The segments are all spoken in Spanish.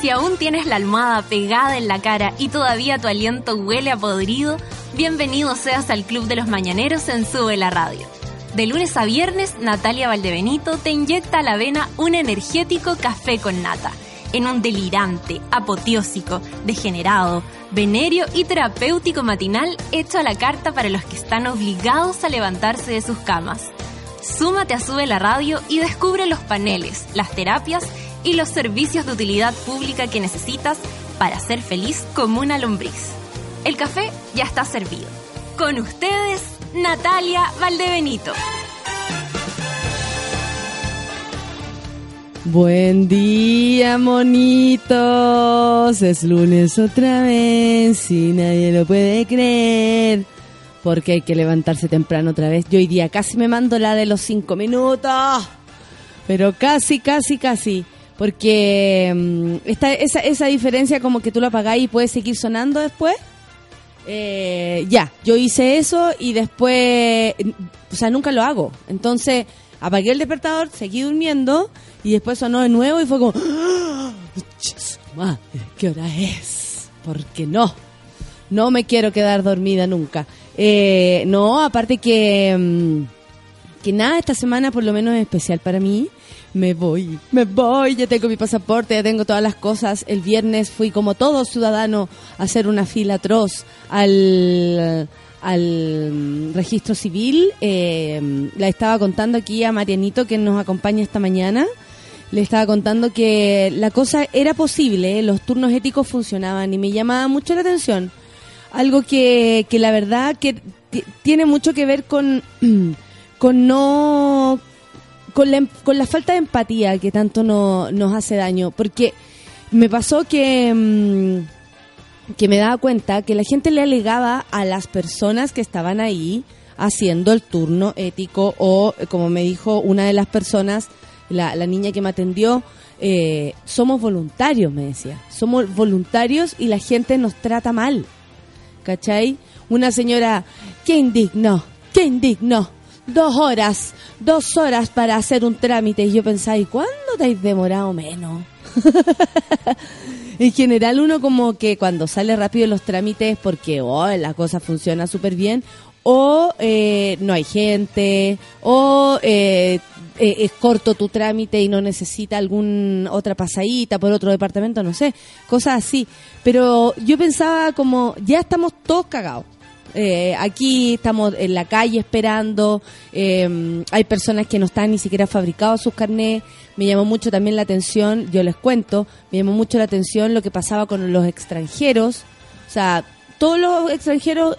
Si aún tienes la almohada pegada en la cara y todavía tu aliento huele a podrido, bienvenido seas al Club de los Mañaneros en Sube la Radio. De lunes a viernes, Natalia Valdebenito te inyecta a la vena un energético café con nata, en un delirante, apoteósico, degenerado, venerio y terapéutico matinal hecho a la carta para los que están obligados a levantarse de sus camas. Súmate a Sube la Radio y descubre los paneles, las terapias y los servicios de utilidad pública que necesitas para ser feliz como una lombriz. El café ya está servido. Con ustedes, Natalia Valdebenito. Buen día, monitos. Es lunes otra vez y nadie lo puede creer. Porque hay que levantarse temprano otra vez. Yo hoy día casi me mando la de los cinco minutos. Pero casi, casi, casi. Porque mm, esa, esa diferencia como que tú lo apagás y puedes seguir sonando después. Eh, ya, yo hice eso y después, o sea, nunca lo hago. Entonces, apagué el despertador, seguí durmiendo y después sonó de nuevo y fue como, ¡Ah! ¿qué hora es? Porque no, no me quiero quedar dormida nunca. Eh, no, aparte que, mm, que nada, esta semana por lo menos es especial para mí me voy, me voy, ya tengo mi pasaporte, ya tengo todas las cosas. El viernes fui como todo ciudadano a hacer una fila atroz al, al registro civil. Eh, la estaba contando aquí a Marianito que nos acompaña esta mañana. Le estaba contando que la cosa era posible, los turnos éticos funcionaban y me llamaba mucho la atención. Algo que, que la verdad que tiene mucho que ver con, con no con la, em, con la falta de empatía que tanto no, nos hace daño. Porque me pasó que, mm, que me daba cuenta que la gente le alegaba a las personas que estaban ahí haciendo el turno ético o, como me dijo una de las personas, la, la niña que me atendió, eh, somos voluntarios, me decía. Somos voluntarios y la gente nos trata mal. ¿Cachai? Una señora, qué indigno, qué indigno dos horas, dos horas para hacer un trámite. Y yo pensaba, ¿y cuándo te has demorado menos? en general uno como que cuando sale rápido los trámites porque oh, la cosa funciona súper bien o eh, no hay gente o eh, eh, es corto tu trámite y no necesita algún otra pasadita por otro departamento, no sé, cosas así. Pero yo pensaba como, ya estamos todos cagados eh, aquí estamos en la calle esperando, eh, hay personas que no están ni siquiera fabricados sus carnés, me llamó mucho también la atención, yo les cuento, me llamó mucho la atención lo que pasaba con los extranjeros, o sea, todos los extranjeros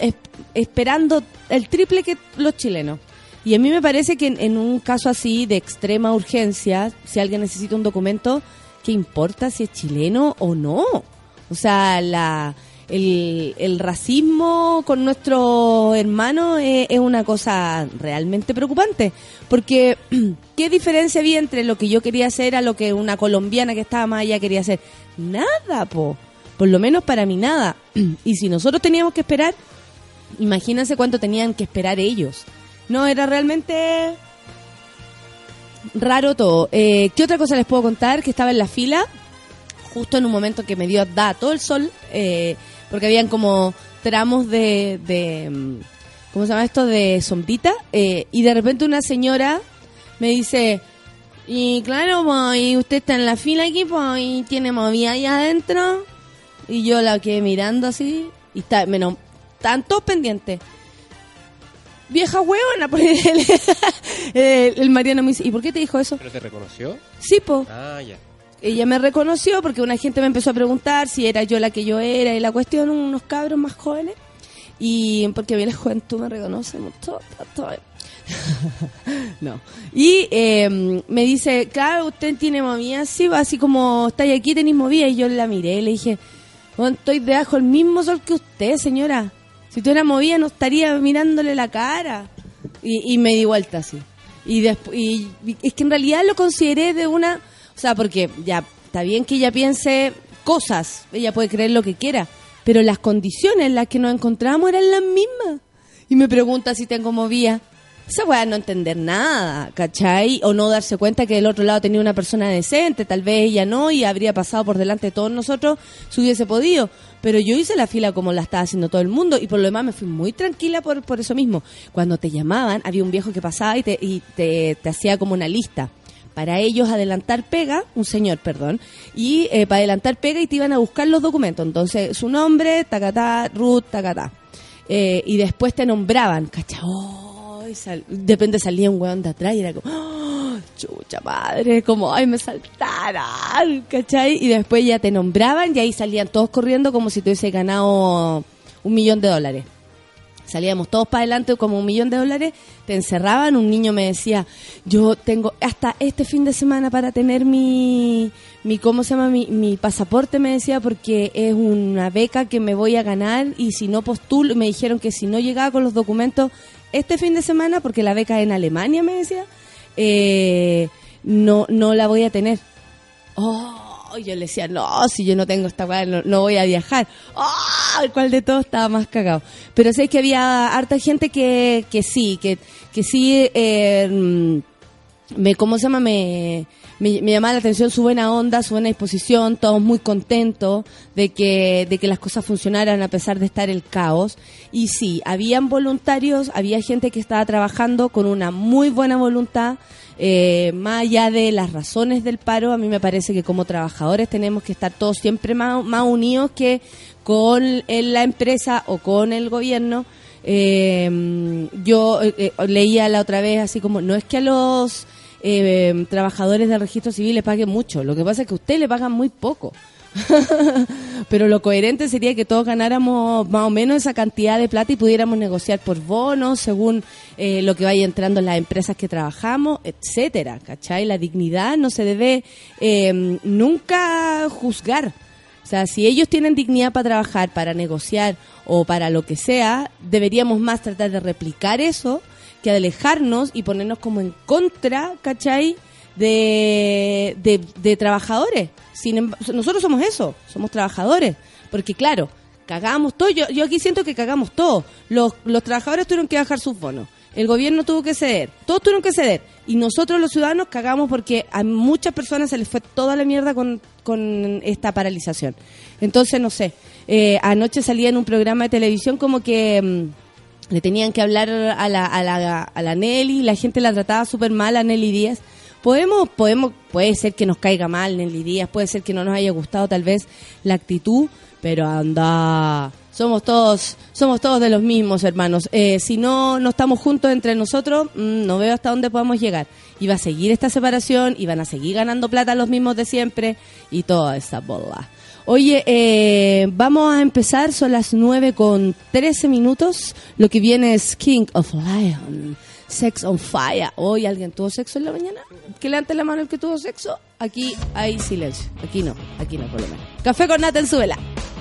esperando el triple que los chilenos. Y a mí me parece que en, un caso así de extrema urgencia, si alguien necesita un documento, ¿qué importa si es chileno o no? O sea, la, el, racismo con nuestros hermanos es, una cosa realmente preocupante. Porque, ¿qué diferencia había entre lo que yo quería hacer a lo que una colombiana que estaba más allá quería hacer? Nada, po. Por lo menos para mí nada. Y si nosotros teníamos que esperar, imagínense cuánto tenían que esperar ellos. No, era realmente raro todo. Eh, ¿Qué otra cosa les puedo contar? Que estaba en la fila, justo en un momento que me dio da todo el sol. Eh, porque habían como tramos de, de mm, ¿cómo se llama esto? De sombrita, eh, y de repente una señora me dice, y claro, pues, y usted está en la fila aquí, pues, y tiene movida ahí adentro, y yo la quedé mirando así, y está, menos, están todos pendientes. Vieja huevona, pues el, el, Mariano me dice, ¿y por qué te dijo eso? ¿Pero te reconoció? Sí, po. Ah, ya ella me reconoció porque una gente me empezó a preguntar si era yo la que yo era y la cuestión unos cabros más jóvenes. Y porque a mí la juventud me reconoce mucho no. Y em, me dice claro usted tiene movida sí así como estáis aquí tenéis movida y yo la miré y le dije bueno, estoy debajo del mismo sol que usted señora. Si tú eras movida no estaría mirándole la cara y, y me di vuelta así. Y, después, y es que en realidad lo consideré de una o sea, porque ya está bien que ella piense cosas, ella puede creer lo que quiera, pero las condiciones en las que nos encontramos eran las mismas. Y me pregunta si tengo movía. esa weá no entender nada, ¿cachai? O no darse cuenta que del otro lado tenía una persona decente, tal vez ella no, y habría pasado por delante de todos nosotros si hubiese podido. Pero yo hice la fila como la estaba haciendo todo el mundo y por lo demás me fui muy tranquila por, por eso mismo. Cuando te llamaban, había un viejo que pasaba y te, y te, te hacía como una lista para ellos adelantar pega, un señor, perdón, y eh, para adelantar pega y te iban a buscar los documentos. Entonces, su nombre, tacatá, Ruth, tacatá. Eh, y después te nombraban, ¿cachai? Ay, sal- de salía un weón de atrás y era como, ¡oh, chucha madre, como, ay, me saltaran, ¿cachai? Y después ya te nombraban y ahí salían todos corriendo como si te hubiese ganado un millón de dólares. Salíamos todos para adelante como un millón de dólares, te encerraban, un niño me decía, yo tengo hasta este fin de semana para tener mi, mi ¿cómo se llama? Mi, pasaporte, me decía, porque es una beca que me voy a ganar y si no postulo, me dijeron que si no llegaba con los documentos este fin de semana, porque la beca es en Alemania, me decía, eh, no, no la voy a tener. Oh, yo le decía, no, si yo no tengo esta weá, no, no voy a viajar. Oh, el cual de todos estaba más cagado. Pero sé que había harta gente que, que sí, que, que sí, eh, mm, me, ¿cómo se llama? Me, me, me llamaba la atención su buena onda, su buena disposición, todos muy contentos de que, de que las cosas funcionaran a pesar de estar el caos. Y sí, habían voluntarios, había gente que estaba trabajando con una muy buena voluntad, eh, más allá de las razones del paro, a mí me parece que como trabajadores tenemos que estar todos siempre más, más unidos que con la empresa o con el gobierno. Eh, yo eh, eh, leía la otra vez así como, no es que a los eh, trabajadores del registro civil le paguen mucho, lo que pasa es que a usted le pagan muy poco. Pero lo coherente sería que todos ganáramos más o menos esa cantidad de plata y pudiéramos negociar por bonos según eh, lo que vaya entrando en las empresas que trabajamos, etcétera, ¿cachai? La dignidad no se debe eh, nunca juzgar. O sea, si ellos tienen dignidad para trabajar, para negociar o para lo que sea, deberíamos más tratar de replicar eso que alejarnos y ponernos como en contra, ¿cachai? De, de, trabajadores. Sin em- nosotros somos eso, somos trabajadores. Porque claro, cagamos todo. Yo, yo aquí siento que cagamos todo. Los, los trabajadores tuvieron que bajar sus bonos. El gobierno tuvo que ceder. Todos tuvieron que ceder. Y nosotros los ciudadanos cagamos porque a muchas personas se les fue toda la mierda con, con esta paralización. Entonces, no sé. eh, anoche salía en un programa de televisión como que... mm, le tenían que hablar a la, a la, a la Nelly, la gente la trataba súper mal a Nelly Díaz. Podemos, podemos, puede ser que nos caiga mal Nelly Díaz, puede ser que no nos haya gustado tal vez la actitud, pero anda, somos todos, somos todos de los mismos hermanos. Eh, si no, no estamos juntos entre nosotros, mm, no veo hasta dónde podamos llegar. Y va a seguir esta separación, y van a seguir ganando plata los mismos de siempre, y toda esa bola. Oye, eh, vamos a empezar, son las 9 con 13 minutos. Lo que viene es King of Lion, Sex on Fire. ¿Hoy alguien tuvo sexo en la mañana? Que levante la mano el que tuvo sexo. Aquí hay silencio. Aquí no, aquí no, por lo. Café con nata en suela. Lay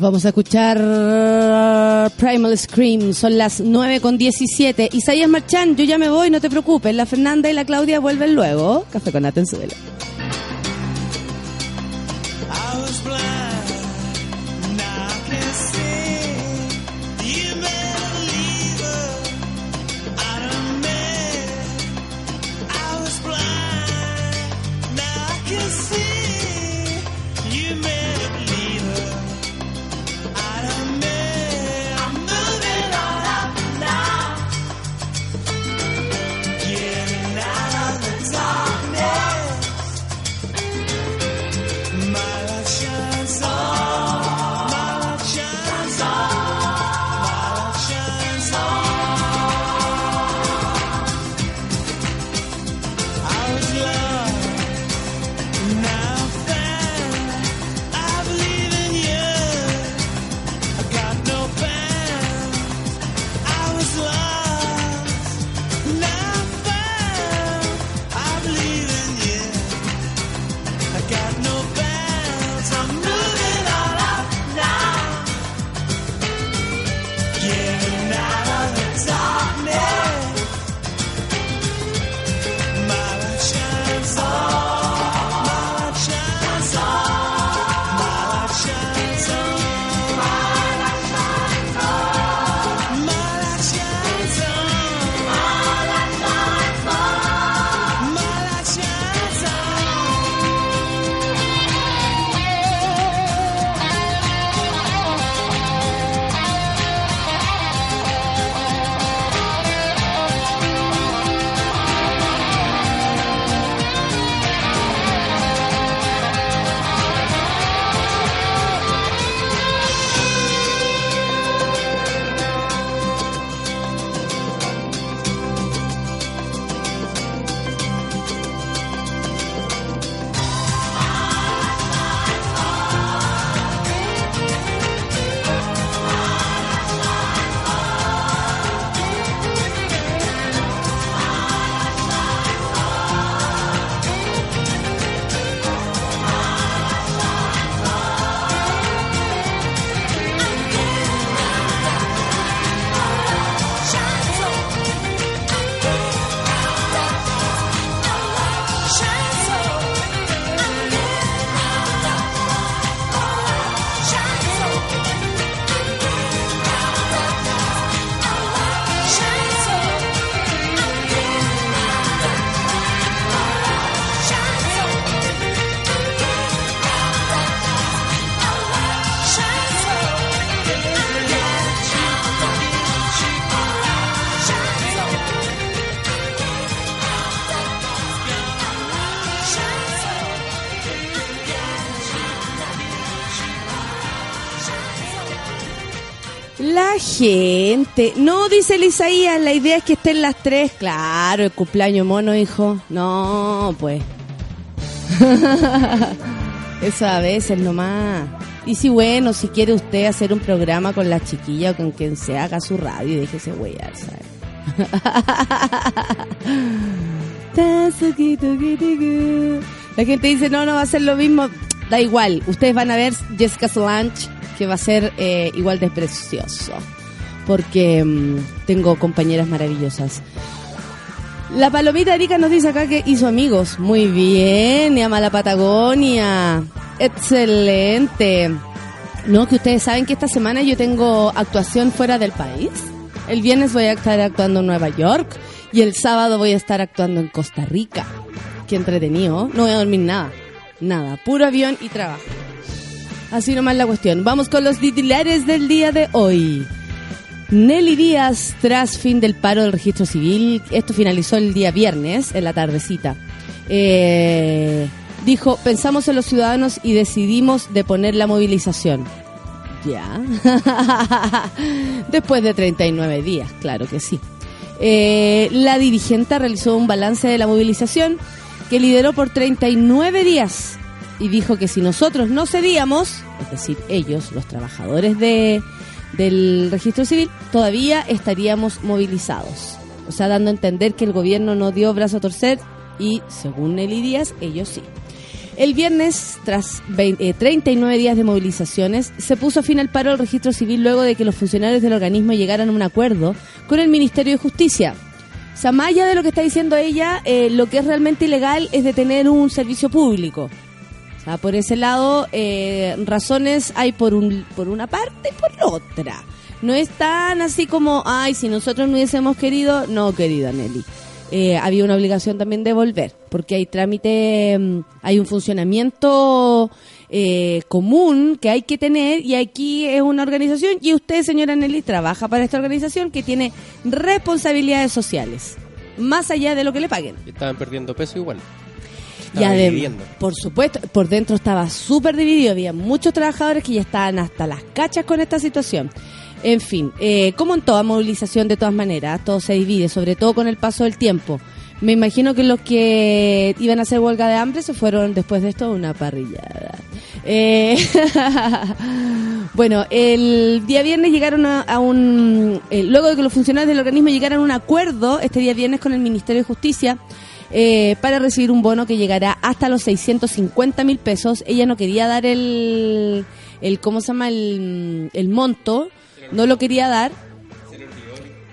vamos a escuchar Primal Scream. Son las 9 con 17. Isaías Marchán, yo ya me voy, no te preocupes. La Fernanda y la Claudia vuelven luego. Café con Nata en No, dice el Isaías, la idea es que estén las tres. Claro, el cumpleaños mono, hijo. No, pues. Eso a veces nomás. Y si bueno, si quiere usted hacer un programa con la chiquilla o con quien se haga su radio y déjese huellar, ¿sabes? La gente dice, no, no va a ser lo mismo. Da igual, ustedes van a ver Jessica Solange, que va a ser eh, igual de precioso. Porque mm, tengo compañeras maravillosas. La palomita Erika nos dice acá que hizo amigos. Muy bien, y ama la Patagonia. Excelente. No, que ustedes saben que esta semana yo tengo actuación fuera del país. El viernes voy a estar actuando en Nueva York y el sábado voy a estar actuando en Costa Rica. Qué entretenido. No voy a dormir nada. Nada. Puro avión y trabajo. Así nomás la cuestión. Vamos con los titulares del día de hoy. Nelly Díaz, tras fin del paro del registro civil, esto finalizó el día viernes, en la tardecita, eh, dijo, pensamos en los ciudadanos y decidimos deponer la movilización. Ya. Después de 39 días, claro que sí. Eh, la dirigente realizó un balance de la movilización que lideró por 39 días y dijo que si nosotros no cedíamos, es decir, ellos, los trabajadores de, del registro civil, todavía estaríamos movilizados. O sea, dando a entender que el gobierno no dio brazo a torcer y, según Nelly Díaz, ellos sí. El viernes, tras 20 eh, 39 días de movilizaciones, se puso fin al paro del registro civil luego de que los funcionarios del organismo llegaran a un acuerdo con el Ministerio de Justicia. O de lo que está diciendo ella, eh, lo que es realmente ilegal es detener un servicio público. Sea, por ese lado, eh, razones hay por, un, por una parte y por otra. No es tan así como, ay, si nosotros no hubiésemos querido, no, querida Nelly. Eh, había una obligación también de volver, porque hay trámite, mm, hay un funcionamiento eh, común que hay que tener y aquí es una organización y usted, señora Nelly, trabaja para esta organización que tiene responsabilidades sociales, más allá de lo que le paguen. Estaban perdiendo peso igual. Y dividiendo. por supuesto, por dentro estaba súper dividido. Había muchos trabajadores que ya estaban hasta las cachas con esta situación. En fin, eh, como en toda movilización, de todas maneras, todo se divide, sobre todo con el paso del tiempo. Me imagino que los que iban a hacer huelga de hambre se fueron después de esto a una parrillada. Eh, bueno, el día viernes llegaron a, a un... eh, luego de que los funcionarios del organismo llegaran a un acuerdo, este día viernes con el Ministerio de Justicia, eh, para recibir un bono que llegará hasta los 650 mil pesos. Ella no quería dar el, el ¿cómo se llama? El, el monto, no lo quería dar.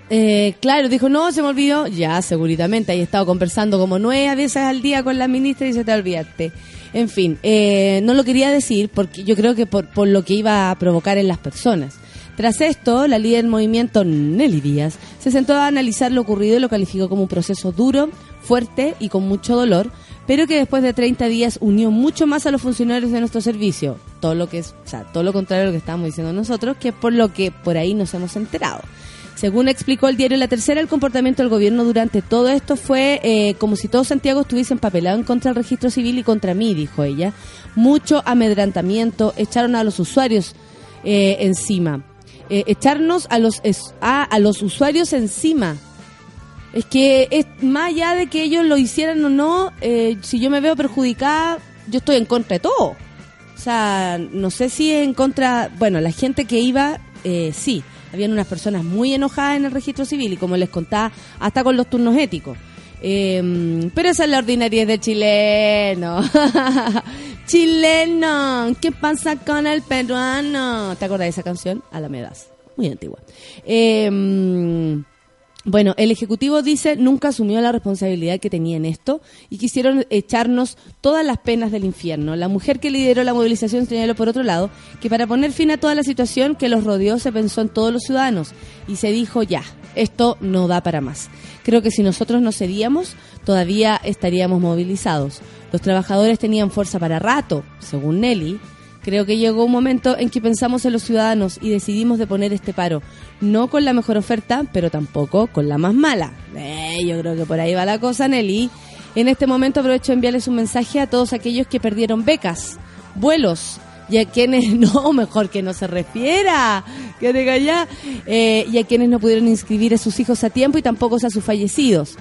Eh, claro, dijo, no, se me olvidó. Ya, seguridamente, ahí he estado conversando como nueve veces al día con la ministra y se te olvidaste. En fin, eh, no lo quería decir porque yo creo que por, por lo que iba a provocar en las personas. Tras esto, la líder del movimiento, Nelly Díaz, se sentó a analizar lo ocurrido y lo calificó como un proceso duro, fuerte y con mucho dolor, pero que después de 30 días unió mucho más a los funcionarios de nuestro servicio. Todo lo que es, o sea, todo lo contrario a lo que estábamos diciendo nosotros, que es por lo que por ahí nos hemos enterado. Según explicó el diario La Tercera, el comportamiento del gobierno durante todo esto fue eh, como si todo Santiago estuviese empapelado en contra del registro civil y contra mí, dijo ella. Mucho amedrantamiento, echaron a los usuarios eh, encima. Eh, echarnos a los, a, a los usuarios encima. Es que es más allá de que ellos lo hicieran o no, eh, si yo me veo perjudicada, yo estoy en contra de todo. O sea, no sé si en contra, bueno, la gente que iba, eh, sí, habían unas personas muy enojadas en el registro civil y como les contaba, hasta con los turnos éticos. Eh, pero esa es la ordinariedad de chileno. chileno, ¿qué pasa con el peruano? ¿Te acuerdas de esa canción? Alamedas, muy antigua. Eh, bueno, el Ejecutivo dice nunca asumió la responsabilidad que tenía en esto y quisieron echarnos todas las penas del infierno. La mujer que lideró la movilización señaló, por otro lado, que para poner fin a toda la situación que los rodeó se pensó en todos los ciudadanos y se dijo ya, esto no da para más. Creo que si nosotros no cedíamos, todavía estaríamos movilizados. Los trabajadores tenían fuerza para rato, según Nelly, Creo que llegó un momento en que pensamos en los ciudadanos y decidimos de poner este paro. No con la mejor oferta, pero tampoco con la más mala. Eh, yo creo que por ahí va la cosa, Nelly. En este momento aprovecho de enviarles un mensaje a todos aquellos que perdieron becas, vuelos, y a quienes no, mejor que no se refiera, que te calla, eh, y a quienes no pudieron inscribir a sus hijos a tiempo y tampoco a sus fallecidos.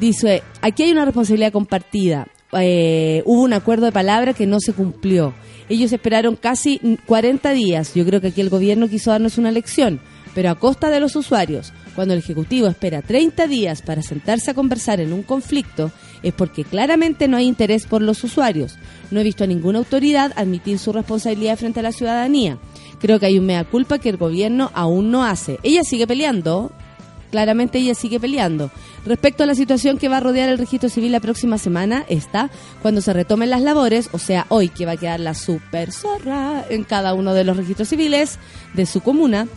Dice, aquí hay una responsabilidad compartida. Eh, hubo un acuerdo de palabra que no se cumplió. Ellos esperaron casi 40 días. Yo creo que aquí el gobierno quiso darnos una lección, pero a costa de los usuarios. Cuando el Ejecutivo espera 30 días para sentarse a conversar en un conflicto, es porque claramente no hay interés por los usuarios. No he visto a ninguna autoridad admitir su responsabilidad frente a la ciudadanía. Creo que hay un mea culpa que el gobierno aún no hace. Ella sigue peleando, claramente ella sigue peleando. Respecto a la situación que va a rodear el registro civil la próxima semana, está cuando se retomen las labores, o sea, hoy que va a quedar la super zorra en cada uno de los registros civiles de su comuna.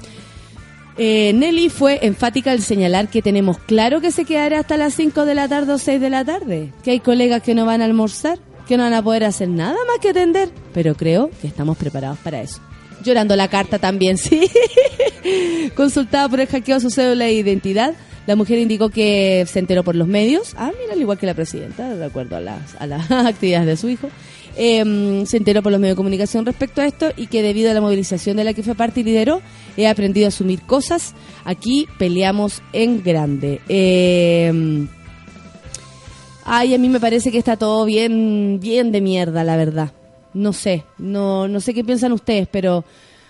Eh, Nelly fue enfática al señalar que tenemos claro que se quedará hasta las 5 de la tarde o 6 de la tarde, que hay colegas que no van a almorzar, que no van a poder hacer nada más que atender, pero creo que estamos preparados para eso. Llorando la carta también, sí. Consultada por el hackeo a su cédula de identidad, la mujer indicó que se enteró por los medios. Ah, mira, al igual que la presidenta, de acuerdo a las, a las actividades de su hijo. Eh, se enteró por los medios de comunicación respecto a esto y que debido a la movilización de la que fue parte y lideró, he aprendido a asumir cosas. Aquí peleamos en grande. Eh, ay, a mí me parece que está todo bien, bien de mierda, la verdad. No sé, no, no sé qué piensan ustedes, pero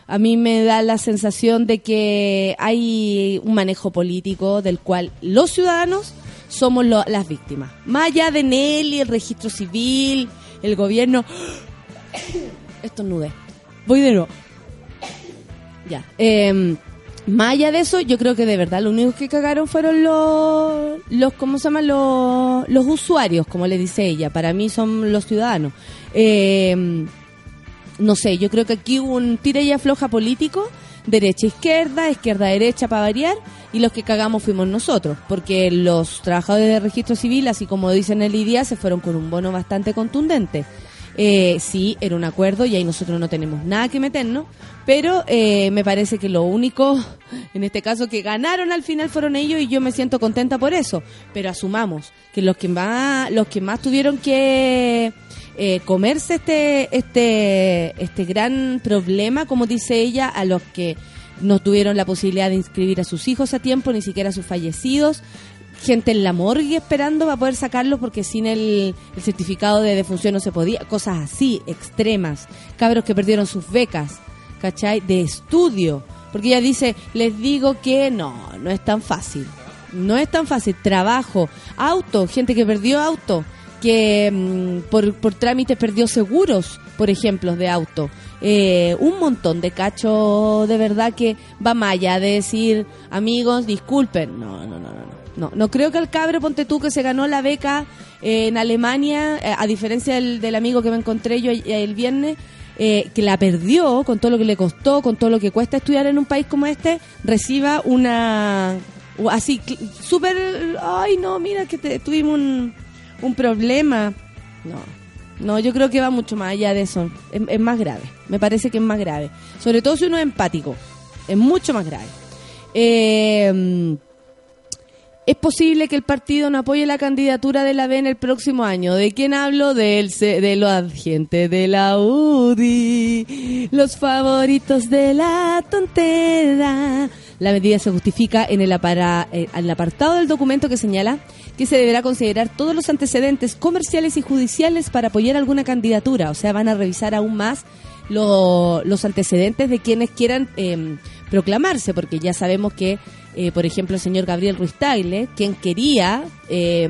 a mí me da la sensación de que hay un manejo político del cual los ciudadanos somos las víctimas. Más allá de Nelly, el registro civil el gobierno... Esto nude. Voy de nuevo. Ya. Eh, más allá de eso, yo creo que de verdad lo único que cagaron fueron los, los ¿cómo se llaman? Los, los usuarios, como le dice ella. Para mí son los ciudadanos. Eh, no sé, yo creo que aquí hubo un tira y afloja político, derecha izquierda, izquierda derecha para variar, y los que cagamos fuimos nosotros, porque los trabajadores de registro civil, así como dicen el IDIA, se fueron con un bono bastante contundente. Eh, sí, era un acuerdo y ahí nosotros no tenemos nada que meternos, pero eh, me parece que lo único, en este caso, que ganaron al final fueron ellos y yo me siento contenta por eso. Pero asumamos que los que más, los que más tuvieron que eh, comerse este, este, este gran problema, como dice ella, a los que no tuvieron la posibilidad de inscribir a sus hijos a tiempo, ni siquiera a sus fallecidos, gente en la morgue esperando para poder sacarlos porque sin el, el certificado de defunción no se podía, cosas así, extremas, cabros que perdieron sus becas, ¿cachai? De estudio, porque ella dice, les digo que no, no es tan fácil, no es tan fácil, trabajo, auto, gente que perdió auto, que mm, por, por trámites perdió seguros, por ejemplo, de auto. Eh, un montón de cacho de verdad que va más allá de decir, amigos, disculpen. No, no, no, no. no. No, creo que el cabro, ponte tú, que se ganó la beca eh, en Alemania, eh, a diferencia del, del amigo que me encontré yo el, viernes, eh, que la perdió con todo lo que le costó, con todo lo que cuesta estudiar en un país como este, reciba una... Así, súper... Ay, no, mira que te- tuvimos un, un problema. No, no, yo creo que va mucho más allá de eso. Es, más grave. Me parece que es más grave. Sobre todo si uno es empático. Es mucho más grave. Eh, es posible que el partido no apoye la candidatura de la B en el próximo año. ¿De quién hablo? Del, de los agentes de la UDI, los favoritos de la tontera. La medida se justifica en el, apara- eh, en el apartado del documento que señala que se deberá considerar todos los antecedentes comerciales y judiciales para apoyar alguna candidatura. O sea, van a revisar aún más lo- los antecedentes de quienes quieran eh, proclamarse, porque ya sabemos que, eh, por ejemplo, el señor Gabriel Ruiz Tagle, quien quería eh,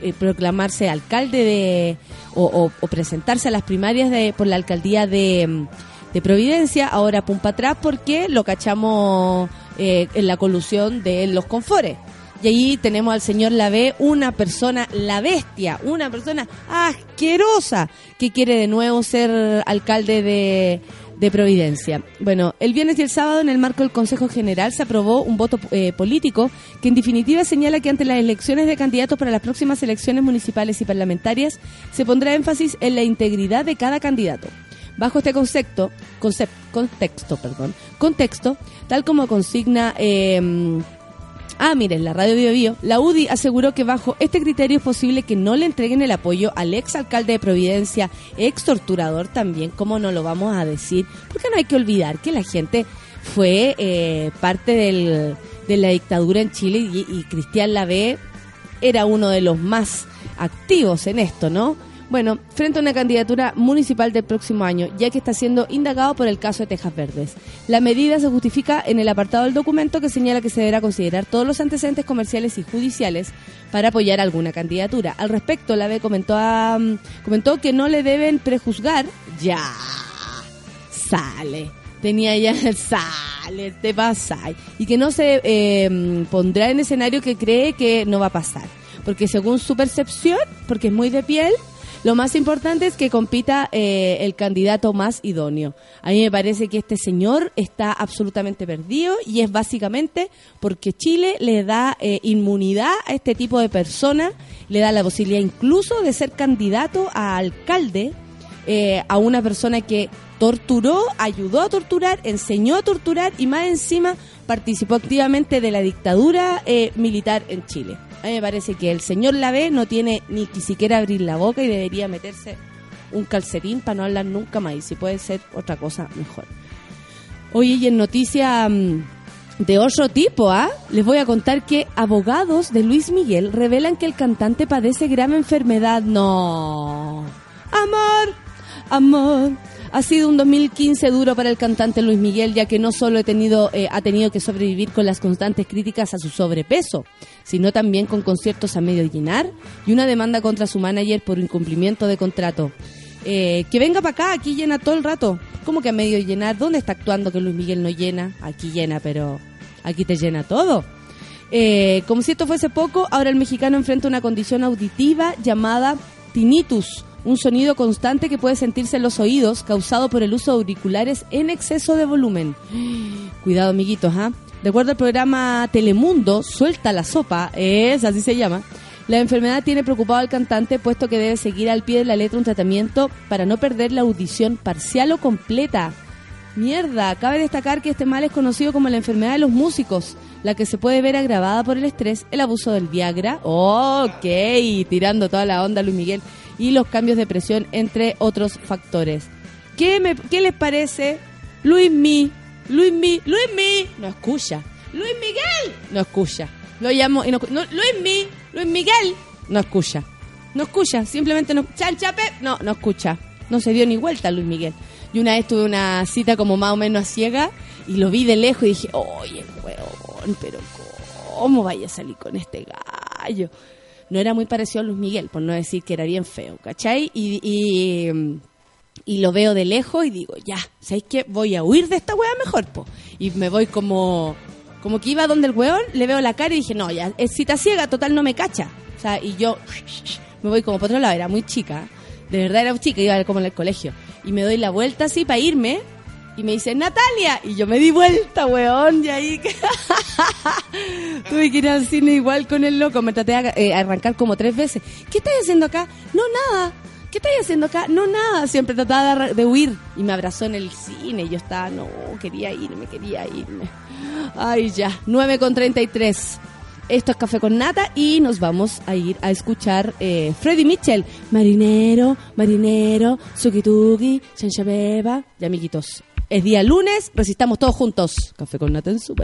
eh, proclamarse alcalde de o, o- o presentarse a las primarias de, por la alcaldía de, de Providencia, ahora pum para atrás porque lo cachamos eh, en la colusión de los confores. Y ahí tenemos al señor Lavé, una persona, la bestia, una persona asquerosa que quiere de nuevo ser alcalde de, de Providencia. Bueno, el viernes y el sábado en el marco del Consejo General se aprobó un voto eh, político que en definitiva señala que ante las elecciones de candidatos para las próximas elecciones municipales y parlamentarias se pondrá énfasis en la integridad de cada candidato. Bajo este concepto, concep- contexto, perdón, contexto, tal como consigna eh, Ah, miren, la radio Bio Bio, la UDI aseguró que bajo este criterio es posible que no le entreguen el apoyo al ex alcalde de Providencia, ex torturador también, como no lo vamos a decir, porque no hay que olvidar que la gente fue eh, parte del- de la dictadura en Chile y, y Cristian Lavé era uno de los más activos en esto, ¿no? Bueno, frente a una candidatura municipal del próximo año, ya que está siendo indagado por el caso de Tejas Verdes. La medida se justifica en el apartado del documento que señala que se deberá considerar todos los antecedentes comerciales y judiciales para apoyar alguna candidatura. Al respecto, la B comentó, a- comentó que no le deben prejuzgar. Ya, sale. Tenía ya sale, te pasa. Y que no se eh, pondrá en escenario que cree que no va a pasar. Porque según su percepción, porque es muy de piel, lo más importante es que compita eh, el candidato más idóneo. A mí me parece que este señor está absolutamente perdido y es básicamente porque Chile le da eh, inmunidad a este tipo de personas, le da la posibilidad incluso de ser candidato a alcalde eh, a una persona que torturó, ayudó a torturar, enseñó a torturar y más encima participó activamente de la dictadura eh, militar en Chile. A mí me parece que el señor Lavé no tiene ni siquiera abrir la boca y debería meterse un calcetín para no hablar nunca más. Y si puede ser otra cosa, mejor. Oye, y en noticia mm, de otro tipo, ¿ah? Les voy a contar que abogados de Luis Miguel revelan que el cantante padece grave enfermedad. No. Amor, amor, Ha sido un 2015 duro para el cantante Luis Miguel, ya que no solo eh, ha tenido que sobrevivir con las constantes críticas a su sobrepeso, sino también con conciertos a medio llenar y una demanda contra su manager por incumplimiento de contrato. Eh, que venga para acá, aquí llena todo el rato. ¿Cómo que a medio llenar? ¿Dónde está actuando que Luis Miguel no llena? Aquí llena, pero aquí te llena todo. Eh, como si esto fuese poco, ahora el mexicano enfrenta una condición auditiva llamada tinnitus, un sonido constante que puede sentirse en los oídos causado por el uso de auriculares en exceso de volumen. Cuidado, amiguitos, ¿ah? De acuerdo al programa Telemundo, Suelta la Sopa, es así se llama, la enfermedad tiene preocupado al cantante puesto que debe seguir al pie de la letra un tratamiento para no perder la audición parcial o completa. Mierda, cabe destacar que este mal es conocido como la enfermedad de los músicos, la que se puede ver agravada por el estrés, el abuso del Viagra, ok, tirando toda la onda Luis Miguel, y los cambios de presión, entre otros factores. ¿Qué, me- qué les parece? Luis Mi, Luis Mi, Luis Mi, no escucha. Luis Miguel, no escucha. Lo llamo y no, no, Luis Mi, Luis Miguel, no escucha. No escucha, simplemente no. Chanchape, no, no escucha. No se dio ni vuelta Luis Miguel. Y una vez tuve una cita como más o menos a ciega y lo vi de lejos y dije, oye, pero ¿cómo vaya a salir con este gallo? No era muy parecido a Luis Miguel, por no decir que era bien feo, ¿cachai? Y, y, lo veo de lejos y digo, ya, ¿sabéis qué? Voy a huir de esta weá mejor, po. Y me voy como, como que iba donde el weón, le veo la cara y dije, no, ya, es cita ciega, total no me cacha. O sea, y yo me voy como por otro lado, era muy chica, de verdad era chica, iba como en el colegio. Y me doy la vuelta así para irme y me dice, Natalia, y yo me di vuelta, weón, y ahí. Tuve que ir al cine igual con el loco, me traté de eh, arrancar como tres veces. ¿Qué estás haciendo acá? No, nada. ¿Qué estás haciendo acá? No, nada. Siempre trataba de, huir. Y me abrazó en el cine. Y yo estaba, no, quería irme, quería irme. Ay, ya. 9 con 33. Esto es Café con Nata y nos vamos a ir a escuchar eh, Freddy Mitchell. Marinero, marinero, suki tuki, beba. Y amiguitos, es día lunes, resistamos todos juntos. Café con Nata en su.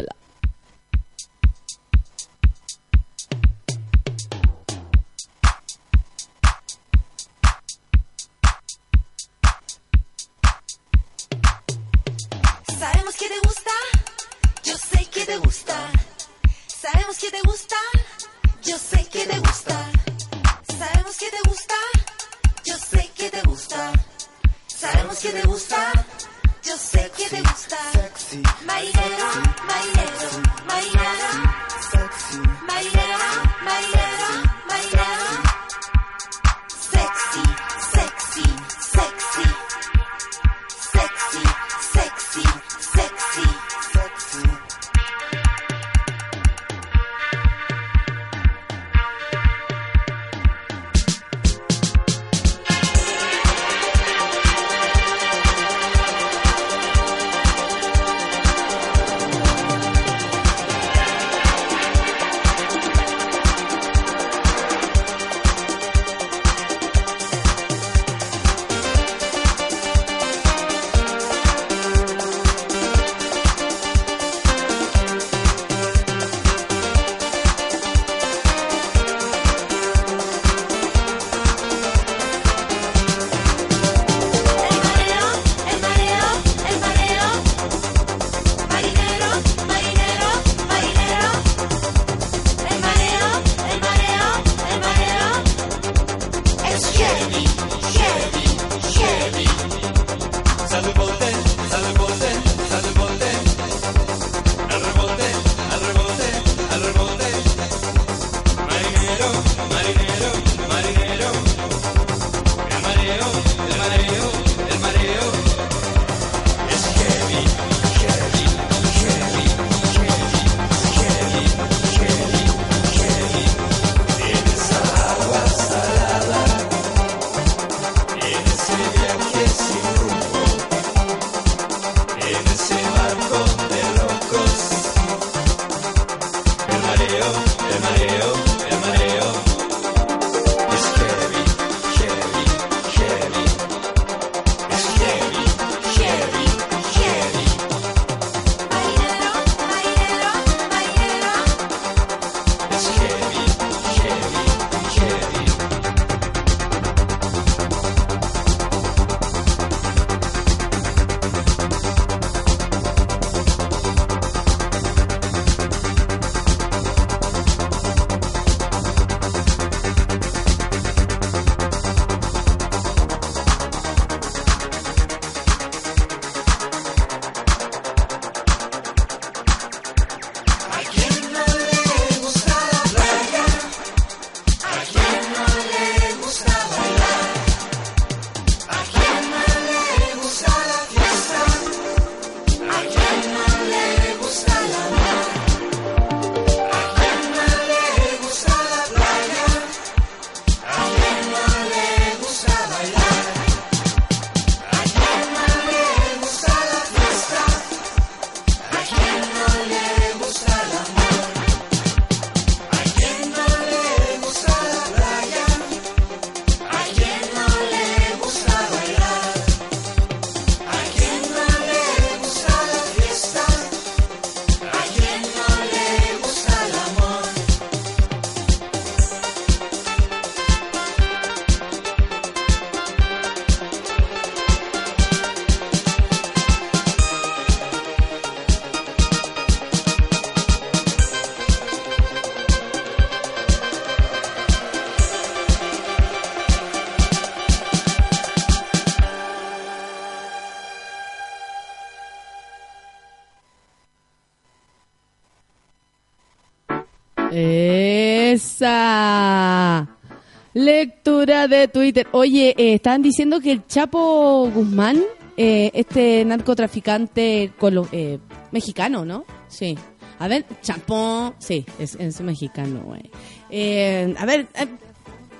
De Twitter. Oye, eh, estaban diciendo que el Chapo Guzmán, eh, este narcotraficante eh, mexicano, ¿no? Sí. A ver, Chapo. Sí, es, mexicano, güey. Eh, a ver,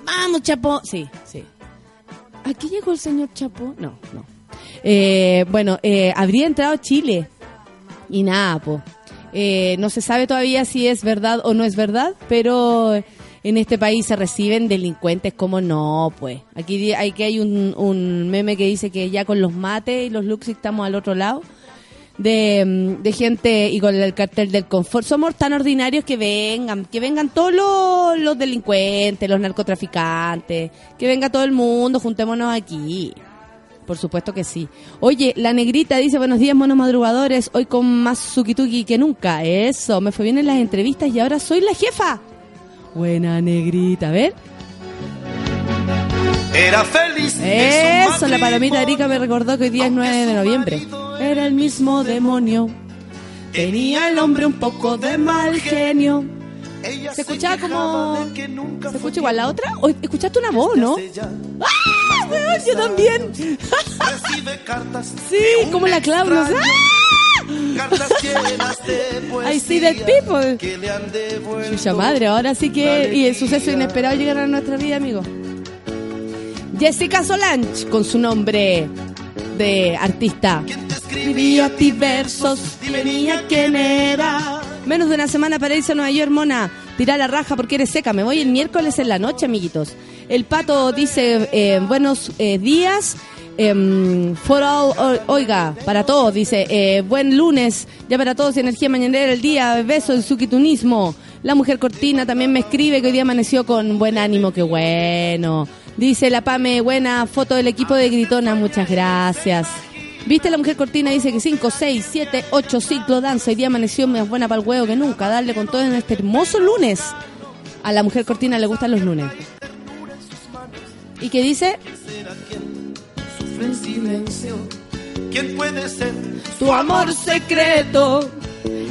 vamos, Chapo. Sí, sí. ¿Aquí llegó el señor Chapo? No, no. Bueno, habría entrado a Chile. Y nada, po. No se sabe todavía si es verdad o no es verdad, pero en este país se reciben delincuentes como no, pues. Aquí, aquí hay un, un meme que dice que ya con los mates y los Luxi estamos al otro lado. De, mm, de gente y con el cartel del confort. Somos tan ordinarios que vengan, que vengan todos los, delincuentes, los narcotraficantes, que venga todo el mundo, juntémonos aquí. Por supuesto que sí. Oye, la negrita dice, buenos días, monos madrugadores, hoy con más suki que nunca. Eso, me fue bien en las entrevistas y ahora soy la jefa. Buena negrita, a ver. Era feliz. Eso, la palomita. Erika me recordó que hoy día es 9 de noviembre. Era el mismo demonio. Tenía el hombre un poco de mal genio. Ella Se escuchaba como- de que nunca ¿Se escucha igual la otra? ¿O escuchaste una voz, no? ¡Ah, yo también! Recibe cartas. Sí, como la Claudia. ¡Ah! Cartas llenas de poesía. I see dead people. Que le han devuelto. Chucha madre, ahora sí que y el suceso inesperado llegará a nuestra vida, amigo. Jessica Solange, con su nombre de artista. ¿Quién te Escribía a ti versos, dime niña quién era. Menos de una semana para irse a Nueva York, mona. Tira la raja porque eres seca. Me voy el miércoles en la noche, amiguitos. El pato dice, eh, buenos eh, días. Em, for all, oiga, para todos, dice, eh, buen lunes, ya para todos, energía mañanera el día, beso el suquitunismo. La mujer cortina también me escribe que hoy día amaneció con buen ánimo, qué bueno. Dice la Pame, buena foto del equipo de Gritona, muchas gracias. ¿Viste la mujer cortina? Dice que 5, 6, 7, 8 ciclo danza. Hoy día amaneció más buena para el huevo que nunca. Darle con todo en este hermoso lunes. A la mujer cortina le gustan los lunes. ¿Y qué dice? Sufre en silencio. ¿Quién puede ser? Tu amor secreto.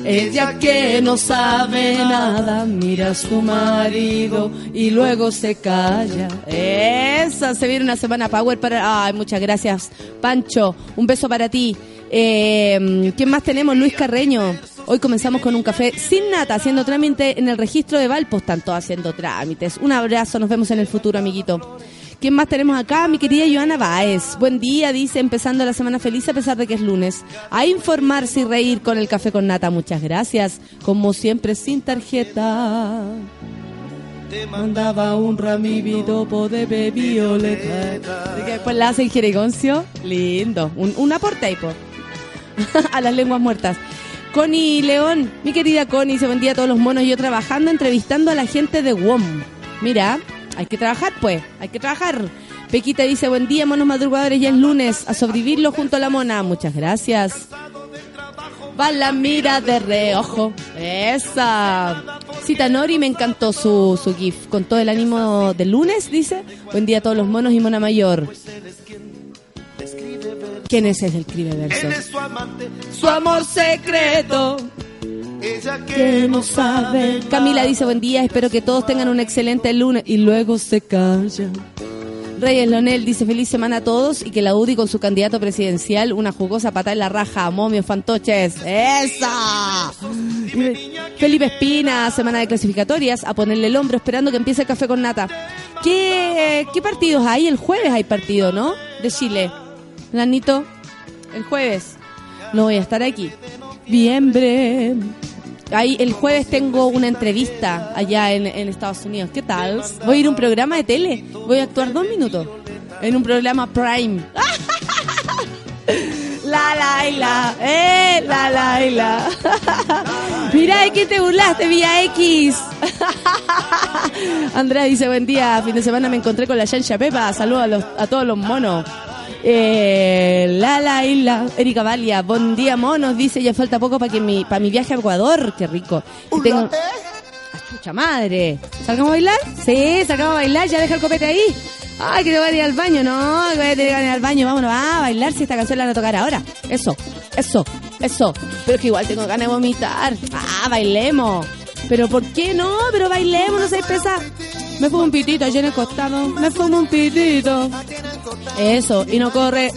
Ella que no sabe nada, mira a su marido y luego se calla. Esa, se viene una semana power para... Ay, muchas gracias, Pancho. Un beso para ti. Eh, ¿Quién más tenemos? Luis Carreño. Hoy comenzamos con un café sin nata, haciendo trámite en el registro de Valpo. Están todos haciendo trámites. Un abrazo, nos vemos en el futuro, amiguito. ¿Quién más tenemos acá? Mi querida Joana Baez. Buen día, dice, empezando la semana feliz a pesar de que es lunes. A informarse y reír con el café con nata. Muchas gracias. Como siempre, sin tarjeta. Te Mandaba un ramivito de violeta. Y que después la hace en jerigoncio. Lindo. Un, un aporte ahí, a las lenguas muertas. Connie León, mi querida Connie, dice buen día a todos los monos. Yo trabajando, entrevistando a la gente de WOM. Mira, hay que trabajar, pues, hay que trabajar. Pequita dice, buen día, monos madrugadores, ya es lunes, a sobrevivirlo junto a la mona. Muchas gracias. Va la mira de reojo. Esa. Cita Nori me encantó su, su GIF. Con todo el ánimo del lunes, dice. Buen día a todos los monos y mona mayor. ¿Quién es el escribe Él versos? Su amor secreto Ella que, que no sabe. Camila dice buen día, espero que todos tengan un excelente lunes y luego se calla. Reyes Lonel dice feliz semana a todos y que la UDI con su candidato presidencial una jugosa pata en la raja, momios fantoches. ¡Esa! Felipe Espina, semana de clasificatorias, a ponerle el hombro esperando que empiece el café con nata. ¿Qué, qué partidos hay? El jueves hay partido, ¿no? De Chile. Lanito, el jueves. No voy a estar aquí. Noviembre. Ahí, el jueves tengo una entrevista allá en, en Estados Unidos. ¿Qué tal? Voy a ir a un programa de tele. Voy a actuar dos minutos. En un programa Prime. La Laila, eh, la Laila. Mira de quién te burlaste, Vía X. Andrea dice, buen día, fin de semana me encontré con la Yancha Pepa. Saludos a todos los monos. Eh, la Laila, Erika Valia, buen día monos, dice, ya falta poco para que mi, para mi viaje a Ecuador, qué rico. Y tengo... ¡Ah, chucha madre! ¿Salgamos a bailar? Sí, salgamos a bailar, ya deja el copete ahí. Ay, que te voy a ir al baño, no, que voy a tener que ir al baño, vámonos, ah, a bailar si esta canción la van a tocar ahora. Eso, eso, eso. Pero es que igual tengo ganas de vomitar. Ah, bailemos. Pero ¿por qué no? Pero bailemos, no seas pesa. Me fumo un pitito allá en el costado. Me fumo un pitito. Eso, y no corre.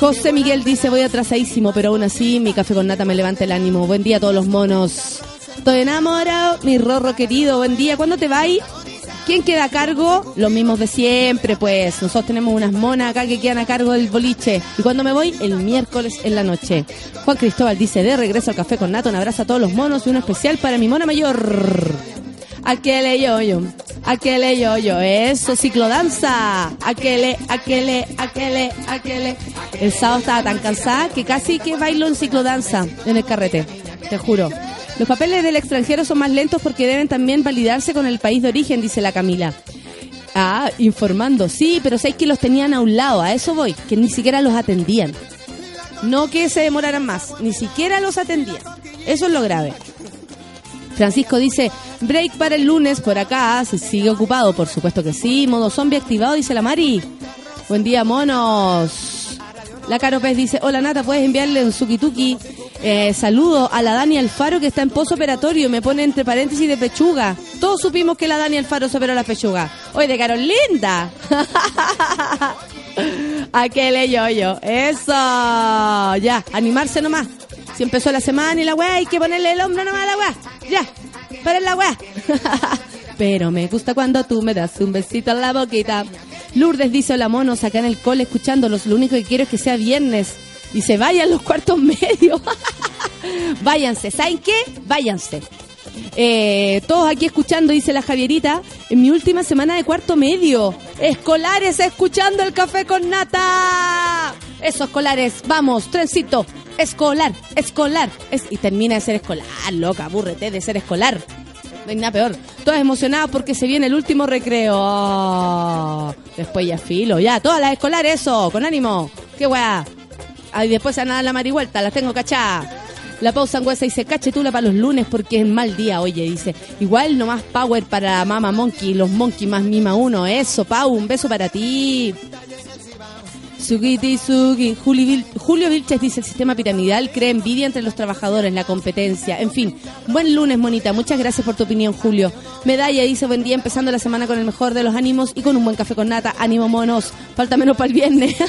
José Miguel dice, voy atrasadísimo, pero aún así mi café con nata me levanta el ánimo. Buen día a todos los monos. Estoy enamorado, mi rorro querido, buen día. ¿Cuándo te vas? ¿Quién queda a cargo? Los mismos de siempre, pues. Nosotros tenemos unas monas acá que quedan a cargo del boliche. ¿Y cuando me voy? El miércoles en la noche. Juan Cristóbal dice, de regreso al café con nata, un abrazo a todos los monos y uno especial para mi mona mayor. Aquele yo-yo, aquele yo-yo, eso, ciclodanza. Aquele, aquele, aquele, aquele. El sábado estaba tan cansada que casi que bailo en ciclodanza en el carrete, te juro. Los papeles del extranjero son más lentos porque deben también validarse con el país de origen, dice la Camila. Ah, informando, sí, pero sé que los tenían a un lado, a eso voy, que ni siquiera los atendían. No que se demoraran más, ni siquiera los atendían. Eso es lo grave. Francisco dice, break para el lunes por acá, se sigue ocupado, por supuesto que sí, modo zombie activado, dice la Mari. Buen día, monos. La Caro Pez dice, hola Nata, puedes enviarle un suki eh, saludo a la Dani Alfaro que está en pozo operatorio, me pone entre paréntesis de pechuga. Todos supimos que la Dani Alfaro se operó la pechuga. Oye, de Carolinda. Aquel yo yo. Eso. Ya, animarse nomás. Si empezó la semana y la weá, hay que ponerle el hombro nomás a la weá. Ya, para la weá. Pero me gusta cuando tú me das un besito en la boquita. Lourdes dice, hola monos, acá en el cole escuchándolos. Lo único que quiero es que sea viernes. Y se vayan los cuartos medios. Váyanse, ¿saben qué? Váyanse. Eh, todos aquí escuchando, dice la Javierita, en mi última semana de cuarto medio. Escolares escuchando el café con nata. Eso, escolares, vamos, trencito. Escolar, escolar. Es, y termina de ser escolar, loca, aburrete de ser escolar. No hay nada peor. Todas emocionadas porque se viene el último recreo. Oh, después ya filo, ya, todas las escolares, eso, con ánimo. Qué weá. Ahí después se van a dar la marihuelta, las tengo cachadas. La pausa angüesa dice, cachetula para los lunes porque es mal día, oye, dice. Igual no más power para Mama Monkey, los Monkey más Mima uno. Eso, Pau, un beso para ti. Julio Vilches dice, el sistema piramidal crea envidia entre los trabajadores, la competencia. En fin, buen lunes, monita. Muchas gracias por tu opinión, Julio. Medalla dice, buen día, empezando la semana con el mejor de los ánimos y con un buen café con nata. Ánimo, monos. Falta menos para el viernes.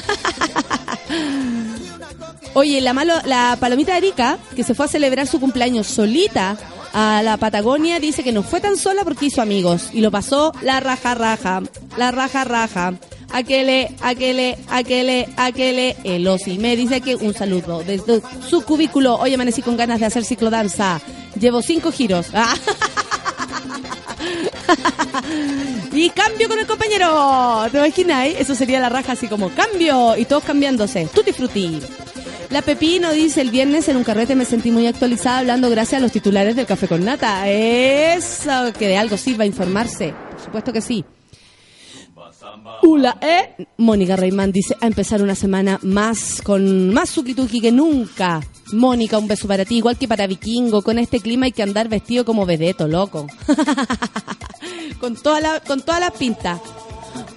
Oye, la, malo, la palomita Erika, que se fue a celebrar su cumpleaños solita a la Patagonia, dice que no fue tan sola porque hizo amigos y lo pasó la raja raja, la raja raja. Aquele, aquele, aquele, aquele, el osi. Me dice que un saludo desde su cubículo. Hoy amanecí con ganas de hacer ciclodanza. Llevo cinco giros. Ah. Y cambio con el compañero. ¿Te imaginas? eh? Eso sería la raja así como cambio y todos cambiándose. Tutti frutti. La Pepino dice, el viernes en un carrete me sentí muy actualizada hablando gracias a los titulares del Café con Nata. Eso, que de algo sirva informarse. Por supuesto que sí. Hola, ¿eh? Mónica Reimán dice, a empezar una semana más, con más suki que nunca. Mónica, un beso para ti, igual que para Vikingo. Con este clima hay que andar vestido como vedeto, loco. con toda la, con todas las pintas.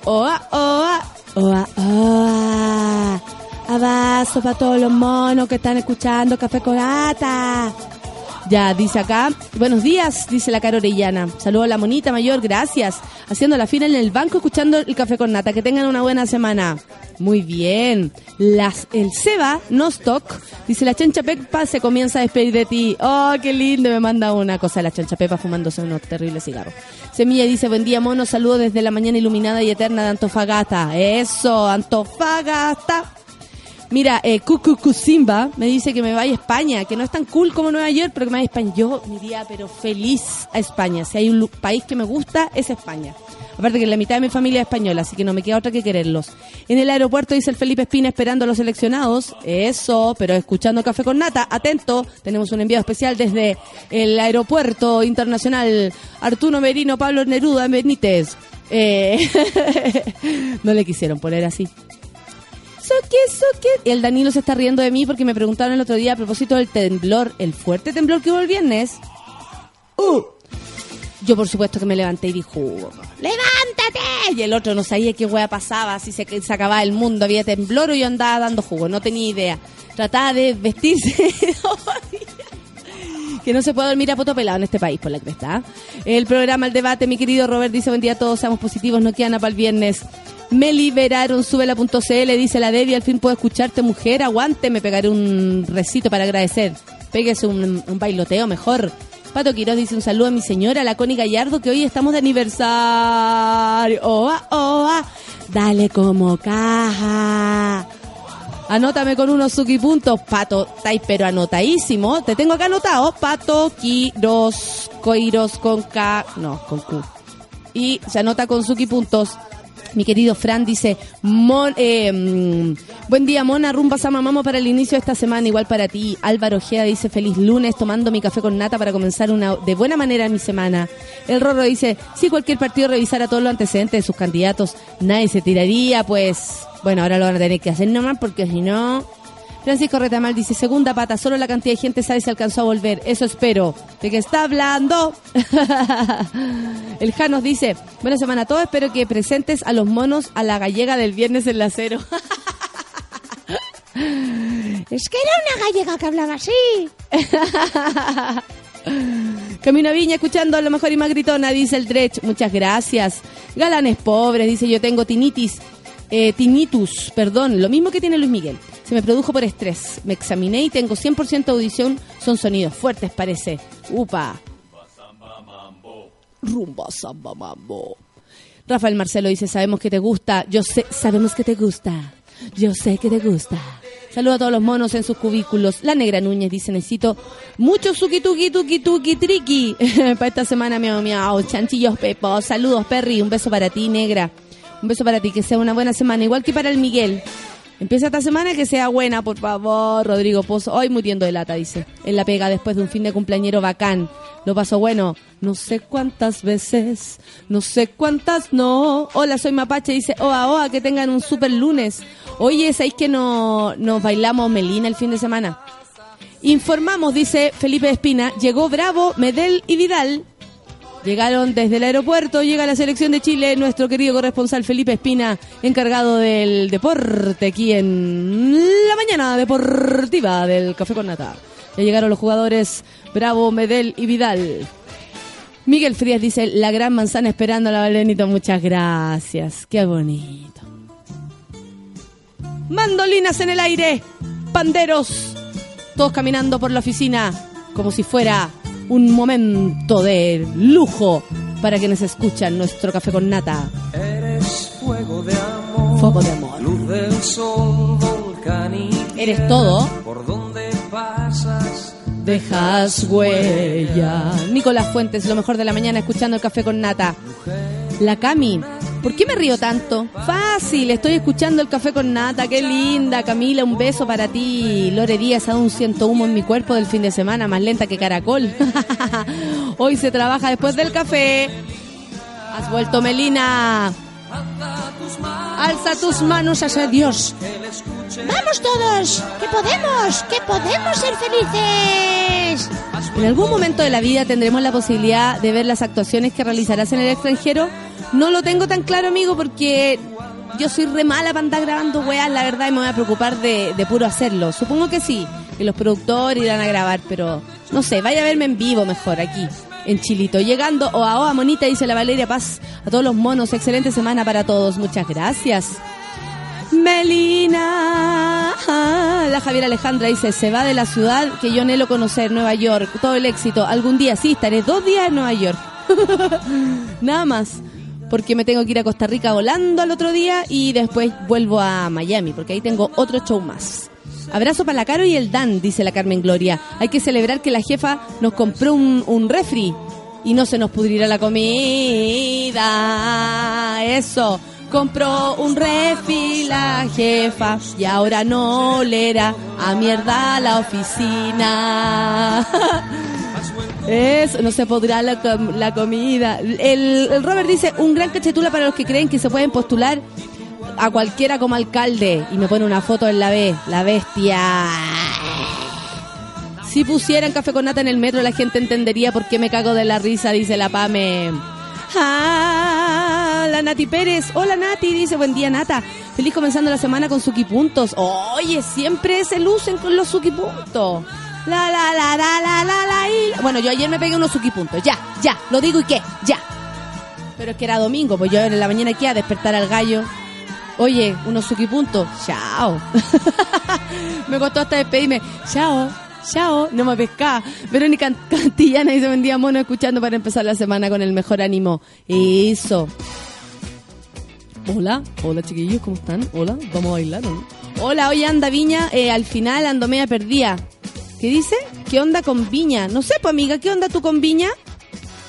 Oa, oa, oa, oa. Abrazo para todos los monos que están escuchando Café con Nata. Ya, dice acá, buenos días, dice la cara orellana. Saludo a la monita mayor, gracias. Haciendo la fila en el banco, escuchando el café con nata. Que tengan una buena semana. Muy bien. Las, el Seba, no stock, dice la chancha Pepa se comienza a despedir de ti. Oh, qué lindo, me manda una cosa la chancha Pepa fumándose unos terribles cigarros. Semilla dice, buen día mono, saludo desde la mañana iluminada y eterna de Antofagasta. Eso, Antofagasta. Mira, eh, Cucu Simba me dice que me vaya a España, que no es tan cool como Nueva York, pero que me vaya a España. Yo me iría, pero feliz a España. Si hay un país que me gusta, es España. Aparte que la mitad de mi familia es española, así que no me queda otra que quererlos. En el aeropuerto dice el Felipe Espina esperando a los seleccionados. Eso, pero escuchando Café con Nata. Atento, tenemos un enviado especial desde el aeropuerto internacional Arturo Merino Pablo Neruda Benítez. Eh, no le quisieron poner así. Suki. Y el Danilo se está riendo de mí porque me preguntaron el otro día a propósito del temblor, el fuerte temblor que hubo el viernes. Uh. Yo por supuesto que me levanté y dije, "Jugo, ¡levántate! Y el otro no sabía qué hueá pasaba, si se, se acababa el mundo, había temblor o yo andaba dando jugo, no tenía idea. Trataba de vestirse. Que no se puede dormir a poto pelado en este país, por la cresta. El programa El Debate, mi querido Robert, dice, buen día a todos, seamos positivos, no quedan para el viernes. Me liberaron, súbela.cl, dice la Debbie, al fin puedo escucharte, mujer, aguante, me pegaré un recito para agradecer. Péguese un, un bailoteo mejor. Pato Quiroz dice un saludo a mi señora, la Connie Gallardo, que hoy estamos de aniversario. Oa, oa, dale como caja. Anótame con unos Suki puntos, Pato, estáis pero anotadísimo. Te tengo acá anotado, Pato Quiroz, Coiros con K, no, con Q. Y se anota con Suki puntos. Mi querido Fran dice, Mon- eh, mm, buen día Mona, rumba Sama Mamo para el inicio de esta semana, igual para ti. Álvaro Ojeda dice, feliz lunes, tomando mi café con nata para comenzar una de buena manera mi semana. El Rorro dice, si cualquier partido revisara todos los antecedentes de sus candidatos, nadie se tiraría, pues, bueno, ahora lo van a tener que hacer nomás porque si no... Francisco Retamal dice, segunda pata, solo la cantidad de gente sabe si alcanzó a volver. Eso espero. ¿De qué está hablando? El Janos dice, buena semana a todos, espero que presentes a los monos a la gallega del viernes en la cero. Es que era una gallega que hablaba así. Camino Viña escuchando a lo mejor y más gritona, dice el Dredge. Muchas gracias. Galanes pobres, dice yo tengo tinitis. Eh, tinnitus, perdón, lo mismo que tiene Luis Miguel. Se me produjo por estrés. Me examiné y tengo 100% audición. Son sonidos fuertes, parece. Upa. Rumba samba mambo. Rafael Marcelo dice, sabemos que te gusta. Yo sé, sabemos que te gusta. Yo sé que te gusta. Saludo a todos los monos en sus cubículos. La negra Núñez dice, necesito mucho suki tuki tuki tuki triqui. para esta semana, miau miau. Chanchillos Pepo. Saludos, Perry. Un beso para ti, negra. Un beso para ti. Que sea una buena semana. Igual que para el Miguel. Empieza esta semana que sea buena, por favor, Rodrigo Pozo. Hoy muriendo de lata, dice. En la pega después de un fin de cumpleañero bacán. Lo pasó bueno. No sé cuántas veces, no sé cuántas no. Hola, soy Mapache, dice, oa, oa, que tengan un super lunes. Oye, ¿sabéis que no, nos bailamos Melina el fin de semana? Informamos, dice Felipe Espina, llegó Bravo, Medel y Vidal. Llegaron desde el aeropuerto, llega la selección de Chile, nuestro querido corresponsal Felipe Espina, encargado del deporte aquí en la mañana deportiva del Café con Nata. Ya llegaron los jugadores Bravo, Medel y Vidal. Miguel Frías dice, la gran manzana esperando a la Valenito, muchas gracias, qué bonito. Mandolinas en el aire, panderos, todos caminando por la oficina como si fuera un momento de lujo para quienes escuchan nuestro café con nata. Eres fuego de amor, Fuego de amor. luz del sol, volcán y Eres todo. por donde pasas. Dejas huella. Nicolás Fuentes, lo mejor de la mañana escuchando el café con nata. La Cami, ¿por qué me río tanto? Fácil, estoy escuchando el café con nata, qué linda. Camila, un beso para ti. Lore Díaz, aún siento humo en mi cuerpo del fin de semana, más lenta que caracol. Hoy se trabaja después del café. Has vuelto, Melina. Alza tus manos hacia Dios. Vamos todos, que podemos, que podemos ser felices. En algún momento de la vida tendremos la posibilidad de ver las actuaciones que realizarás en el extranjero. No lo tengo tan claro, amigo, porque yo soy re mala para andar grabando weas, la verdad, y me voy a preocupar de, de puro hacerlo. Supongo que sí, que los productores irán a grabar, pero no sé, vaya a verme en vivo mejor aquí, en Chilito. Llegando, oa, oa, monita, dice la Valeria Paz, a todos los monos, excelente semana para todos, muchas gracias. Melina. La Javiera Alejandra dice, se va de la ciudad que yo anhelo conocer, Nueva York. Todo el éxito. Algún día sí, estaré dos días en Nueva York. Nada más. Porque me tengo que ir a Costa Rica volando al otro día y después vuelvo a Miami, porque ahí tengo otro show más. Abrazo para la Caro y el Dan, dice la Carmen Gloria. Hay que celebrar que la jefa nos compró un, un refri y no se nos pudrirá la comida. Eso. Compró un refri la jefa y ahora no olerá a mierda la oficina. Eso, no se podrá la, la comida. El Robert dice, un gran cachetula para los que creen que se pueden postular a cualquiera como alcalde. Y me pone una foto en la B, la bestia. Si pusieran café con nata en el metro, la gente entendería por qué me cago de la risa, dice la Pame. Ah, la Nati Pérez. Hola Nati, dice, buen día Nata. Feliz comenzando la semana con Suki Puntos. Oye, siempre se lucen con los Suki Puntos. La, la, la, la, la, la, la, y... Bueno, yo ayer me pegué unos suquipuntos. Ya, ya, lo digo y qué, ya. Pero es que era domingo, pues yo en la mañana aquí a despertar al gallo. Oye, unos suquipuntos. Chao. me costó hasta despedirme. Chao. Chao, no me pescá. Verónica Cantillana dice buen día mono escuchando para empezar la semana con el mejor ánimo. Eso. Hola, hola chiquillos, ¿cómo están? Hola, vamos a bailar no? Hola, hoy anda Viña, eh, al final ando media perdida. ¿Qué dice? ¿Qué onda con Viña? No sé, pues amiga, ¿qué onda tú con Viña?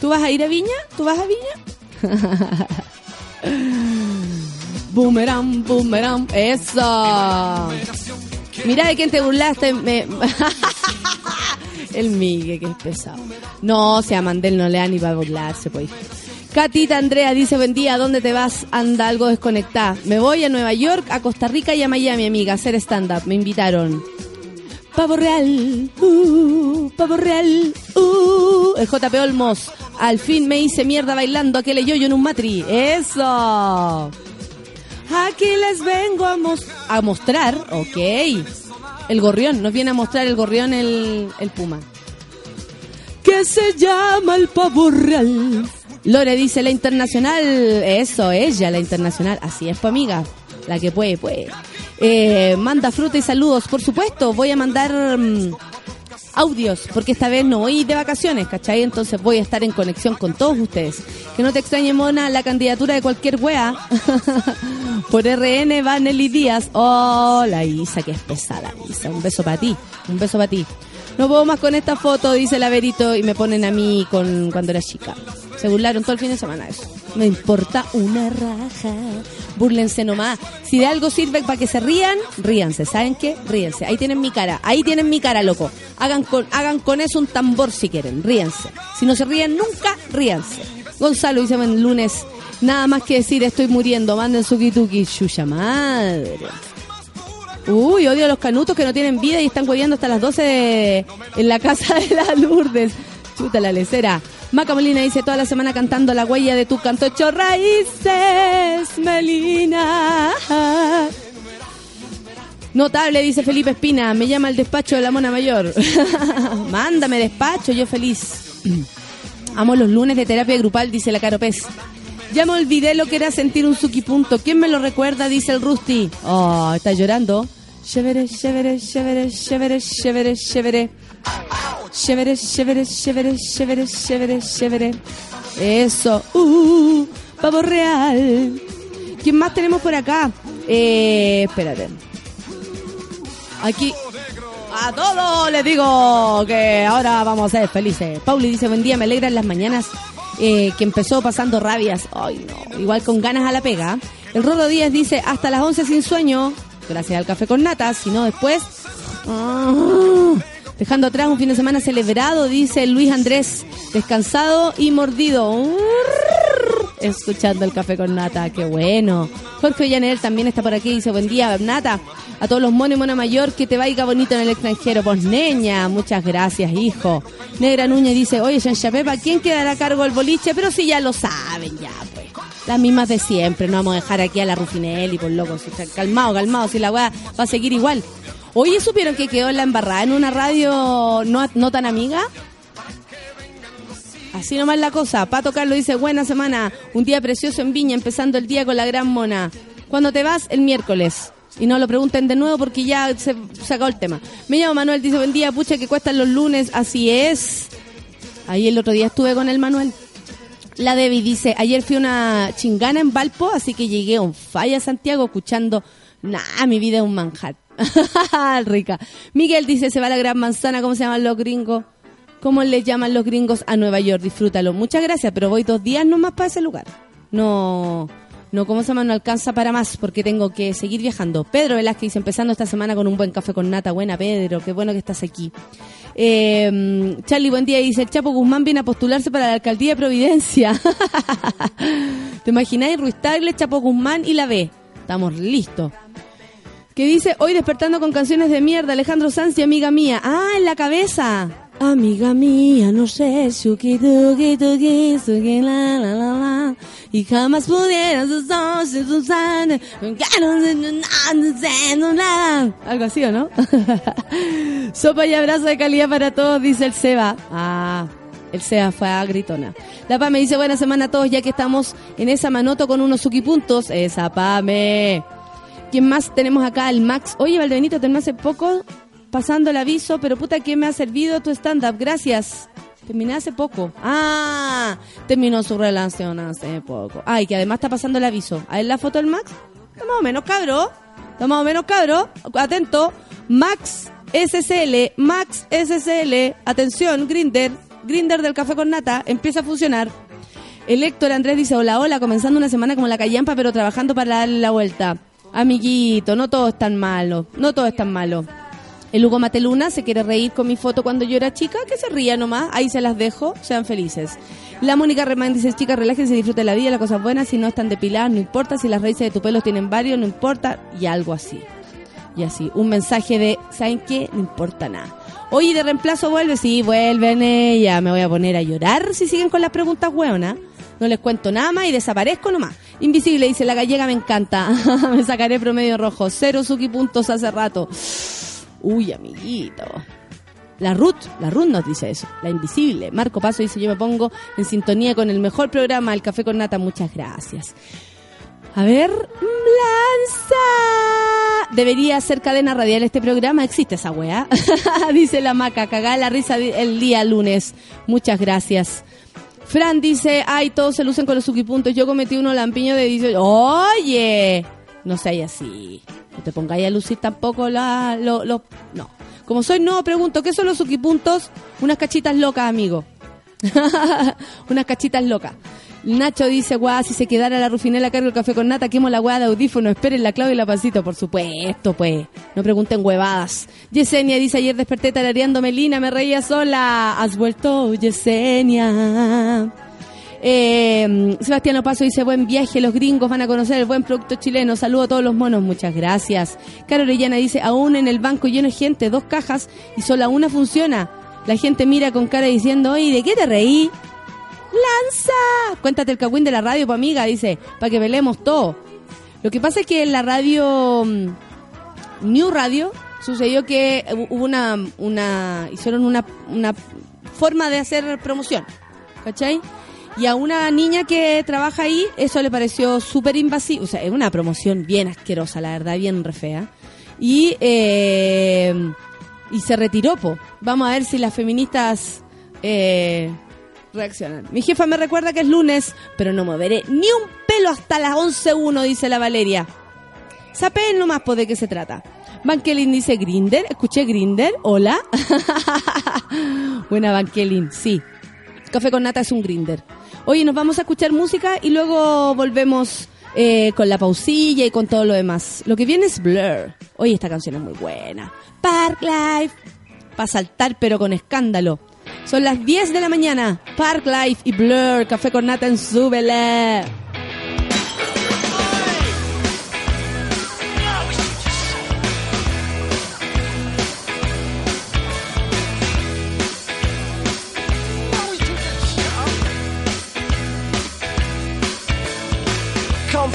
¿Tú vas a ir a Viña? ¿Tú vas a Viña? boomerang, boomerang, eso. Mira de quién te burlaste. El Migue, que es pesado. No, si a Mandel no le da ni para burlarse, pues. Catita Andrea dice, buen día, ¿dónde te vas? Anda algo desconectada. Me voy a Nueva York, a Costa Rica y a Miami, amiga, a hacer stand-up. Me invitaron. Pavo Real, uh, Pavo Real, uh. El JP Olmos. Al fin me hice mierda bailando aquel yo en un matri. ¡Eso! Aquí les vengo a, mos- a mostrar, ok. El gorrión, nos viene a mostrar el gorrión el, el puma. Que se llama el pavo real. Lore dice la internacional. Eso, ella, la internacional. Así es, pues amiga. La que puede, puede. Eh, manda fruta y saludos, por supuesto. Voy a mandar mm, audios, porque esta vez no voy de vacaciones, ¿cachai? Entonces voy a estar en conexión con todos ustedes. Que no te extrañe, Mona, la candidatura de cualquier wea. Por RN va Nelly Díaz. Oh, la Isa, que es pesada, Isa. Un beso para ti, un beso para ti. No puedo más con esta foto, dice la Verito, y me ponen a mí con cuando era chica. Se burlaron todo el fin de semana eso. No importa una raja. Búrlense nomás. Si de algo sirve para que se rían, ríanse. ¿Saben qué? Ríanse. Ahí tienen mi cara. Ahí tienen mi cara, loco. Hagan con, hagan con eso un tambor si quieren. Ríanse. Si no se ríen nunca, ríanse. Gonzalo dice el lunes. Nada más que decir, estoy muriendo. Manden su kituki. Chuya madre. Uy, odio a los canutos que no tienen vida y están hueveando hasta las 12 de- en la casa de la Lourdes. Chuta la lecera. Maca Molina dice toda la semana cantando la huella de tu canto hecho raíces, Melina. Notable, dice Felipe Espina. Me llama el despacho de la mona mayor. Mándame despacho, yo feliz. Amo los lunes de terapia grupal, dice la Caro Pez. Ya me olvidé lo que era sentir un suquipunto. ¿Quién me lo recuerda? Dice el Rusty. Oh, está llorando. Chévere, chévere, chévere, chévere, chévere, chévere. Chévere, chévere, chévere, chévere, chévere, chévere. Eso. Uh, pavo real. ¿Quién más tenemos por acá? Eh, espérate. Aquí. A todos les digo que ahora vamos a ser felices. Pauli dice, buen día, me alegra en las mañanas eh, que empezó pasando rabias. Ay, no, igual con ganas a la pega. El Rodo Díaz dice, hasta las 11 sin sueño, gracias al café con nata, si no después... ah, dejando atrás un fin de semana celebrado, dice Luis Andrés, descansado y mordido. Escuchando el café con nata, qué bueno. Jorge Villanel también está por aquí, dice, buen día, nata. A todos los monos y mona mayor, que te vaya bonito en el extranjero. Pues neña, muchas gracias, hijo. Negra Núñez dice, oye, Jean Pepa, ¿quién quedará a cargo del boliche? Pero si ya lo saben, ya, pues. Las mismas de siempre, no vamos a dejar aquí a la Rufinelli, por loco. Si- Calmado, calmado, si la weá va a seguir igual. Oye, ¿supieron que quedó en la embarrada en una radio no, no tan amiga? Así nomás la cosa. Pato Carlos dice, buena semana, un día precioso en Viña, empezando el día con la gran mona. ¿Cuándo te vas? El miércoles. Y no lo pregunten de nuevo porque ya se, se acabó el tema. Me llamo Manuel, dice, buen día, pucha, que cuestan los lunes. Así es. Ahí el otro día estuve con el Manuel. La Debbie dice, ayer fui una chingana en Valpo, así que llegué a falla a Santiago escuchando, nah, mi vida es un manjar. Rica. Miguel dice, se va la gran manzana, ¿cómo se llaman los gringos? ¿Cómo le llaman los gringos a Nueva York? Disfrútalo. Muchas gracias, pero voy dos días nomás para ese lugar. No, no, ¿cómo se llama? No alcanza para más porque tengo que seguir viajando. Pedro Velázquez empezando esta semana con un buen café con nata. Buena, Pedro, qué bueno que estás aquí. Eh, Charlie, buen día. Dice, el Chapo Guzmán viene a postularse para la alcaldía de Providencia. ¿Te imagináis? Ruiz Tagle, Chapo Guzmán y la B. Estamos listos. Que dice, hoy despertando con canciones de mierda, Alejandro Sanz y amiga mía. Ah, en la cabeza. Amiga mía, no sé, suki tuki tuki, suki la la la la. Y jamás pudiera sus ojos y sus años, Algo así, ¿o no? Sopa y abrazo de calidad para todos, dice el Seba. Ah, el Seba fue a gritona. La Pame dice, buena semana a todos, ya que estamos en esa manoto con unos suki puntos. Esa Pame. ¿Quién más tenemos acá? El Max. Oye, Valdebenito, terminó hace poco pasando el aviso, pero puta, ¿qué me ha servido tu stand-up? Gracias. Terminé hace poco. Ah, terminó su relación hace poco. Ay, que además está pasando el aviso. ¿A ver la foto del Max? Está o menos cabro. Está o menos cabro. Atento. Max SSL. Max SSL. Atención, Grinder. Grinder del café con nata. Empieza a funcionar. El Héctor Andrés dice, hola, hola, comenzando una semana como la callampa, pero trabajando para darle la vuelta. Amiguito, no todo es tan malo, no todo es tan malo. El Hugo Mateluna se quiere reír con mi foto cuando yo era chica, que se ría nomás, ahí se las dejo, sean felices. La Mónica Remán dice, chica, relájense, disfruten la vida, las cosas buenas, si no están depiladas, no importa, si las raíces de tu pelo tienen varios, no importa, y algo así. Y así, un mensaje de, ¿saben qué? No importa nada. Oye, ¿de reemplazo vuelve? Sí, vuelven ella. Me voy a poner a llorar si siguen con las preguntas hueonas. No les cuento nada más y desaparezco nomás. Invisible, dice la gallega, me encanta. me sacaré promedio rojo. Cero Suki puntos hace rato. Uy, amiguito. La Ruth, la Ruth nos dice eso. La invisible. Marco Paso dice, yo me pongo en sintonía con el mejor programa, el Café con Nata. Muchas gracias. A ver, Lanza. Debería ser cadena radial este programa. ¿Existe esa weá? dice la maca. Cagá la risa el día lunes. Muchas gracias. Fran dice, ay, todos se lucen con los suquipuntos. Yo cometí uno lampiño de 18. Oye, no seas así. No te pongáis a lucir tampoco la, lo, lo- no. Como soy nuevo, pregunto, ¿qué son los suquipuntos? Unas cachitas locas, amigo. Unas cachitas locas. Nacho dice, guau, si se quedara la rufinela cargo el café con nata, quemo la guada de audífono, esperen la clave y la pasito, por supuesto, pues. No pregunten huevadas. Yesenia dice, ayer desperté tarareando Melina, me reía sola. Has vuelto, Yesenia. Eh, Sebastián Opaso dice, buen viaje, los gringos van a conocer el buen producto chileno. Saludo a todos los monos, muchas gracias. Caro Orellana dice, aún en el banco lleno de gente, dos cajas y solo una funciona. La gente mira con cara diciendo, oye, ¿de qué te reí? ¡Lanza! Cuéntate el cagüín de la radio, pa' amiga, dice, para que velemos todo. Lo que pasa es que en la radio mm, New Radio sucedió que hubo una, una hicieron una, una forma de hacer promoción, ¿cachai? Y a una niña que trabaja ahí, eso le pareció súper invasivo. O sea, es una promoción bien asquerosa, la verdad, bien re fea. Y, eh, y se retiró, po. Vamos a ver si las feministas eh, reaccionan. Mi jefa me recuerda que es lunes, pero no moveré ni un pelo hasta las 11.1, dice la Valeria. Sapeen nomás po de qué se trata. Bankelin dice Grinder, escuché Grinder, hola. Buena Bankelin, sí. Café con nata es un grinder. Oye, nos vamos a escuchar música y luego volvemos eh, con la pausilla y con todo lo demás. Lo que viene es Blur. Oye, esta canción es muy buena. Park Life. Para saltar pero con escándalo. Son las 10 de la mañana. Park Life y Blur. Café con nata en Súbele.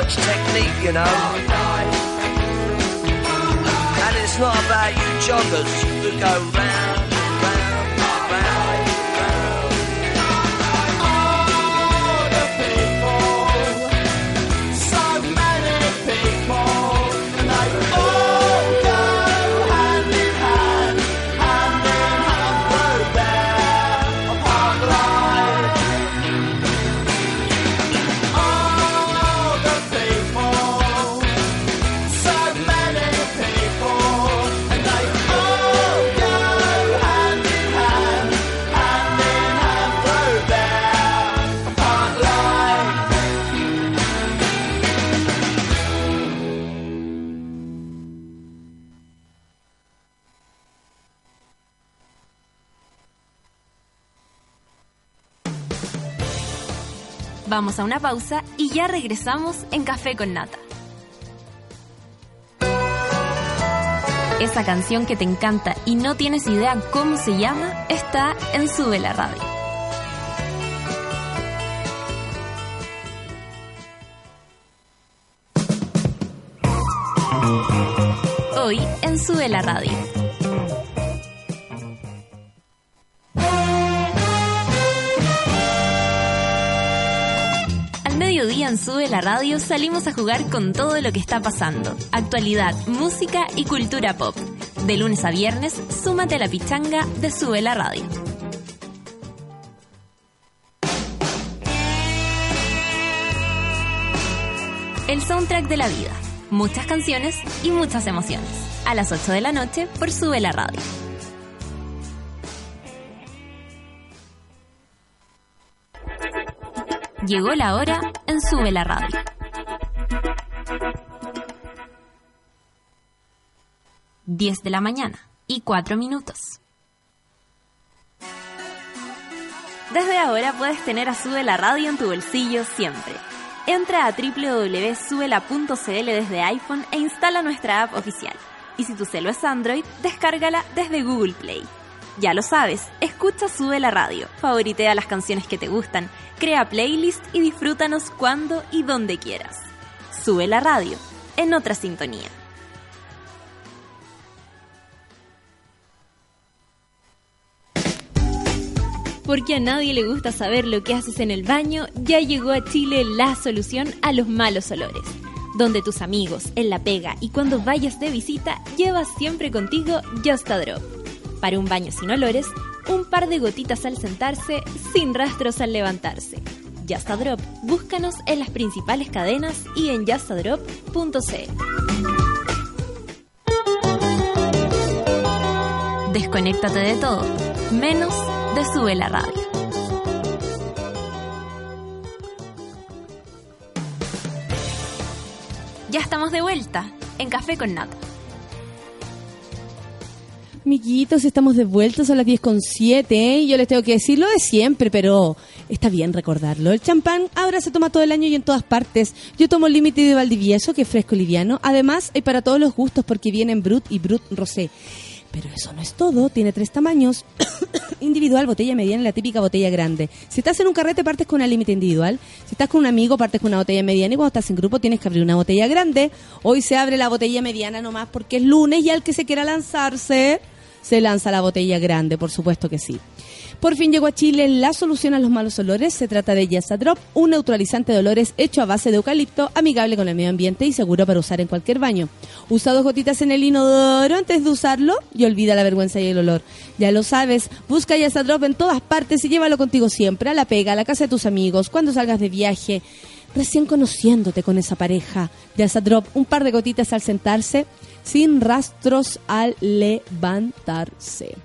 dirge technique, you know. And it's not about you joggers who go round, a una pausa y ya regresamos en Café con Nata. Esa canción que te encanta y no tienes idea cómo se llama está en Sube la Radio. Hoy en Sube la Radio. En Sube la Radio salimos a jugar con todo lo que está pasando. Actualidad, música y cultura pop. De lunes a viernes, súmate a la pichanga de Sube la Radio. El soundtrack de la vida. Muchas canciones y muchas emociones. A las 8 de la noche por Sube la Radio. Llegó la hora en Sube la Radio. Diez de la mañana y cuatro minutos. Desde ahora puedes tener a Sube la Radio en tu bolsillo siempre. Entra a www.subela.cl desde iPhone e instala nuestra app oficial. Y si tu celo es Android, descárgala desde Google Play. Ya lo sabes, escucha Sube la Radio, favoritea las canciones que te gustan, crea playlist y disfrútanos cuando y donde quieras. Sube la radio, en otra sintonía. Porque a nadie le gusta saber lo que haces en el baño, ya llegó a Chile la solución a los malos olores. Donde tus amigos, en la pega y cuando vayas de visita, llevas siempre contigo Just a Drop. Para un baño sin olores, un par de gotitas al sentarse, sin rastros al levantarse. Just a Drop, búscanos en las principales cadenas y en justadrop.cl. Desconéctate de todo, menos de Sube la Radio. Ya estamos de vuelta en Café con Nata. Miquitos, estamos de vuelta, son las 10 con 7, ¿eh? y yo les tengo que decir lo de siempre, pero está bien recordarlo. El champán ahora se toma todo el año y en todas partes. Yo tomo el límite de Valdivieso, que es fresco y liviano. Además, hay para todos los gustos porque vienen Brut y Brut Rosé. Pero eso no es todo, tiene tres tamaños. individual, botella mediana y la típica botella grande. Si estás en un carrete, partes con una límite individual. Si estás con un amigo, partes con una botella mediana. Y cuando estás en grupo, tienes que abrir una botella grande. Hoy se abre la botella mediana nomás porque es lunes y al que se quiera lanzarse, se lanza la botella grande, por supuesto que sí. Por fin llegó a Chile la solución a los malos olores. Se trata de Yasa Drop, un neutralizante de olores hecho a base de eucalipto, amigable con el medio ambiente y seguro para usar en cualquier baño. Usa dos gotitas en el inodoro antes de usarlo y olvida la vergüenza y el olor. Ya lo sabes, busca Yasa Drop en todas partes y llévalo contigo siempre, a la pega, a la casa de tus amigos, cuando salgas de viaje, recién conociéndote con esa pareja. Yasa Drop, un par de gotitas al sentarse, sin rastros al levantarse.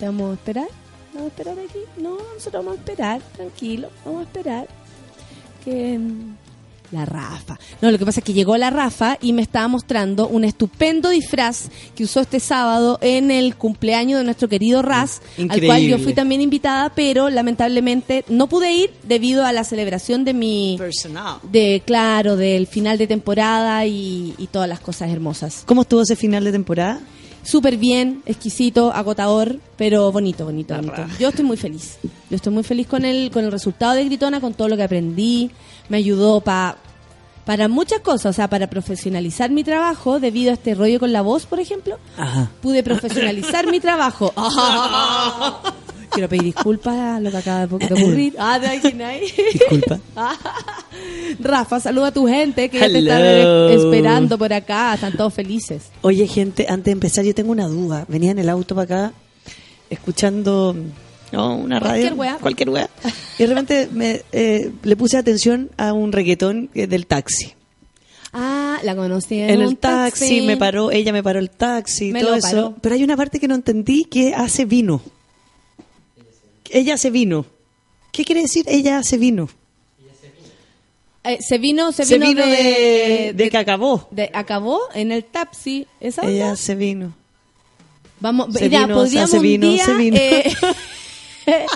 ¿Te vamos a esperar? ¿Vamos a esperar aquí? No, nosotros vamos a esperar, tranquilo, vamos a esperar. Que mm, la Rafa. No, lo que pasa es que llegó la Rafa y me estaba mostrando un estupendo disfraz que usó este sábado en el cumpleaños de nuestro querido Raz, al cual yo fui también invitada, pero lamentablemente no pude ir debido a la celebración de mi Personal. de claro, del final de temporada y, y todas las cosas hermosas. ¿Cómo estuvo ese final de temporada? Súper bien, exquisito, agotador, pero bonito, bonito, bonito. Yo estoy muy feliz. Yo estoy muy feliz con el, con el resultado de Gritona, con todo lo que aprendí. Me ayudó pa, para muchas cosas, o sea, para profesionalizar mi trabajo debido a este rollo con la voz, por ejemplo. Ajá. Pude profesionalizar mi trabajo. Quiero pedir disculpas a lo que acaba de de ocurrir. Ah, ¿te imagináis? Disculpa. Rafa, saluda a tu gente que ya te Hello. está esperando por acá. Están todos felices. Oye, gente, antes de empezar, yo tengo una duda. Venía en el auto para acá, escuchando no, una radio. Cualquier weá. Cualquier weá. Y de repente me, eh, le puse atención a un reggaetón eh, del taxi. Ah, la conocí en, En un el taxi, me paró, ella me paró el taxi, Me todo lo eso. paró. Pero hay una parte que no entendí que hace vino. Ella hace vino. ¿Qué quiere decir ella hace vino? Eh, se vino, se Se vino, vino de, de, de que acabó. de- acabó en el taxi. ¿Esa Ella onda? hace vino. Vamos, se vino, podríamos se un vino, día, se vino. eh,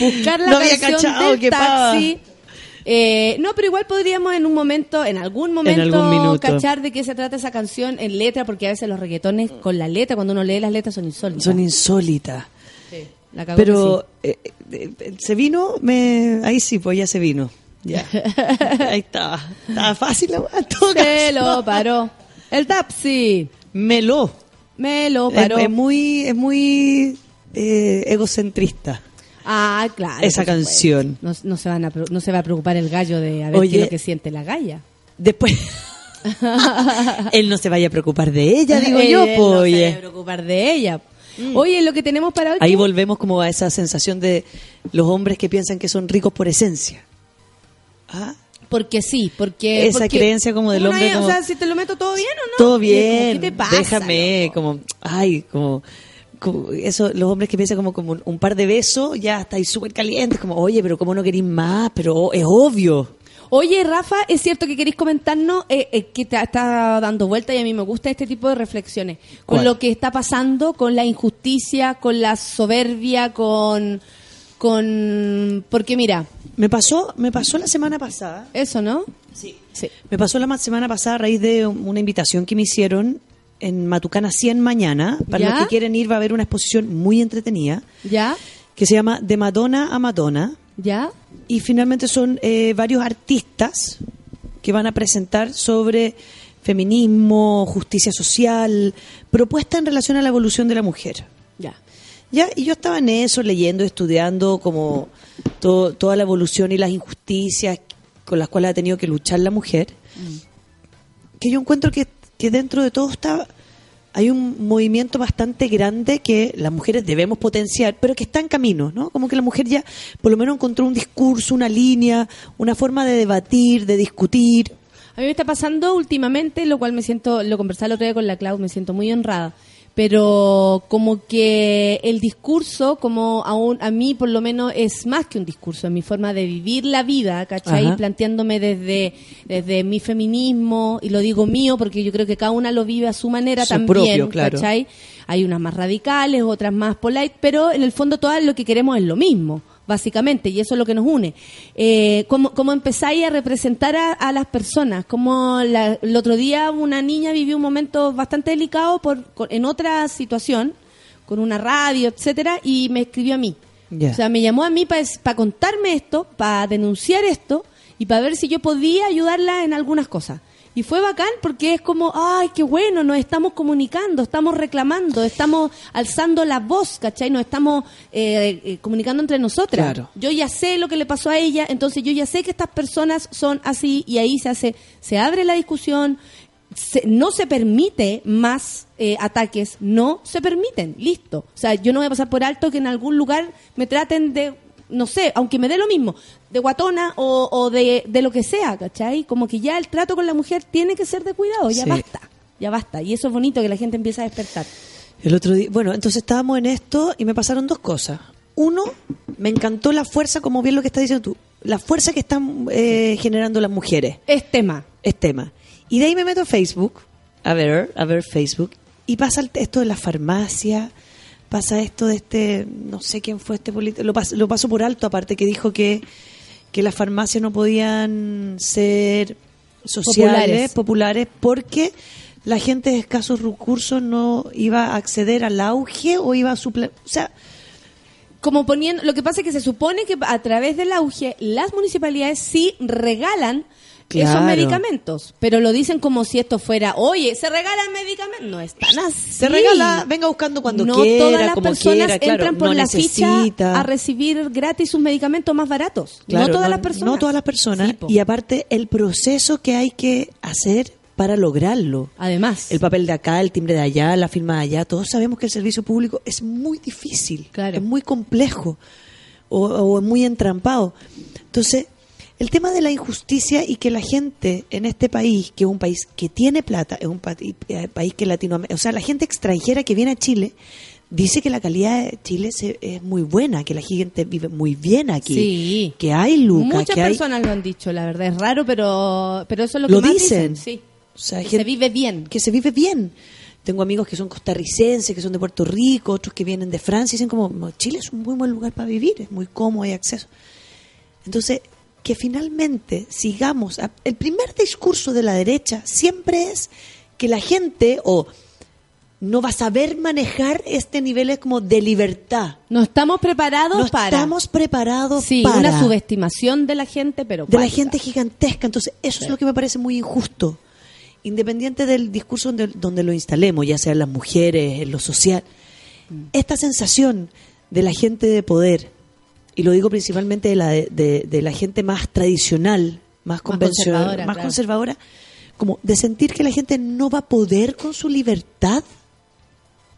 buscar la No había canción cachado, del taxi. Eh, no, pero igual podríamos en un momento, en algún momento, algún minuto. cachar de qué se trata esa canción en letra, porque a veces los reggaetones con la letra, cuando uno lee las letras, son insólitas. Son insólitas. La cagó Pero eh, eh, eh, se vino, me, ahí sí, pues ya se vino. Ya. ahí estaba. Estaba fácil la. Se lo paró. El taxi. Me lo. Me lo paró. es muy, es muy eh, egocentrista. Ah, claro. Esa canción. No, no se van a, pre- no se va a preocupar el gallo de a ver Oye. qué es lo que siente la galla. Después. Él no se vaya a preocupar de ella, digo Él yo, no pues. se a preocupar de ella. Oye, lo que tenemos para hoy. Ahí volvemos como a esa sensación de los hombres que piensan que son ricos por esencia. ¿Ah? Porque sí, porque. Esa porque creencia como del hombre como- O sea, si te lo meto todo bien o no. Todo bien. ¿Qué te pasa? Déjame, como, ay, como, eso, los hombres que piensan como, como un, un par de besos, ya estáis súper calientes, como, oye, pero ¿cómo no queréis más? Pero es obvio. Oye, Rafa, es cierto que queréis comentarnos eh, eh, que te está dando vuelta y a mí me gusta este tipo de reflexiones. Con ¿Cuál? lo que está pasando, con la injusticia, con la soberbia, con. con Porque mira, Me pasó, me pasó la semana pasada. eso, ¿no? Sí. Sí. Me pasó la ma- semana pasada a raíz de una invitación que me hicieron en Matucana 100 mañana. Para ¿Ya? los que quieren ir va a haber una exposición muy entretenida ¿Ya? que se llama De Madonna a Madonna. ¿Ya? Y finalmente son eh, varios artistas que van a presentar sobre feminismo, justicia social, propuesta en relación a la evolución de la mujer. Ya. Ya, y yo estaba en eso, leyendo, estudiando como to- toda la evolución y las injusticias con las cuales ha tenido que luchar la mujer. Que yo encuentro que, que dentro de todo está hay un movimiento bastante grande que las mujeres debemos potenciar, pero que está en camino, ¿no? Como que la mujer ya por lo menos encontró un discurso, una línea, una forma de debatir, de discutir. A mí me está pasando últimamente, lo cual me siento, lo conversé el otro día con la Clau, me siento muy honrada. Pero como que el discurso, como aún a mí por lo menos es más que un discurso, es mi forma de vivir la vida, ¿cachai? Ajá. Planteándome desde, desde mi feminismo, y lo digo mío porque yo creo que cada una lo vive a su manera Su también, propio, claro. ¿cachai? Hay unas más radicales, otras más polite, pero en el fondo todas lo que queremos es lo mismo, básicamente, y eso es lo que nos une. Eh, ¿cómo, cómo empezáis a representar a, a las personas? Como la- el otro día una niña vivió un momento bastante delicado por, en otra situación, con una radio, etcétera, y me escribió a mí. O sea, me llamó a mí para contarme esto, para denunciar esto y para ver si yo podía ayudarla en algunas cosas. Y fue bacán porque es como, ay, qué bueno, nos estamos comunicando, estamos reclamando, estamos alzando la voz, ¿cachai? Nos estamos eh, eh, comunicando entre nosotras. Claro. Yo ya sé lo que le pasó a ella, entonces yo ya sé que estas personas son así y ahí se hace, se abre la discusión, se- no se permite más eh, ataques, no se permiten, listo. O sea, yo no voy a pasar por alto que en algún lugar me traten de, no sé, aunque me dé lo mismo, de guatona o, o de, de lo que sea, ¿cachai? Como que ya el trato con la mujer tiene que ser de cuidado, ya Sí. basta, ya basta. Y eso es bonito que la gente empieza a despertar. El otro día, bueno, entonces estábamos en esto y me pasaron dos cosas. Uno, me encantó la fuerza, como bien lo que estás diciendo tú, la fuerza que están eh, generando las mujeres. Es tema. Es tema. Y de ahí me meto a Facebook, a ver, a ver Facebook, y pasa esto de la farmacia, pasa esto de este, no sé quién fue este político, lo, pas- lo paso por alto aparte, que dijo que, que las farmacias no podían ser sociales, Populares. populares, porque la gente de escasos recursos no iba a acceder al auge o iba a suple... O sea, como poniendo, lo que pasa es que se supone que a través del auge las municipalidades sí regalan esos medicamentos, pero lo dicen como si esto fuera, oye, se regalan medicamentos, no están así. se regala, venga buscando cuando no quiera, todas las como personas quiera, claro, entran por no la necesita. ficha a recibir gratis sus medicamentos más baratos. Claro, no todas las personas. No todas las personas. Sí, y aparte, el proceso que hay que hacer para lograrlo. Además, El papel de acá, el timbre de allá, la firma de allá. Todos sabemos que el servicio público es muy difícil. Claro. Es muy complejo. O, o es muy entrampado. Entonces, el tema de la injusticia y que la gente en este país, que es un país que tiene plata, es un pa- eh, país que Latinoamérica, o sea, la gente extranjera que viene a Chile, dice que la calidad de Chile se- es muy buena, que la gente vive muy bien aquí, Sí. que hay lucas, muchas que hay personas lo han dicho, la verdad es raro, pero pero eso es lo que Lo más dicen. Sí. O sea, Que gente- se vive bien. que se vive bien. Tengo amigos que son costarricenses, que son de Puerto Rico, otros que vienen de Francia y dicen como, "No, Chile es un muy buen lugar para vivir, es muy cómodo, hay acceso. Entonces, que finalmente sigamos, a- el primer discurso de la derecha siempre es que la gente o no va a saber manejar este nivel como de libertad. No estamos preparados No para estamos preparados Sí, para una subestimación de la gente, pero de la gente gigantesca. Entonces, eso es lo que me parece muy injusto. Independiente del discurso donde, donde lo instalemos, ya sea en las mujeres, en lo social, esta sensación de la gente de poder, y lo digo principalmente de la, de, de- la gente más tradicional, más convencional, conservadora, más claro. conservadora, como de sentir que la gente no va a poder con su libertad.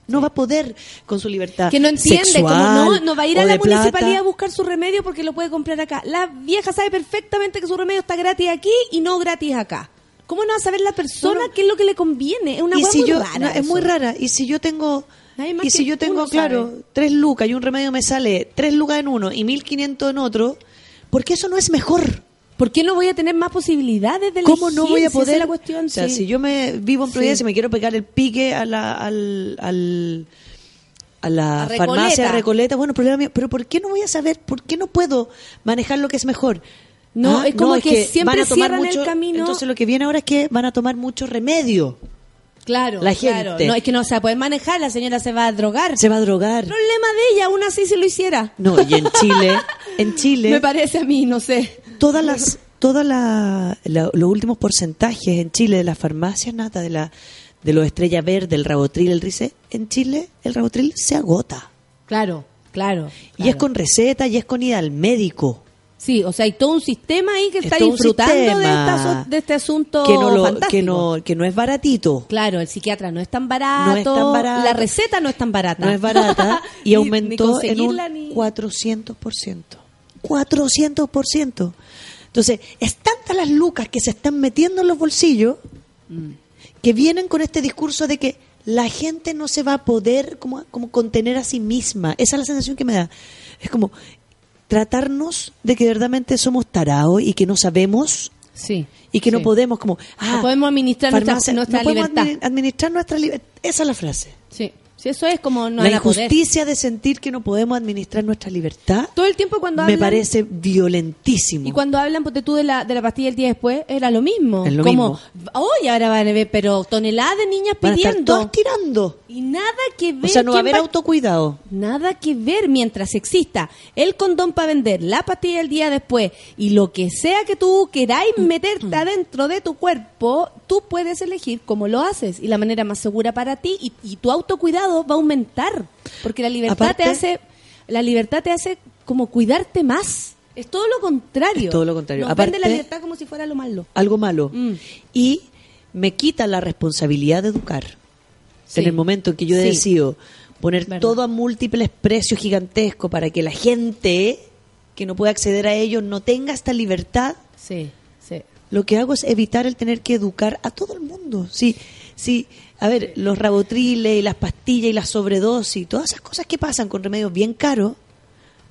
No va a poder con su libertad. que no entiende, sexual como no, no va a ir a la plata. municipalidad a buscar su remedio porque lo puede comprar acá. La vieja sabe perfectamente que su remedio está gratis aquí y no gratis acá. ¿Cómo no va a saber la persona No, no. qué es lo que le conviene? Es una hueá si muy yo, rara no, es muy rara. Y si yo tengo, más y si yo tengo, claro, sabe. tres lucas y un remedio me sale tres lucas en uno y mil quinientos en otro, porque eso no es mejor. ¿Por qué no voy a tener más posibilidades de ¿Cómo no elegir? voy a poder? es la cuestión, o sea, sí. si yo me vivo en Providencia Sí. y me quiero pegar el pique a la, al, al- a la A Recoleta. farmacia Recoleta, bueno, problema mío, pero ¿por qué no voy a saber? ¿Por qué no puedo manejar lo que es mejor? No, es como que siempre van a tomar cierran el mucho- camino. Entonces lo que viene ahora es que van a tomar mucho remedio. Claro, la claro. gente. No, es que no se va a poder manejar, la señora se va a drogar. Se va a drogar. Problema de ella, aún así se lo hiciera. No, y en Chile, en Chile, Me parece a mí, no sé. todas las todas la- la- los últimos porcentajes en Chile de las farmacias nata de la de los estrella verde el rabotril el rice en Chile el rabotril se agota Claro, claro. y es claro. con receta y es con ida al médico Sí, o sea, hay todo un sistema ahí que Es está disfrutando de, esta de este asunto que no lo fantástico. que no que no es baratito Claro, el psiquiatra no es tan barato, No es tan barato. la receta no es tan barata. no es barata y Ni- aumentó ni en un ni- 400%. 400%. Entonces, es tantas las lucas que se están metiendo en los bolsillos Mm. que vienen con este discurso de que la gente no se va a poder como, como contener a sí misma. Esa es la sensación que me da. Es como tratarnos de que verdaderamente somos tarados y que no sabemos Sí. y que no sí. podemos como ah, No podemos administrar nuestra- farmacia, nuestra no podemos libertad. admi- administrar nuestra libertad. Esa es la frase. Sí. Sí, eso es como no la poder. injusticia de sentir que no podemos administrar nuestra libertad Todo el tiempo cuando me hablan parece violentísimo. y cuando hablan ponte tú de la de la pastilla el día después era lo mismo. Es lo como hoy ahora van a ver pero toneladas de niñas Van a estar pidiendo tirando. y nada que ver O sea, no va a haber autocuidado. Nada que ver mientras exista el condón para vender, la pastilla el día después y lo que sea que tú queráis Mm. meterte adentro de tu cuerpo, tú puedes elegir cómo lo haces y la manera más segura para ti y, y tu autocuidado va a aumentar. Porque la libertad te hace, la libertad te hace como cuidarte más. Es todo lo contrario. Es todo lo contrario. Nos Aparte- vende la libertad como si fuera lo malo. algo malo. Mm. Y me quita la responsabilidad de educar. Sí. En el momento en que yo Sí. decido poner Verdad. todo a múltiples precios gigantescos para que la gente que no puede acceder a ellos no tenga esta libertad, Sí, sí. lo que hago es evitar el tener que educar a todo el mundo. Sí, sí. A ver, los rabotriles y las pastillas y las sobredosis, todas esas cosas que pasan con remedios bien caros,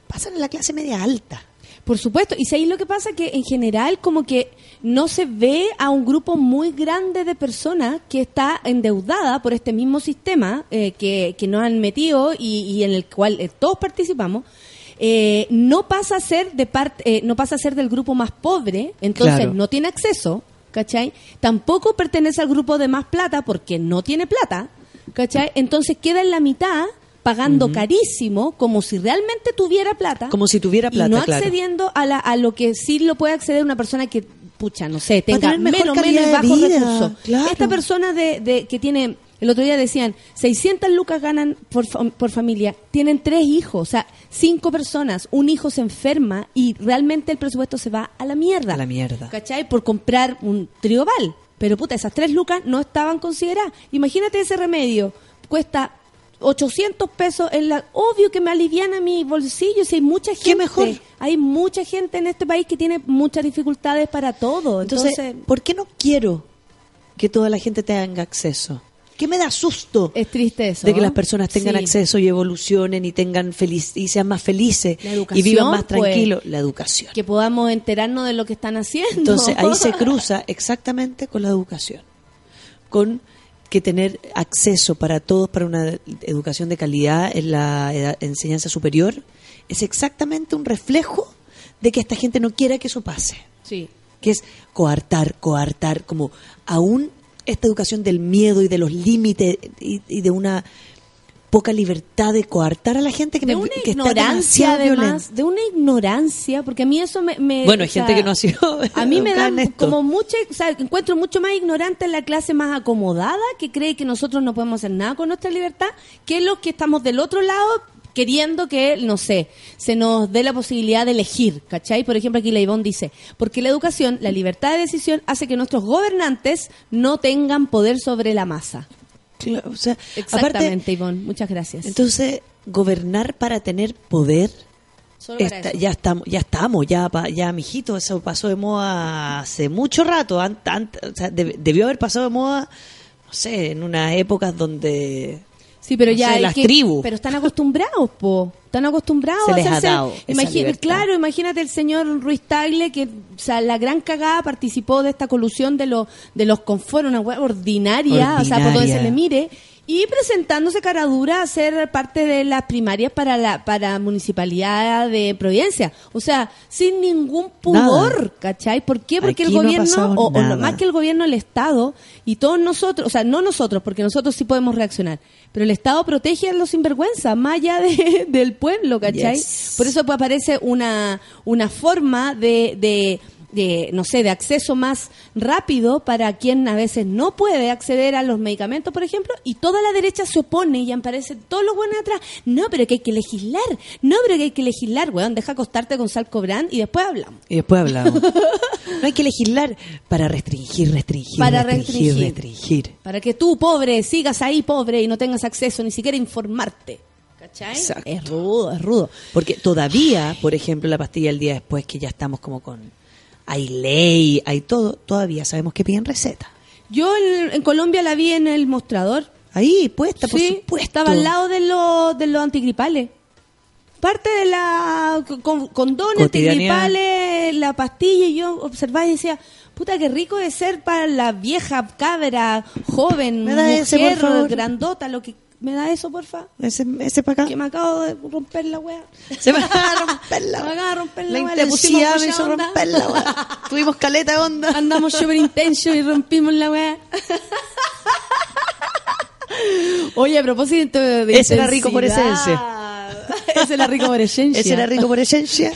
pasan en la clase media alta. Por supuesto, y ahí lo que pasa que en general como que no se ve a un grupo muy grande de personas que está endeudada por este mismo sistema eh, que, que nos han metido y, y en el cual eh, todos participamos. eh, no pasa a ser de parte, eh, no pasa a ser del grupo más pobre, entonces Claro. no tiene acceso, ¿cachai? Tampoco pertenece al grupo de más plata porque no tiene plata, ¿cachai? Entonces queda en la mitad pagando carísimo como si realmente tuviera plata Como si tuviera plata, y no claro. accediendo a, la, a lo que sí lo puede acceder una persona que pucha no sé tenga menos menos bajos recursos claro. esta persona de, de que tiene el otro día decían 600 lucas ganan por, fa- por familia. Tienen tres hijos o sea cinco personas. Un hijo se enferma y realmente el presupuesto se va a la mierda. A la mierda. ¿cachai? por comprar un trioval pero puta esas tres lucas no estaban consideradas. Imagínate ese remedio. Cuesta 800 pesos. En la obvio que me aliviana mi bolsillo si hay mucha gente. ¿Qué mejor? hay mucha gente en este país que tiene muchas dificultades para todo. Entonces, entonces, ¿por qué no quiero que toda la gente tenga acceso? ¿Qué me da susto es triste eso de que las personas tengan Sí. acceso y evolucionen y tengan feliz y sean más felices y vivan más pues. tranquilos? La educación. que podamos enterarnos de lo que están haciendo Entonces ahí se cruza exactamente con la educación, con que tener acceso para todos para una educación de calidad en la enseñanza superior es exactamente un reflejo de que esta gente no quiera que eso pase. sí que es coartar, coartar, como aún esta educación del miedo y de los límites y, y de una poca libertad de coartar a la gente que, de me- una que está ignorancia violenta. además de una ignorancia porque a mí eso me, me- Bueno, hay sea, gente que no ha sido a mí me educada da en esto. como mucha o sea encuentro mucho más ignorante en la clase más acomodada que cree que nosotros no podemos hacer nada con nuestra libertad que los que estamos del otro lado queriendo que, no sé, se nos dé la posibilidad de elegir, ¿cachai? Por ejemplo, aquí Ivonne dice, porque la educación, la libertad de decisión hace que nuestros gobernantes no tengan poder sobre la masa. Claro, o sea, aparte, Exactamente, Ivonne, muchas gracias. entonces gobernar para tener poder Solo para Está- eso. ya estamos, ya estamos, ya, ya, mijito, eso pasó de moda hace mucho rato. an- an- o sea, deb- debió haber pasado de moda, no sé, en unas épocas donde Sí, pero no ya sé, las que- tribus. Pero están acostumbrados, po. Están acostumbrados Se a les ha hacerse- dado claro, imagínate el señor Ruiz Tagle que, o sea, la gran cagada participó de esta colusión de los de los confort, una wea ordinaria, o sea, por donde se le mire y presentándose cara dura a ser parte de las primarias para la para municipalidad de Providencia, o sea, sin ningún pudor, Nada. ¿cachai? ¿Por qué? Porque Aquí el gobierno o, lo más que el gobierno, el Estado y todos nosotros, o sea, no nosotros, porque nosotros sí podemos reaccionar, pero el Estado protege a los sinvergüenzas, más allá de- del pueblo, ¿cachai? Yes. Por eso pues, aparece una, una forma de, de, de, no sé, de acceso más rápido para quien a veces no puede acceder a los medicamentos, por ejemplo, y toda la derecha se opone y aparecen todos los buenos atrás. No, pero que hay que legislar, no, pero que hay que legislar, weón, deja acostarte con Sal Cobrán y después hablamos. Y después hablamos. no hay que legislar para restringir, restringir, Para restringir, restringir. restringir. Para que tú, pobre, sigas ahí pobre y no tengas acceso ni siquiera a informarte. ¿Cachai? Exacto. Es rudo, es rudo. Porque todavía, por ejemplo, la pastilla el día después, que ya estamos como con... Hay ley, hay todo, todavía sabemos que piden receta. Yo en, en Colombia la vi en el mostrador. Ahí, puesta, por sí, supuesto. estaba al lado de los, de los antigripales. Parte de la con, condones, antigripales, la pastilla, y yo observaba y decía, puta, qué rico de ser para la vieja cabra, joven, mujer, grandota, lo que... ¿Me da eso, porfa? Ese, ese para acá. Que me acabo de romper la wea. Se me acaba de romper la Me acaba de romper la La wea, le pusimos intensidad me hizo onda. romper la wea. Tuvimos caleta de onda. Andamos super intenso y rompimos la weá. Oye, a propósito de Ese era rico por intensidad. Ese era rico por esencia. Ese era rico por esencia.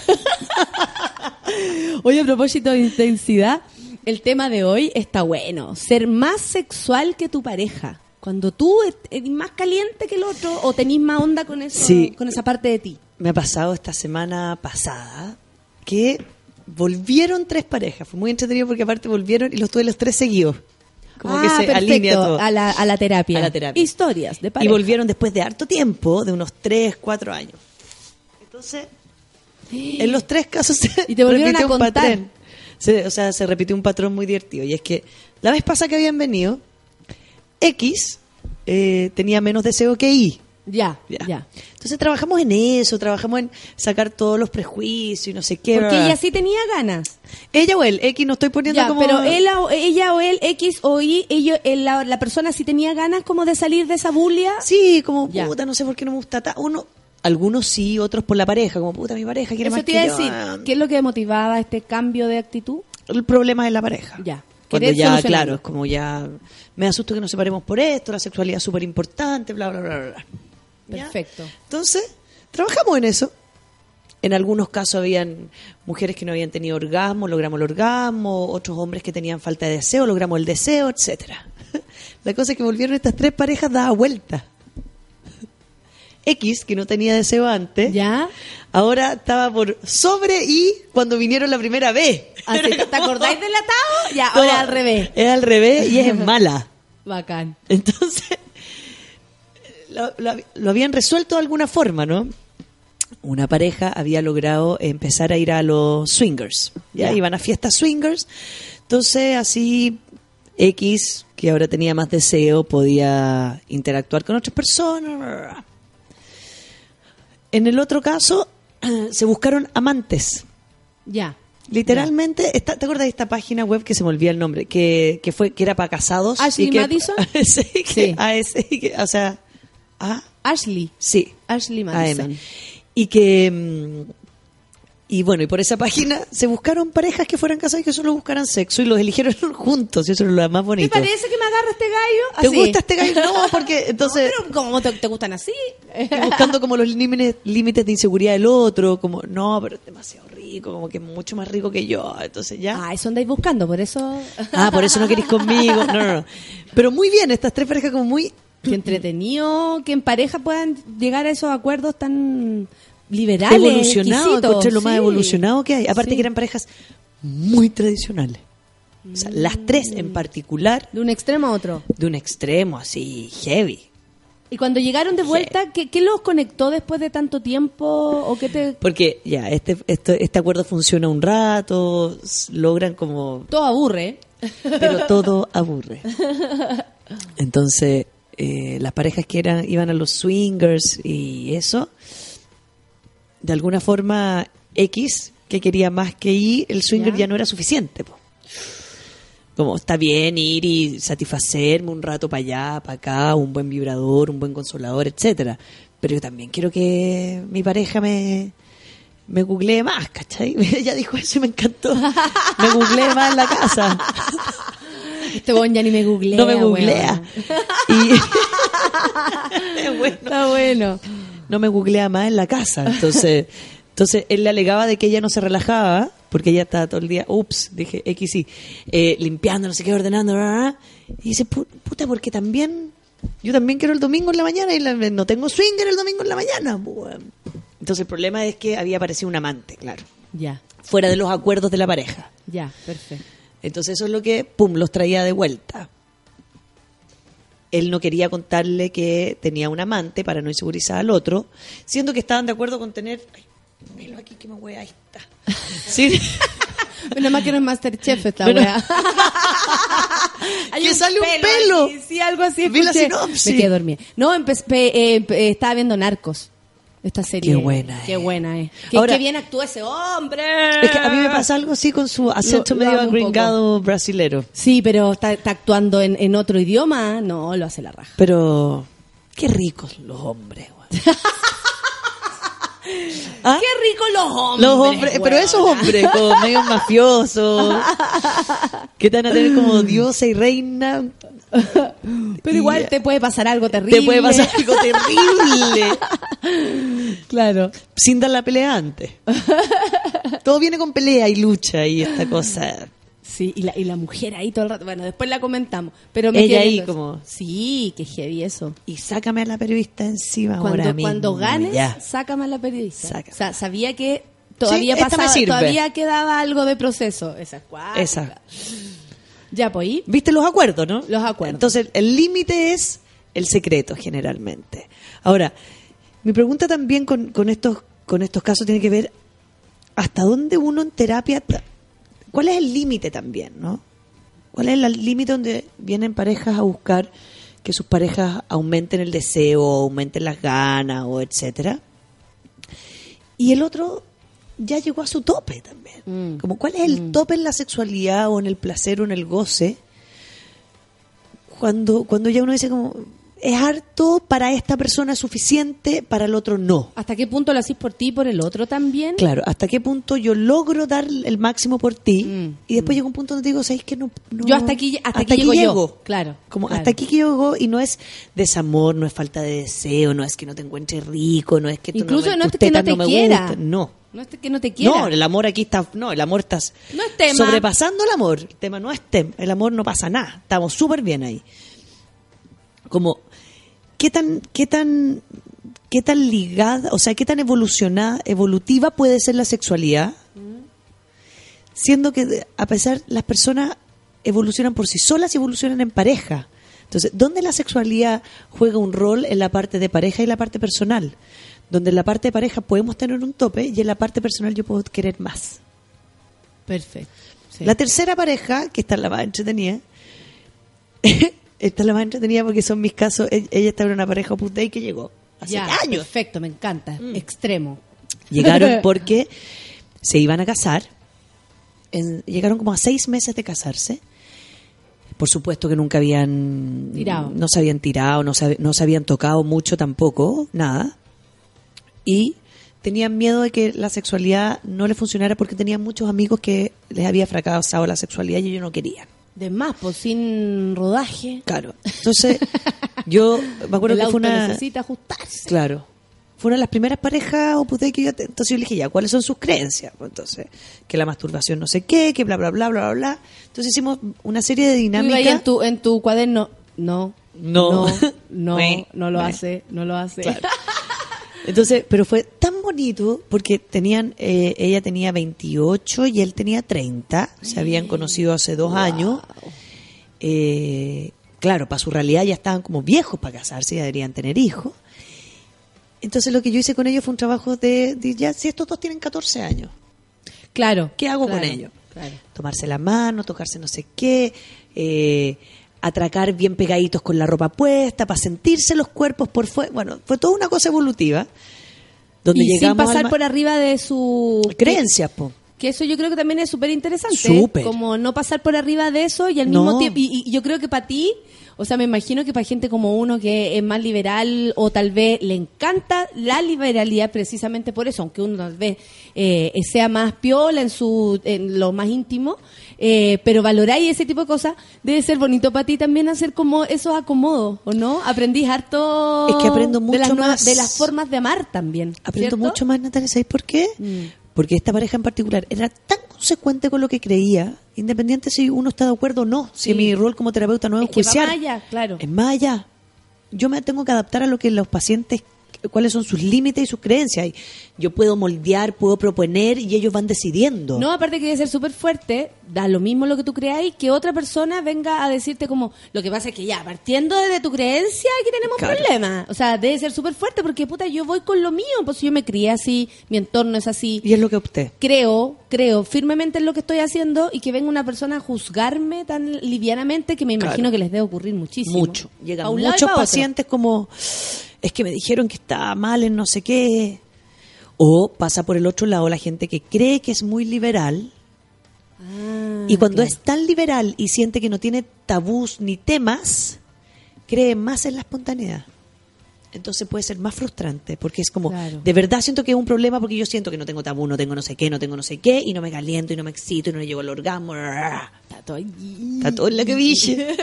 Oye, a propósito de intensidad, El tema de hoy está bueno. Ser más sexual que tu pareja. Cuando tú eres más caliente que el otro o tenés más onda con eso, Sí. con esa parte de ti. Me ha pasado esta semana pasada que volvieron tres parejas. Fue muy entretenido porque aparte volvieron y los tuve los tres seguidos. Como que Ah, se perfecto. alinea todo. A la, a la terapia. A la terapia. Historias de Y pareja. volvieron después de harto tiempo, de unos tres, cuatro años. Entonces, en los tres casos se Y te volvieron repitió a un patrón. Se- o sea, se repitió un patrón muy divertido. Y es que la vez pasada que habían venido, X eh, tenía menos deseo que Y. Ya, Ya. ya. Entonces trabajamos en eso, trabajamos en sacar todos los prejuicios y no sé qué. Porque ella sí tenía ganas. Ella o él, X no estoy poniendo Ya, como... pero él o- ella o él, X o Y, ello- el- la, la persona sí tenía ganas como de salir de esa bulia. Sí, como Ya. puta, no sé por qué no me gusta. ta- Uno, algunos sí, otros por la pareja, como puta, mi pareja quiere Eso más te que a yo. decir, ah. ¿qué es lo que motivaba este cambio de actitud? El problema es la pareja. Ya. Cuando ya, claro, es como ya me asusto que nos separemos por esto, la sexualidad es súper importante, bla, bla, bla, bla. ¿Ya? Perfecto. Entonces, trabajamos en eso. En algunos casos habían mujeres que no habían tenido orgasmo, logramos el orgasmo, otros hombres que tenían falta de deseo, logramos el deseo, etcétera. La cosa es que volvieron estas tres parejas dadas vuelta. X, que no tenía deseo antes, ¿Ya? ahora estaba por sobre y cuando vinieron la primera vez. Así, ¿Te acordáis del atado? Ya, ahora al revés. Es al revés y es mala. Bacán. Entonces, lo, lo- lo habían resuelto de alguna forma, ¿no? Una pareja había logrado empezar a ir a los swingers. Ya, Ya. iban a fiestas swingers. Entonces, así X, que ahora tenía más deseo, podía interactuar con otras personas. En el otro caso, se buscaron amantes. Ya. Literalmente, esta- ¿te acuerdas de esta página web que se me olvida el nombre? Que, que fue que era para casados. Ashley y que- Madison? sí, que- Sí. AS, que- o sea, ah, Ashley. sí. Ashley AM. Madison. Y que. Y bueno, y por esa página se buscaron parejas que fueran casadas y que solo buscaran sexo y los eligieron juntos, y eso es lo más ¿Te bonito. parece que me agarra este gallo? ¿Te Así. gusta este gallo? No, porque entonces. No, pero ¿cómo te, te gustan así? buscando como los límites, límites de inseguridad del otro, como, no, pero es demasiado rico, como que es mucho más rico que yo. Entonces ya. Ah, eso andáis buscando, por eso... Ah, por eso no queréis conmigo. No, no, no. Pero muy bien, estas tres parejas como muy... Qué entretenido que en pareja puedan llegar a esos acuerdos tan liberales. evolucionado, encontré lo más Sí. evolucionado que hay. Aparte Sí. que eran parejas muy tradicionales. O sea, las tres Mm. en particular, De un extremo a otro. de un extremo así heavy. Y cuando llegaron de vuelta, ¿qué, qué los conectó después de tanto tiempo? ¿O qué te...? Porque ya, este, esto- este acuerdo funciona un rato, logran como... Todo aburre. Pero todo aburre. Entonces, eh, las parejas que eran iban a los swingers y eso, de alguna forma X, que quería más que Y, el swinger Ya. ya, no era suficiente. po. Como está bien ir y satisfacerme un rato para allá, para acá, un buen vibrador, un buen consolador, etcétera. Pero yo también quiero que mi pareja me, me googlee más, ¿cachai? Ella dijo eso y me encantó. Me googlee más en la casa. Este bon ya ni me googlea. no me googlea. Y bueno. Está bueno. No me googlea más en la casa. Entonces, entonces él le alegaba de que ella no se relajaba, porque ella estaba todo el día, ups, dije X sí, eh, limpiando, no sé qué, ordenando, bla, bla, bla. y dice, "Pu- puta, porque también, yo también quiero el domingo en la mañana y la- no tengo swinger el domingo en la mañana. pues. Entonces el problema es que había aparecido un amante, claro, Ya, fuera de los acuerdos de la pareja. ya, perfecto. Entonces eso es lo que, pum, los traía de vuelta. Él no quería contarle que tenía un amante para no insegurizar al otro, siendo que estaban de acuerdo con tener... Ay, pelo aquí que me wea, ahí está. Sí, Menos mal que no es Masterchef esta Menos- wea. Hay Que sale un pelo. aquí, Sí, algo así. Vi la sinopsis. Me quedé dormida. No, eh, estaba viendo Narcos. Esta serie. Qué buena Qué es. buena es. Qué, Ahora- qué bien actúa ese hombre. es que a mí me pasa algo así con su acento Lo- lo medio agringado brasilero. Sí, pero está, está actuando en, en otro idioma. No, lo hace la raja. Pero qué ricos los hombres. güey. ¿Ah? Qué rico los hombres. Los hombres, pero esos hombres como medio mafiosos, que te van a tener como diosa y reina, Pero igual te puede pasar algo terrible. te puede pasar algo terrible. Claro. sin dar la pelea antes. Todo viene con pelea y lucha y esta cosa. Sí, y la, y la mujer ahí todo el rato. Bueno, después la comentamos. Pero me Ella ahí eso. como- Sí, que heavy eso. Y sácame a la periodista encima ahora Cuando, mismo, cuando ganes, ya. sácame a la periodista. Sácame. O sea, sabía que todavía Sí, pasaba, todavía quedaba algo de proceso. Esa es cuática. Esa. Ya, pues. ¿Viste los acuerdos, no? Los acuerdos. Entonces, el límite es el secreto, generalmente. Ahora, mi pregunta también con, con estos, con estos casos tiene que ver hasta dónde uno en terapia. ¿Cuál es el límite también, no? ¿Cuál es el límite donde vienen parejas a buscar que sus parejas aumenten el deseo, aumenten las ganas, o etcétera? Y el otro ya llegó a su tope también. Mm. Como cuál es el tope en la sexualidad o en el placer o en el goce cuando, cuando ya uno dice como es harto para esta persona es suficiente, para el otro no. ¿Hasta qué punto lo hacís por ti y por el otro también? Claro, hasta qué punto yo logro dar el máximo por ti Mm, y después llega un punto donde digo, ¿sabes que no, no- Yo hasta aquí- hasta aquí llego yo. Claro, Como claro. hasta aquí que llego y no es desamor, no es falta de deseo, no es que no te encuentres rico, no es que tú Incluso me- no es que no te me quiera. gustan, no. No es que no te quiera. No, el amor aquí está, no, el amor está No es tema. sobrepasando el amor. El tema no es tema, el amor no pasa nada. Estamos súper bien ahí. Como, ¿qué tan, qué tan, qué tan ligada, o sea, qué tan evolucionada, evolutiva puede ser la sexualidad? Siendo que a pesar, las personas evolucionan por sí solas y evolucionan en pareja. Entonces, ¿dónde la sexualidad juega un rol en la parte de pareja y la parte personal? Donde en la parte de pareja podemos tener un tope y en la parte personal yo puedo querer más. Perfecto. sí. La tercera pareja, que esta es la más entretenida, esta es la más entretenida porque son mis casos, e- ella estaba en una pareja Opus Dei que llegó hace Ya, años. Perfecto, me encanta. Mm. Extremo. Llegaron porque se iban a casar, en- llegaron como a seis meses de casarse. Por supuesto que nunca habían Tirado. no se habían tirado, no se, no se habían tocado mucho tampoco, nada. Y tenían miedo de que la sexualidad no les funcionara porque tenían muchos amigos que les había fracasado la sexualidad y ellos no querían. De más, pues sin rodaje. Claro. Entonces, yo me acuerdo el que auto fue una. necesita ajustarse. Claro. Fue una de las primeras parejas Opus Dei que yo. Entonces yo le dije, ya, ¿cuáles son sus creencias? Pues entonces, que la masturbación no sé qué, que bla, bla, bla, bla, bla, bla. Entonces hicimos una serie de dinámicas. en tu, en tu cuaderno. No. No. No, no, Meh, no lo hace, no lo hace. Claro. Entonces, pero fue tan bonito porque tenían, eh, ella tenía 28 y él tenía 30. Se habían conocido hace dos años. Eh, claro, para su realidad ya estaban como viejos para casarse, ya deberían tener hijos. Entonces lo que yo hice con ellos fue un trabajo de, de ya, si estos dos tienen 14 años, Claro. ¿qué hago con ellos? Claro. Tomarse la mano, tocarse no sé qué, eh, atracar bien pegaditos con la ropa puesta, para sentirse los cuerpos por fuera. Bueno, fue toda una cosa evolutiva. Donde y sin llegamos al pasar por arriba de su creencias, po. Que eso yo creo que también es súper interesante. Súper. Como no pasar por arriba de eso y al No. mismo tiempo. Y, y yo creo que para ti, o sea, me imagino que para gente como uno que es más liberal o tal vez le encanta la liberalidad precisamente por eso, aunque uno tal vez eh, sea más piola en, su, en lo más íntimo, eh, pero valoráis ese tipo de cosas, debe ser bonito para ti también hacer como esos acomodos, ¿o no? Aprendís harto Es que aprendo de mucho las nuevas- más. de las formas de amar también. Aprendo ¿cierto? mucho más, Natalia, ¿sabéis por qué? Mm. Porque esta pareja en particular era tan consecuente con lo que creía, independiente si uno está de acuerdo o no, si mi rol como terapeuta no es, Es que va más allá, claro. Es más allá. Yo me tengo que adaptar a lo que los pacientes, cuáles son sus límites y sus creencias. Y yo puedo moldear, puedo proponer y ellos van decidiendo. No, aparte que debe ser súper fuerte, da lo mismo lo que tú creáis, que otra persona venga a decirte como, lo que pasa es que ya, partiendo de tu creencia, aquí tenemos Claro. problemas. O sea, debe ser súper fuerte porque, puta, yo voy con lo mío, pues yo me crié así, mi entorno es así. Y es lo que opté. Creo, creo firmemente en lo que estoy haciendo y que venga una persona a juzgarme tan livianamente que me imagino Claro. que les debe ocurrir muchísimo. Mucho. Llegan muchos pacientes como, es que me dijeron que estaba mal en no sé qué. O pasa por el otro lado la gente que cree que es muy liberal Ah, y cuando claro. es tan liberal y siente que no tiene tabús ni temas, cree más en la espontaneidad. Entonces puede ser más frustrante porque es como, Claro. de verdad siento que es un problema porque yo siento que no tengo tabú, no tengo no sé qué, no tengo no sé qué y no me caliento y no me excito y no llego al orgasmo. Está todo ahí. Está todo en la que.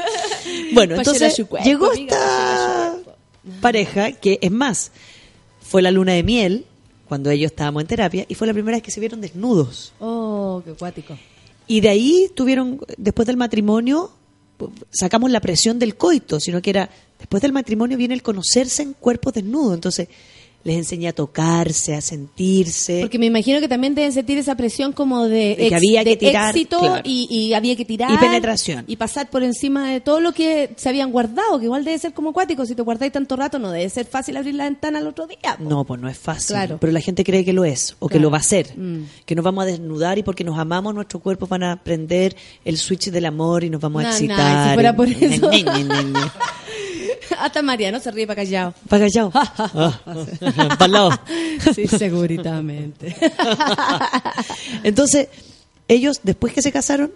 Bueno, entonces llegó esta pareja que es más, fue la luna de miel cuando ellos estábamos en terapia y fue la primera vez que se vieron desnudos. Oh, qué cuático. Y de ahí tuvieron, después del matrimonio, sacamos la presión del coito, sino que era, después del matrimonio viene el conocerse en cuerpos desnudos. Entonces, les enseñé a tocarse, a sentirse. Porque me imagino que también deben sentir esa presión como de, De que ex- había que de tirar, éxito claro. y, y había que tirar. Y penetración. Y pasar por encima de todo lo que se habían guardado, que igual debe ser como acuático. Si te guardáis tanto rato, no debe ser fácil abrir la ventana al otro día. po. No, pues no es fácil. Claro. Pero la gente cree que lo es o que lo va a hacer. Mm. Que nos vamos a desnudar y porque nos amamos, nuestros cuerpos van a prender el switch del amor y nos vamos a excitar. si fuera por eso. Hasta Mariano se ríe para callado. Pa' callao. Ah, pa'l lado. Sí, seguritamente. Entonces, ellos, después que se casaron,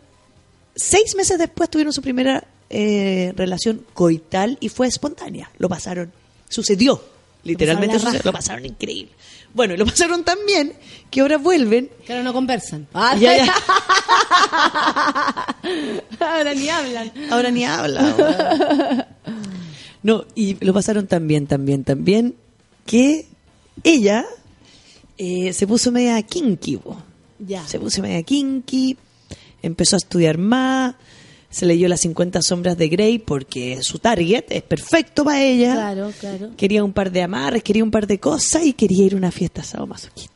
seis meses después tuvieron su primera eh, relación coital y fue espontánea. Lo pasaron. Sucedió. Literalmente pasaron la sucedió. Lo pasaron increíble. Bueno, y lo pasaron tan bien que ahora vuelven. Que ahora no conversan. Ya, ya. ahora ni hablan. Ahora ni habla. No, y lo pasaron tan bien, tan bien, tan bien, que ella eh, se puso media kinky. po. Ya. Se puso media kinky, empezó a estudiar más, se leyó las 50 sombras de Grey porque su target es perfecto para ella. Claro, claro. Quería un par de amarres, quería un par de cosas y quería ir a una fiesta sadomasoquista.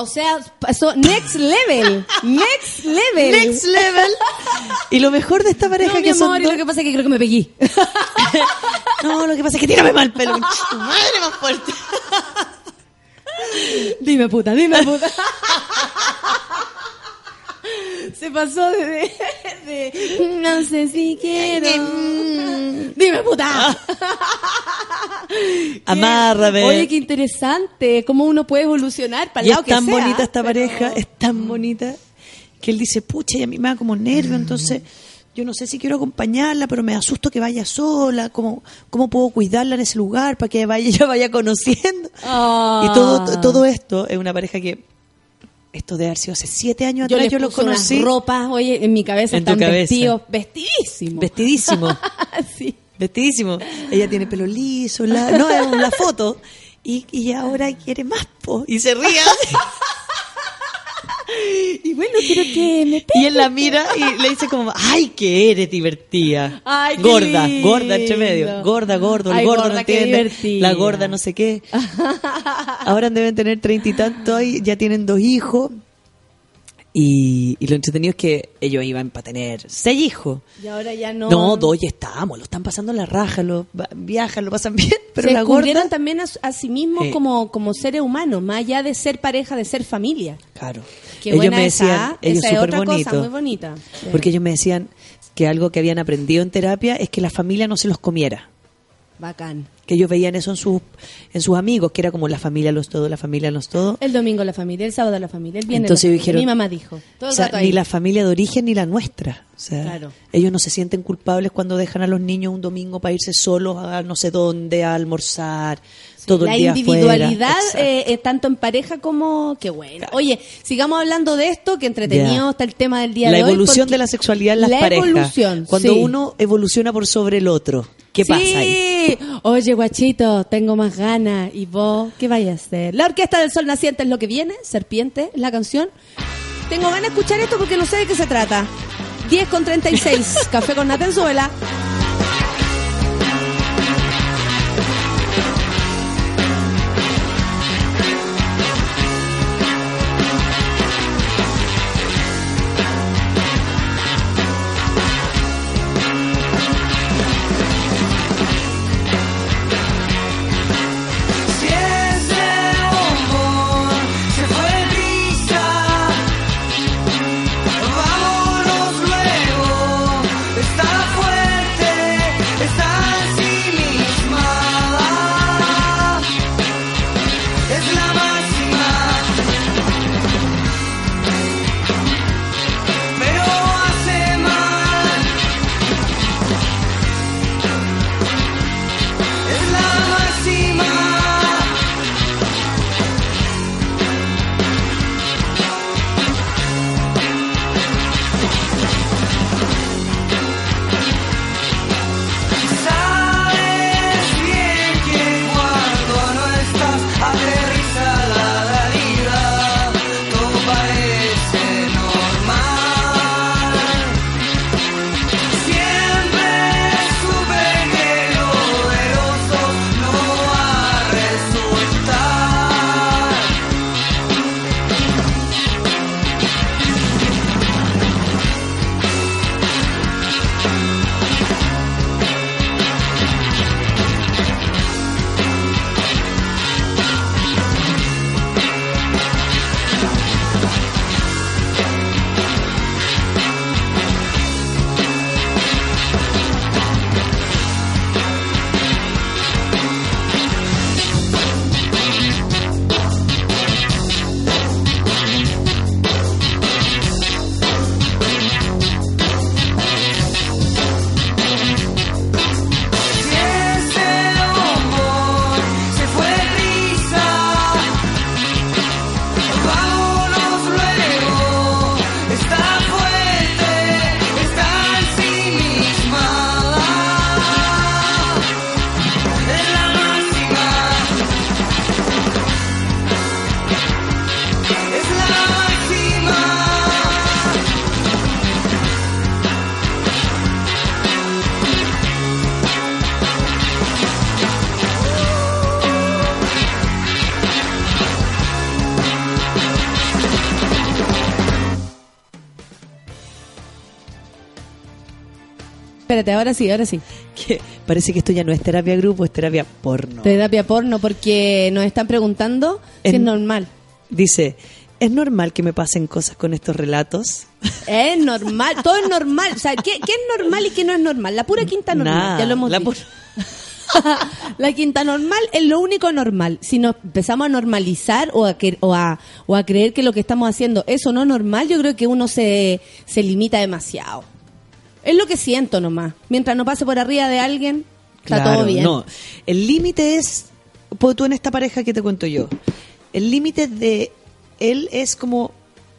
O sea, pasó next level. Next level. Next level. Y lo mejor de esta pareja No, mi que son y lo que pasa es que creo que me pegué. No, lo que pasa es que tírame mal pelo. tu Madre más fuerte. Dime puta, dime puta. Se pasó de, de, de- no sé si quiero. Dime puta. Amárrame. Oye, qué interesante. Cómo uno puede evolucionar para el Y lado es que tan sea, bonita esta pero- pareja, es tan bonita, que él dice, pucha, y a mí me da como nervio, entonces yo no sé si quiero acompañarla, pero me asusto que vaya sola, ¿cómo, cómo puedo cuidarla en ese lugar para que vaya, ella vaya conociendo? Ah. Y todo, todo esto es una pareja que, esto de haber sido hace siete años Yo atrás, yo lo puse unas conocí ropas, oye, en mi cabeza En tu están cabeza. vestidos, vestidísimos. vestidísimo. sí. Vestidísimo. Ella tiene pelo liso, la, no, es la foto. Y, y ahora quiere más, po. Y se ríe. Y bueno, quiero que me y él la mira y le dice como, ay, que eres divertida. Ay, gorda, lindo. gorda entre medio. Gorda, gordo, el Ay, gordo gorda, no entiende. La gorda no sé qué. Ahora deben tener treinta y tantos y ya tienen dos hijos. Y, y lo entretenido es que ellos iban para tener seis hijos. Y ahora ya no. No, dos ya estamos, lo están pasando en la raja, lo viajan, lo pasan bien, pero se la gorda... también a, a sí mismos como, como seres humanos, más allá de ser pareja, de ser familia. Claro. Qué ellos buena me esa, decían, ellos Esa es otra cosa, muy bonita. Porque ellos me decían que algo que habían aprendido en terapia es que la familia no se los comiera. Bacán. Que ellos veían eso en sus, en sus amigos, que era como la familia los todo, la familia los todo. El domingo la familia, el sábado la familia, el viernes Entonces la dijeron- Mi mamá dijo. Todo O sea, ni la familia de origen ni la nuestra. O sea, Claro. ellos no se sienten culpables cuando dejan a los niños un domingo para irse solos a no sé dónde, a almorzar, todo la el día individualidad, eh, eh, tanto en pareja como. Qué bueno. Oye, sigamos hablando de esto, que entretenido Ya. está el tema del día la de hoy. evolución porque de la sexualidad en las la parejas. evolución, Cuando sí. uno evoluciona por sobre el otro. ¿Qué sí. pasa ahí? Oye, guachito, tengo más ganas. ¿Y vos qué vais a hacer? La Orquesta del Sol Naciente es lo que viene. Serpiente es la canción. Tengo ganas de escuchar esto porque no sé de qué se trata. 10 con 36. Café con Natenzuela. Espérate, ahora sí, ahora sí. Que parece que esto ya no es terapia grupo, es terapia porno. Terapia porno, porque nos están preguntando si En- es normal. Dice, ¿es normal que me pasen cosas con estos relatos? Es normal, todo es normal. O sea, ¿qué, qué es normal y qué no es normal? La pura quinta normal, Nada, ya lo hemos la dicho. la quinta normal es lo único normal. Si nos empezamos a normalizar o a, que- o a, o a creer que lo que estamos haciendo es o no normal, yo creo que uno se, se limita demasiado. Es lo que siento nomás. Mientras no pase por arriba de alguien, está Claro, todo bien. No, el límite es, pues tú en esta pareja que te cuento yo, el límite de él es como,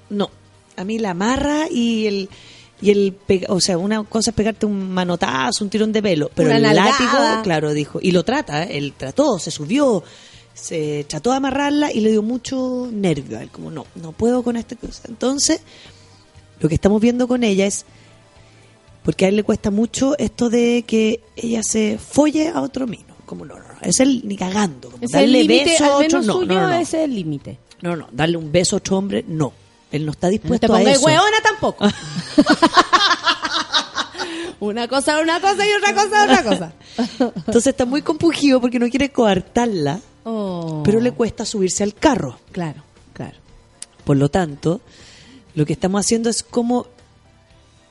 no, a mí la amarra y el, y el, o sea, una cosa es pegarte un manotazo, un tirón de pelo, pero Una el nalgada. látigo, claro, dijo, y lo trata, ¿eh? él trató, se subió, se trató de amarrarla y le dio mucho nervio a él, como no, no puedo con esta cosa. Entonces, lo que estamos viendo con ella es porque a él le cuesta mucho esto de que ella se folle a otro mino. Como no, no, no. Es el ni cagando. Como el darle límite, beso a otro, no, no, no, no. ese es el límite. No, no, darle un beso a otro hombre, no. Él no está No dispuesto te a eso. hueona tampoco. una cosa una cosa y otra cosa otra cosa. Entonces está muy compungido porque no quiere coartarla, Oh. pero le cuesta subirse al carro. Claro, claro. Por lo tanto, lo que estamos haciendo es como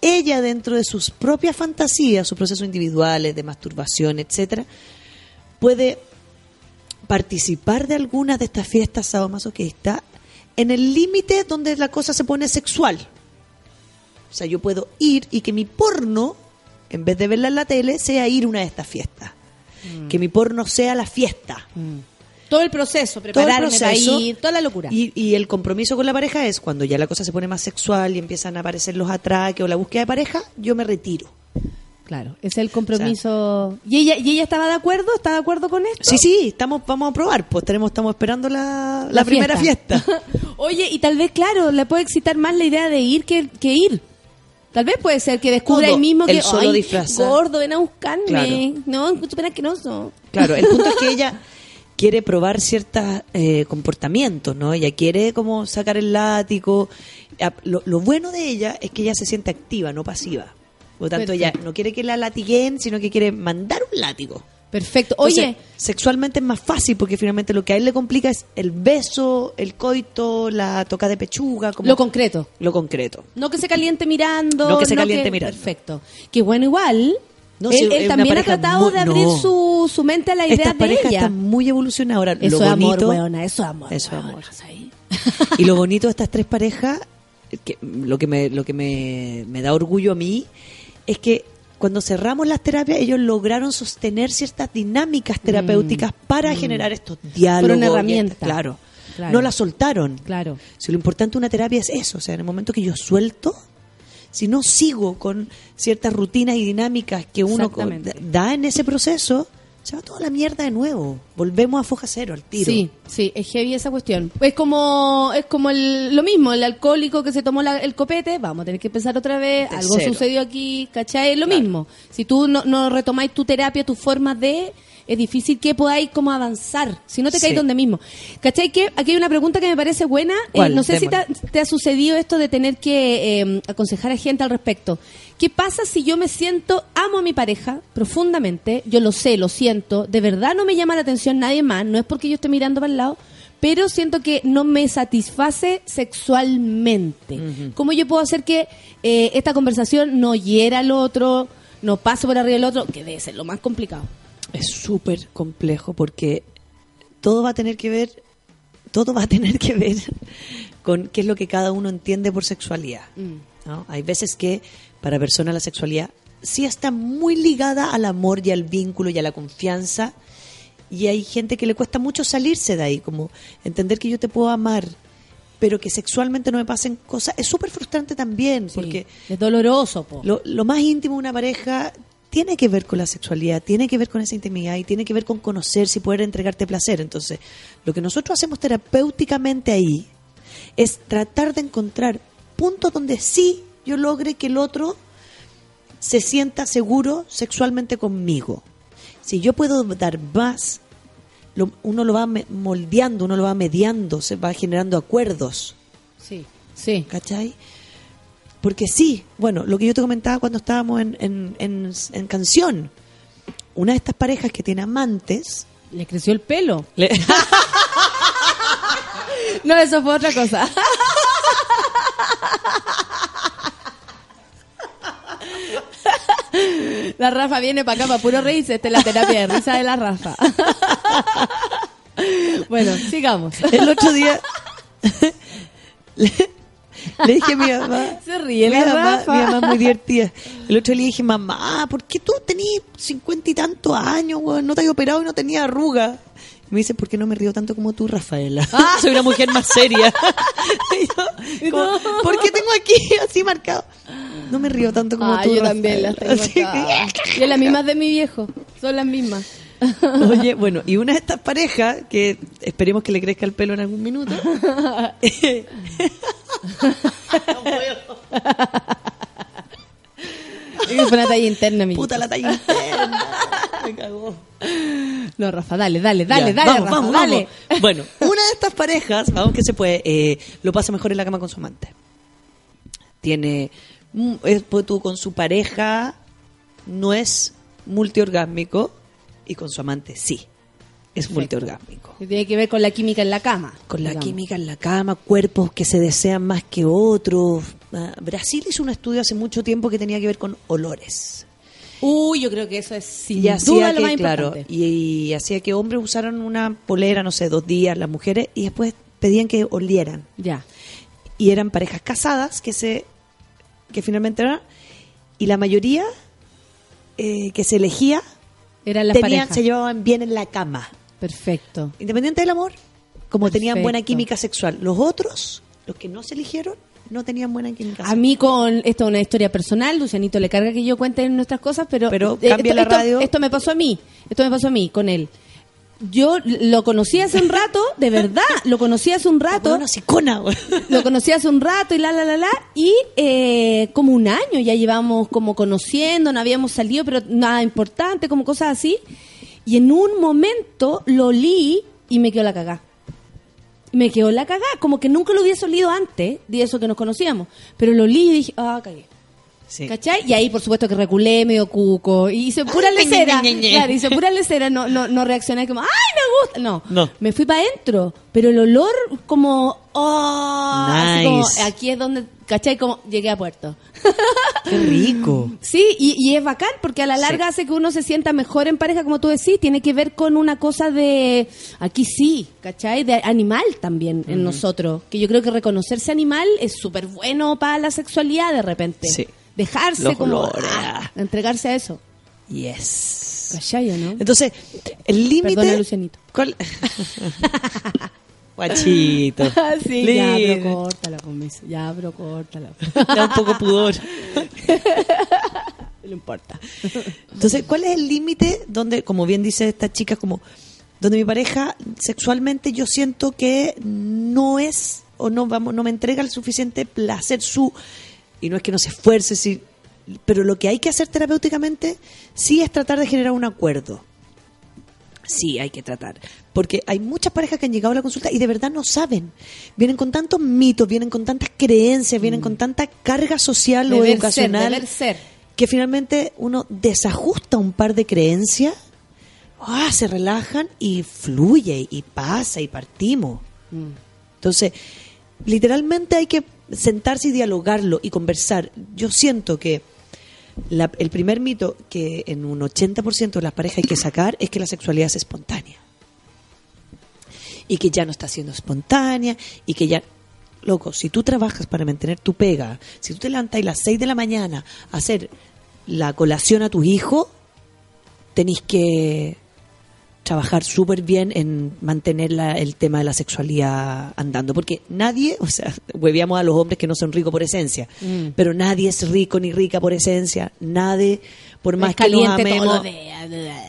ella dentro de sus propias fantasías, sus procesos individuales de masturbación, etcétera, puede participar de algunas de estas fiestas sadomasoquistas en el límite donde la cosa se pone sexual. O sea, yo puedo ir y que mi porno, en vez de verla en la tele, sea ir a una de estas fiestas. Que mi porno sea la fiesta. Todo el proceso, Todo el prepararme proceso. para ir, toda la locura. Y, y el compromiso con la pareja es cuando ya la cosa se pone más sexual y empiezan a aparecer los atraques o la búsqueda de pareja, yo me retiro. Claro, es el compromiso. ¿Y ella y ella estaba de acuerdo? ¿Está de acuerdo con esto? Sí, sí, estamos, vamos a probar. Pues tenemos, estamos esperando la, la primera fiesta. Oye, y tal vez, claro, le puede excitar más la idea de ir que, que ir. Tal vez puede ser que descubra Todo, ahí mismo que, el solo ay, gordo, ven a buscarme. Claro. No, súper asqueroso. Claro, el punto es que ella quiere probar ciertos eh, comportamientos, ¿no? Ella quiere como sacar el látigo. Lo, lo bueno de ella es que ella se siente activa, no pasiva. Por lo tanto, Perfecto. ella no quiere que la latiguen, sino que quiere mandar un látigo. Perfecto. Entonces, Oye, sexualmente es más fácil porque finalmente lo que a él le complica es el beso, el coito, la toca de pechuga, como lo concreto. lo concreto. No que se caliente mirando. No que se caliente mirando. Perfecto. Que bueno, igual. No, él sí, él es una también ha tratado muy- de abrir no. su, su mente a la idea Estas de parejas ella. están muy evolucionadas. Ahora, Eso lo es amor, bonito, weona, eso es amor. Eso es amor. Y lo bonito de estas tres parejas, que, lo que me, lo que me, me da orgullo a mí, es que cuando cerramos las terapias, ellos lograron sostener ciertas dinámicas terapéuticas para generar estos diálogos. Fueron y esta- herramientas. Claro. Claro. No las soltaron. Claro. Si lo importante de una terapia es eso, o sea, en el momento que yo suelto, si no sigo con ciertas rutinas y dinámicas que uno da en ese proceso, se va toda la mierda de nuevo. Volvemos a foja cero, al tiro. Sí, sí, es heavy esa cuestión. Es como es como el- lo mismo, el alcohólico que se tomó la- el copete, vamos a tener que empezar otra vez, De algo cero. sucedió aquí, ¿cachai? Es lo mismo. Si tú no, no retomáis tu terapia, tus formas de, es difícil que podáis como avanzar, si no te caes Sí. donde mismo. ¿Cachai? Que aquí hay una pregunta que me parece buena, Eh, no sé si te, ha- Démosle. te ha sucedido esto de tener que eh, aconsejar a gente al respecto. ¿Qué pasa si yo me siento, amo a mi pareja profundamente, yo lo sé, lo siento, de verdad no me llama la atención nadie más, no es porque yo esté mirando para el lado, pero siento que no me satisface sexualmente. ¿Cómo yo puedo hacer que eh, esta conversación no hiera al otro, no pase por arriba del otro, que debe ser lo más complicado? Es súper complejo porque todo va a tener que ver, todo va a tener que ver con qué es lo que cada uno entiende por sexualidad. ¿no? Hay veces que para personas la sexualidad sí está muy ligada al amor y al vínculo y a la confianza y hay gente que le cuesta mucho salirse de ahí, como entender que yo te puedo amar, pero que sexualmente no me pasen cosas, es súper frustrante también, Sí, porque es doloroso, po. lo, lo más íntimo de una pareja tiene que ver con la sexualidad, tiene que ver con esa intimidad y tiene que ver con conocerse y poder entregarte placer. Entonces, lo que nosotros hacemos terapéuticamente ahí es tratar de encontrar puntos donde sí yo logre que el otro se sienta seguro sexualmente conmigo. Si yo puedo dar más, lo- uno lo va moldeando, uno lo va mediando, se va generando acuerdos. Sí, sí. ¿Cachai? Porque sí, bueno, lo que yo te comentaba cuando estábamos en, en, en- en canción, una de estas parejas que tiene amantes, Le creció el pelo. le- No, eso fue otra cosa. La Rafa viene para acá para puro reírse. Esta es la terapia de risa de la Rafa. Bueno, sigamos. el otro día le, dije a mi mamá, Se ríe mi la mamá, Rafa. mi mamá es muy divertida. El otro día le dije, mamá, ¿por qué tú tenías cincuenta y tantos años, weón? No te había operado y no tenías arruga. Y me dice, ¿por qué no me río tanto como tú, Rafaela? Soy una mujer más seria. Y yo, como, ¿Por qué tengo aquí así marcado? No me río tanto como Ah, tú, yo también las tengo Así. Y las mismas de mi viejo. Son las mismas. Oye, bueno, y una de estas parejas, que esperemos que le crezca el pelo en algún minuto. Es que fue una talla interna, mi. Puta la talla interna. Me cagó. No, Rafa, dale, dale, dale, Ya, dale, vamos, Rafa, vamos, dale. vamos. Bueno, una de estas parejas, vamos que se puede, eh, lo pasa mejor en la cama con su amante. Tiene, mm, es, pues, tú con su pareja no es multiorgásmico y con su amante sí, es multiorgásmico. Que tiene que ver con la química en la cama. Con la química en la cama, cuerpos que se desean más que otros. Ah, Brasil hizo un estudio hace mucho tiempo que tenía que ver con olores. Uy, yo creo que eso es sin y duda lo más que, claro, importante. y, y hacía que hombres usaran una polera, no sé, dos días, las mujeres, y después pedían que olieran. Ya. Y eran parejas casadas que se que finalmente eran, y la mayoría eh, que se elegía Eran las tenían, parejas. se llevaban bien en la cama, Perfecto. independiente del amor, como tenían buena química sexual. Los otros, los que no se eligieron, no tenían buena química A mí con esto es una historia personal, Lucianito le carga que yo cuente nuestras cosas, pero eh, Pero cambia esto, la esto- radio. Esto me pasó a mí, esto me pasó a mí con él. Yo lo conocí hace un rato, de verdad, lo conocí hace un rato. Una sicona, güey. Lo conocí hace un rato y la, la, la, la. Y eh, como un año ya llevamos como conociendo, no habíamos salido, pero nada importante, como cosas así. Y en un momento lo olí y me quedó la cagá. Me quedó la cagá, como que nunca lo hubiese olido antes de eso que nos conocíamos. Pero lo olí y dije, ah, cagué. Sí. ¿Cachai? Y ahí, por supuesto, que reculé medio cuco. Y hice pura lecera. Claro, hice pura lecera. No, no, no reaccioné como, ¡ay, me gusta! No. No. Me fui para adentro. Pero el olor, como, ¡oh! Como, aquí es donde, ¿cachai? Como llegué a puerto. Qué rico. Sí, y, y es bacán porque a la larga Sí. hace que uno se sienta mejor en pareja, como tú decís, tiene que ver con una cosa de, aquí sí, ¿cachai? De animal también en nosotros, que yo creo que reconocerse animal es súper bueno para la sexualidad de repente. Sí. Dejarse Los como, olores. ah, entregarse a eso. Yes. ¿Cachai o no? Entonces, el límite. Perdona, Lucianito. ¿Cuál? Guachito. Ah, sí, ya, pero córtala, pues, ya, pero córtala. Da un poco pudor. No importa. Entonces, ¿cuál es el límite donde, como bien dice esta chica, como donde mi pareja sexualmente yo siento que no es o no vamos no me entrega el suficiente placer su y no es que no se esfuerce, sí, pero lo que hay que hacer terapéuticamente sí es tratar de generar un acuerdo. Sí, hay que tratar. Porque hay muchas parejas que han llegado a la consulta y de verdad no saben. Vienen con tantos mitos, vienen con tantas creencias, vienen con tanta carga social o Deber ser, educacional deber ser. que finalmente uno desajusta un par de creencias, ah, se relajan y fluye y pasa y partimos. Entonces, literalmente hay que sentarse y dialogarlo y conversar. Yo siento que el primer mito que en un 80% de las parejas hay que sacar es que la sexualidad es espontánea. Y que ya no está siendo espontánea y que ya... Loco, si tú trabajas para mantener tu pega, si tú te levantas a las 6 de la mañana a hacer la colación a tu hijo, tenéis que trabajar súper bien en mantener la- el tema de la sexualidad andando. Porque nadie, o sea, hueveamos a los hombres que no son ricos por esencia, Mm. pero nadie es rico ni rica por esencia. Nadie, por más Es que nos amemos.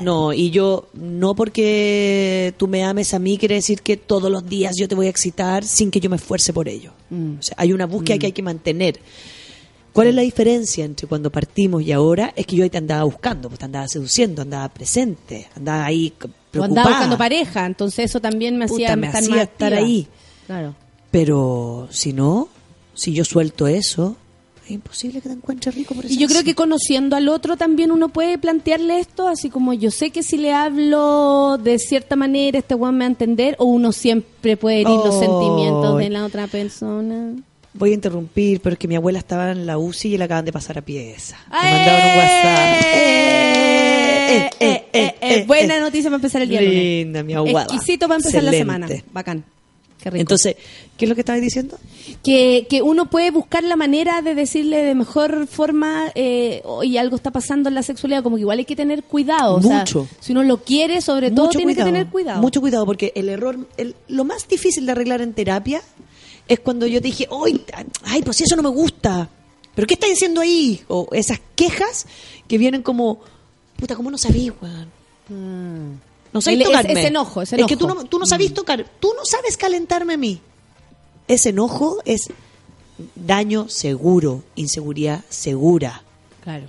No, y yo, no porque tú me ames a mí, quiere decir que todos los días yo te voy a excitar sin que yo me esfuerce por ello. Mm. O sea, hay una búsqueda que hay que mantener. ¿Cuál es la diferencia entre cuando partimos y ahora? Es que yo ahí te andaba buscando, pues te andaba seduciendo, andaba presente, andaba ahí O andaba buscando pareja, entonces eso también me Puta, hacía me estar hacía más estar ahí. Claro. Pero si no, si yo suelto eso, es imposible que te encuentres rico por eso. Y yo creo que conociendo al otro también uno puede plantearle esto, así como yo sé que si le hablo de cierta manera, este weón me va a entender, o uno siempre puede herir los sentimientos de la otra persona. Voy a interrumpir, pero es que mi abuela estaba en la UCI y la acaban de pasar a pieza. Me ¡Eh! mandaron un WhatsApp. Eh, eh, eh, eh, Buena noticia para empezar el día. lunes. Linda, mi abuela. Exquisito para empezar la Excelente. semana. Bacán. Qué rico. Entonces, ¿qué es lo que estabas diciendo? que, que uno puede buscar la manera de decirle de mejor forma, eh, oye, algo está pasando en la sexualidad, como que igual hay que tener cuidado. o sea, Mucho. si uno lo quiere, sobre todo, Mucho tiene cuidado. que tener cuidado. Mucho cuidado, porque el error, el- lo más difícil de arreglar en terapia es cuando yo te dije, ay, ay, pues si eso no me gusta. ¿Pero qué estás diciendo ahí? O esas quejas que vienen como, puta, ¿cómo no sabís, weón? No sabés El- es- tocarme. ese enojo, Es que tú enojo. no, tú no sabés tocar, tú no sabes calentarme a mí. Ese enojo es daño seguro, inseguridad segura. Claro.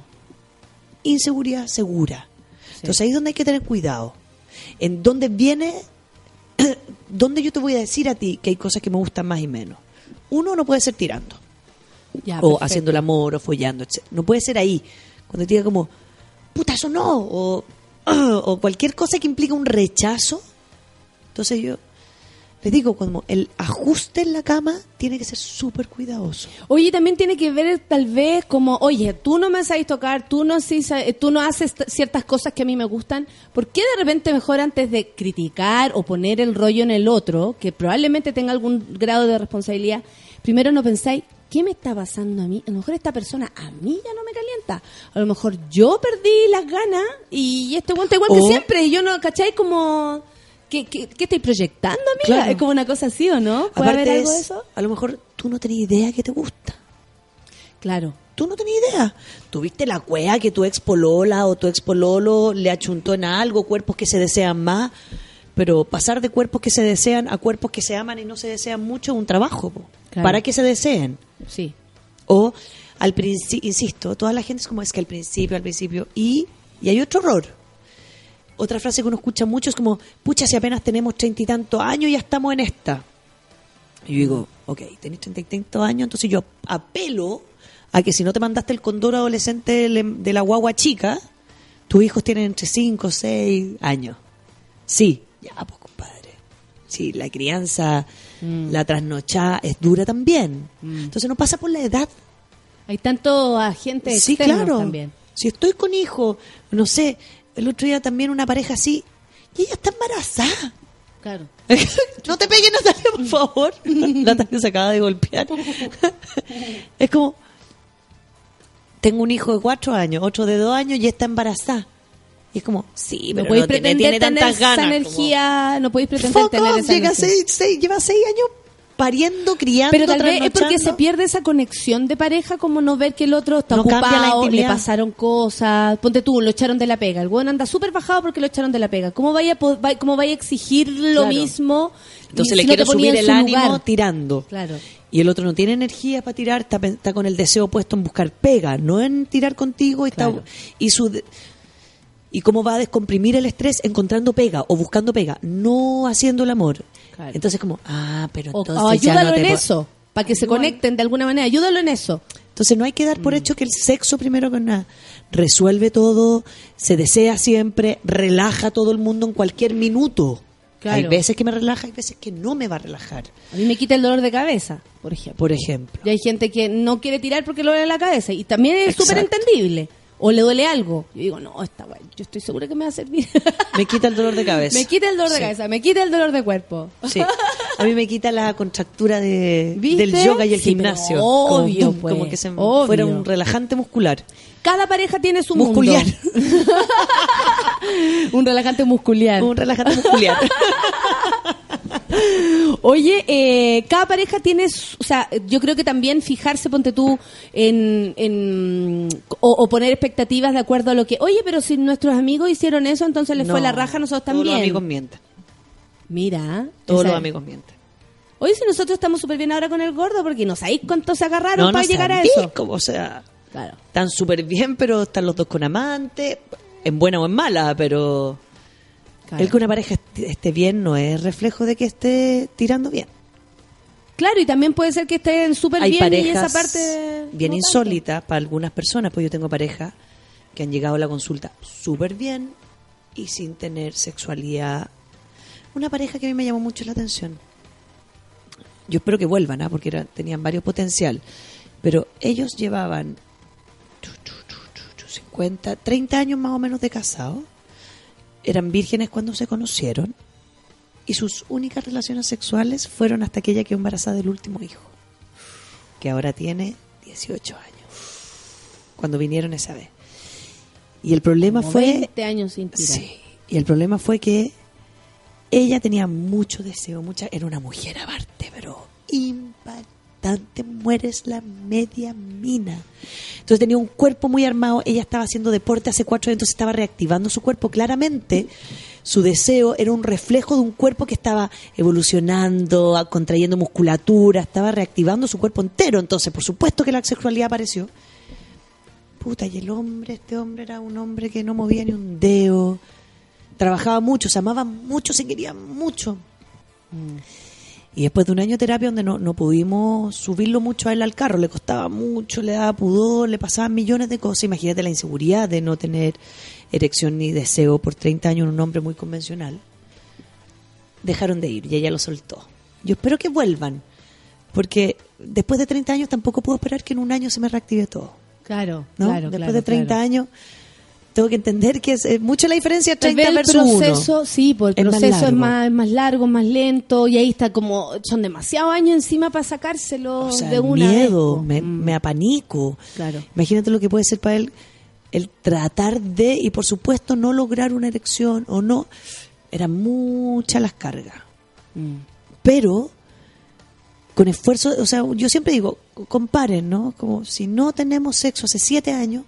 inseguridad segura. Entonces ahí es donde hay que tener cuidado. En donde viene, donde yo te voy a decir a ti que hay cosas que me gustan más y menos. Uno no puede ser tirando, Ya, o perfecto. haciendo el amor, o follando, etc. No puede ser ahí. Cuando te diga como, puta, eso no, o, o cualquier cosa que implica un rechazo. Entonces yo les digo, como el ajuste en la cama tiene que ser súper cuidadoso. Oye, también tiene que ver tal vez como, oye, tú no me sabes tocar, tú no, sa- tú no haces ciertas cosas que a mí me gustan. ¿Por qué de repente mejor antes de criticar o poner el rollo en el otro, que probablemente tenga algún grado de responsabilidad, primero no pensáis, ¿qué me está pasando a mí? A lo mejor esta persona a mí ya no me calienta. A lo mejor yo perdí las ganas y este guante igual que O- siempre. Y yo no, ¿cachai? Como... ¿Qué, qué, qué estoy proyectando, amiga? Claro. Es como una cosa así, ¿o no? ¿Puede Aparte haber algo es, de eso? A lo mejor tú no tenías idea que te gusta. Claro. Tú no tenías idea. Tuviste la cuea que tu ex polola o tu ex pololo le achuntó en algo, cuerpos que se desean más. Pero pasar de cuerpos que se desean a cuerpos que se aman y no se desean mucho es un trabajo. Claro. Para que se deseen. Sí. O al principio, insisto, toda la gente es como es que al principio, al principio. Y, y hay otro error. Otra frase que uno escucha mucho es como, pucha, si apenas tenemos treinta y tantos años ya estamos en esta. Y yo digo, ok, tenés treinta y tantos años, entonces yo apelo a que si no te mandaste el condoro adolescente de la- de la guagua chica, tus hijos tienen entre cinco o seis años. Sí, ya, pues compadre. Sí, la crianza, la trasnochada es dura también. Entonces no pasa por la edad. Hay tanto agente Sí, claro. también. Si estoy con hijo, no sé, el otro día también una pareja así, y ella está embarazada. Claro. no te pegues, Natalia, por favor. Natalia se acaba de golpear. es como, tengo un hijo de cuatro años, otro de dos años y está embarazada. Y es como, sí, no podéis no pretender tener esa ganas. como, energía, no podéis pretender Fuck tener off, esa llega energía. seis, seis- lleva seis años pariendo, criando, Pero tal vez es porque se pierde esa conexión de pareja, como no ver que el otro está No ocupado, le pasaron cosas. Ponte tú, lo echaron de la pega. El buen anda súper bajado porque lo echaron de la pega. ¿Cómo vaya, cómo vaya a exigir lo Claro. mismo? Entonces le si no subir el ánimo lugar? tirando. Claro. Y el otro no tiene energía para tirar, está, está con el deseo puesto en buscar pega, no en tirar contigo y, está- y su y cómo va a descomprimir el estrés encontrando pega o buscando pega, no haciendo el amor. Claro. Entonces como, ah, pero entonces o ayúdalo no te en eso, para que se conecten de alguna manera. Ayúdalo en eso. Entonces no hay que dar Mm. por hecho que el sexo primero que nada resuelve todo, se desea siempre, relaja a todo el mundo en cualquier minuto. Claro. Hay veces que me relaja, hay veces que no me va a relajar, A mí me quita el dolor de cabeza, por ejemplo. por ejemplo. Y hay gente que no quiere tirar porque le duele la cabeza. Y también es súper entendible. O le duele algo. Yo digo, no, está guay. Yo estoy segura que me va a servir. Me quita el dolor de cabeza. me quita el dolor de cabeza, me quita el dolor de cuerpo. Sí. A mí me quita la contractura de, ¿Viste? del yoga y el Sí, gimnasio. obvio, como, pues, como que se obvio. fuera un relajante muscular. Cada pareja tiene su Musculiar. mundo. un relajante muscular. Un relajante muscular. Oye, eh, cada pareja tiene, o sea, yo creo que también fijarse, ponte tú, en, en o, o poner expectativas de acuerdo a lo que, oye, pero si nuestros amigos hicieron eso, entonces les fue la raja, nosotros Todos también. los amigos mienten. Mira, Todos esa- los amigos mienten. Oye, si nosotros estamos súper bien ahora con el gordo, porque no sabéis cuánto se agarraron No, para no llegar a eso. cómo, o sea, Claro. están súper bien, pero están los dos con amante, en buena o en mala, pero claro. el que una pareja est- esté bien no es reflejo de que esté tirando bien. Claro, y también puede ser que estén súper bien y esa parte... bien no tanto. insólitas para algunas personas, pues yo tengo parejas que han llegado a la consulta súper bien y sin tener sexualidad. Una pareja que a mí me llamó mucho la atención. Yo espero que vuelvan, ¿ah? porque era- tenían varios potencial. Pero ellos llevaban chu, chu, chu, chu, chu, 50, 30 años más o menos de casados. Eran vírgenes cuando se conocieron. Y sus únicas relaciones sexuales fueron hasta que ella quedó embarazada del último hijo que ahora tiene 18 años. Cuando vinieron esa vez. Y el problema Como fue 20 años sin tirar. Sí. Y el problema fue que ella tenía mucho deseo, mucha era una mujer aparte, pero mueres la media mina. Entonces tenía un cuerpo muy armado, ella estaba haciendo deporte hace cuatro años, entonces estaba reactivando su cuerpo. Claramente su deseo era un reflejo de un cuerpo que estaba evolucionando, contrayendo musculatura, estaba reactivando su cuerpo entero. Entonces, por supuesto que la sexualidad apareció. Puta, y el hombre, este hombre era un hombre que no movía ni un dedo, trabajaba mucho, se amaba mucho, se quería mucho. Y después de un año de terapia donde no, no pudimos subirlo mucho a él al carro, le costaba mucho, le daba pudor, le pasaban millones de cosas. Imagínate la inseguridad de no tener erección ni deseo por 30 años en un hombre muy convencional. Dejaron de ir y ella lo soltó. Yo espero que vuelvan, porque después de 30 años tampoco puedo esperar que en un año se me reactive todo. Claro, ¿no? claro, Después claro, de 30 claro. año, tengo que entender que es, eh, mucha la diferencia Tal 30 vez el versus proceso, uno. sí, pues el Es más proceso es más, es más largo, más lento, y ahí está como, son demasiados años encima para sacárselo O sea, de una miedo, vez, po. me, Mm, me apanico. Claro. Imagínate lo que puede ser para él el tratar de, y por supuesto no lograr una erección o no. Eran muchas las cargas. Mm. Pero con esfuerzo, o sea, yo siempre digo, comparen, ¿no? Como si no tenemos sexo hace siete años,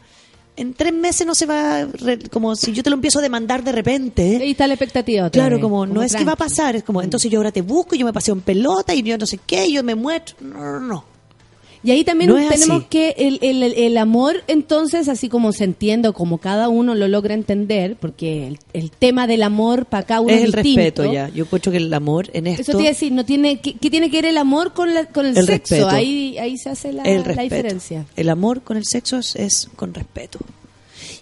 en tres meses no se va, como si yo te lo empiezo a demandar de repente. Ahí está la expectativa. Claro, como, no es que va a pasar, es como, entonces yo ahora te busco, y yo me paseo en pelota y yo no sé qué, y yo me muestro. No, no, no. Y ahí también No tenemos así. que el, el, el- amor, entonces, así como se entiende, o como cada uno lo logra entender, porque el, el tema del amor para cada uno es es, el distinto. respeto ya. Yo encuentro que el amor en esto Eso te iba a decir, no tiene, ¿qué, qué tiene que ver el amor con, la- con el, sexo? respeto. Ahí, ahí se hace la, la diferencia. El amor con el sexo es, es con respeto.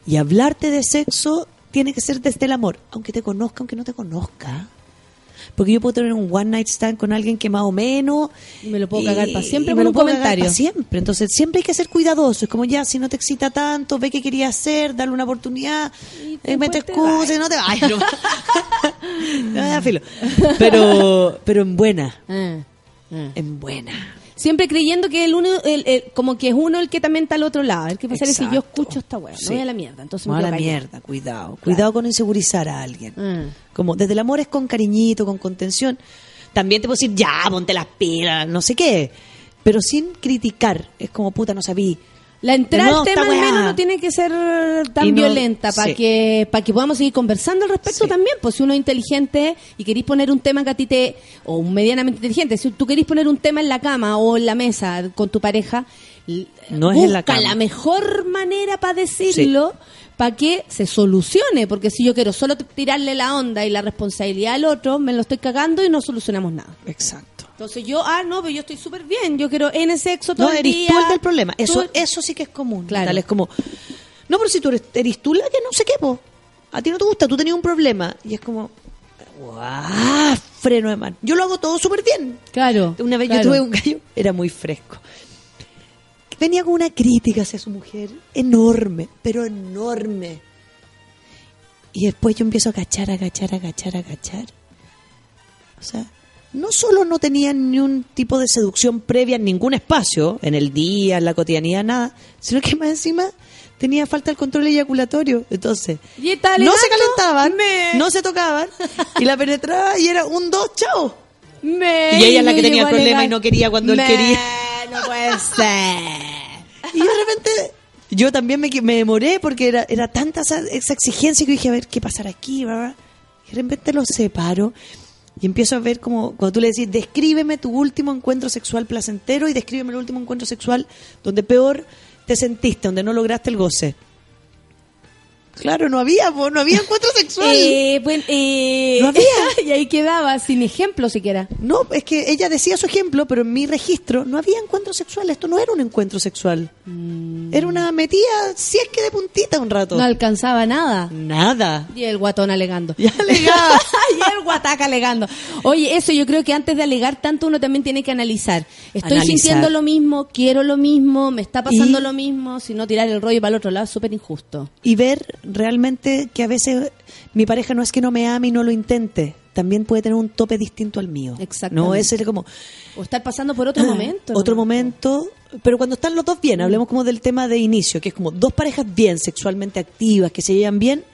Y hablarte de sexo tiene que ser desde el amor, aunque te conozca, aunque no te conozca. Porque yo puedo tener un one night stand con alguien que más o menos... Y me lo puedo cagar pa' siempre y con me lo un puedo comentario. siempre. Entonces siempre hay que ser cuidadoso. Es como ya, si no te excita tanto, ve qué quería hacer, darle una oportunidad, Y eh, me te después te excuses, no te vayas. No, No, ya, filo. Pero, pero en buena, Ah, ah. en buena. Siempre creyendo que el uno, el, el- como que es uno el que también está al otro lado. El que pasa es si yo escucho esta weá, no voy a la mierda. Entonces No me a la mierda, cuidado. Cuidado con insegurizar a alguien. Ah. Como desde el amor es con cariñito, con contención. También te puedo decir, ya, ponte las pilas, no sé qué. Pero sin criticar. Es como, puta, no sabí. La entrada No, al tema al menos no tiene que ser tan no- violenta para sí. que para que podamos seguir conversando al respecto Sí. también. Pues si uno es inteligente y queréis poner un tema que a ti te o medianamente inteligente, si tú queréis poner un tema en la cama o en la mesa con tu pareja, No es busca en la cama. la mejor manera para decirlo. Para que se solucione, porque si yo quiero solo tirarle la onda y la responsabilidad al otro, me lo estoy cagando y no solucionamos nada. Exacto. Entonces yo, ah, no, pero yo estoy súper bien, yo quiero N sexo todo No, el eres tú el del problema. Eso, eso sí que es común. Claro. Tal, es como, no, pero si tú eres, eres tú la que no sé qué, po. A ti no te gusta, tú tenías un problema. Y es como, ¡guau! Freno de mano. Yo lo hago todo súper bien. Claro. Una vez claro. yo tuve un gallo, era muy fresco. Venía con una crítica hacia su mujer enorme, pero enorme. Y después yo empiezo a agachar, agachar, agachar, agachar. O sea, no solo no tenía ni un tipo de seducción previa en ningún espacio, en el día, en la cotidianidad, nada, sino que más encima tenía falta el control eyaculatorio. Entonces, ¿Y está no se calentaban, Me- no se tocaban, y la penetraba y era un dos, chao. Me- Y ella es la que tenía el problema y no quería cuando él quería. No puede ser. Y de repente, yo también me, me demoré porque era, era tanta esa, esa exigencia que dije, a ver, ¿qué pasará aquí? bla, bla. Y de repente lo separo y empiezo a ver como, cuando tú le decís, descríbeme tu último encuentro sexual placentero y descríbeme el último encuentro sexual donde peor te sentiste, donde no lograste el goce. Claro, no había, no había encuentro sexual. Eh, bueno, eh, No había. y ahí quedaba, sin ejemplo siquiera. No, es que ella decía su ejemplo, pero en mi registro no había encuentro sexual. Esto no era un encuentro sexual. Era una metida, si es que de puntita un rato. Mm. No alcanzaba nada. Nada. Y el guatón alegando. Alegaba. y el guataca alegando. Oye, eso yo creo que antes de alegar tanto uno también tiene que analizar. Estoy Analizar. sintiendo lo mismo, quiero lo mismo, me está pasando Y- lo mismo, si no tirar el rollo para el otro lado es súper injusto. y ver realmente que a veces mi pareja no es que no me ame y no lo intente, también puede tener un tope distinto al mío. Exactamente. No es como O estar pasando por otro momento. Ah, otro momento, pero cuando están los dos bien, hablemos como del tema de inicio, que es como dos parejas bien, sexualmente activas, que se llevan bien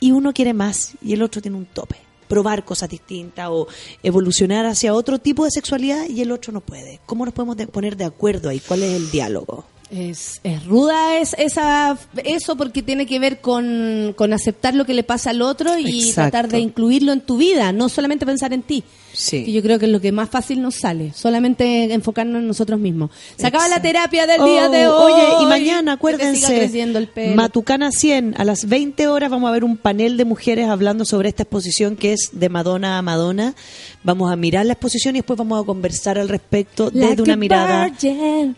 y uno quiere más y el otro tiene un tope. Probar cosas distintas o evolucionar hacia otro tipo de sexualidad y el otro no puede. ¿Cómo nos podemos de- poner de acuerdo ahí? ¿Cuál es el diálogo? Es, es ruda es, esa, eso porque tiene que ver con, con aceptar lo que le pasa al otro y Exacto. tratar de incluirlo en tu vida, no solamente pensar en ti. Sí. Que yo creo que es lo que más fácil nos sale, solamente enfocarnos en nosotros mismos. Se acaba la terapia del día Oh, de hoy. Oye, y mañana, acuérdense, el pelo. Matucana 100, a las 20 horas vamos a ver un panel de mujeres hablando sobre esta exposición que es de Madonna a Madonna. Vamos a mirar la exposición y después vamos a conversar al respecto Like desde una mirada virgin.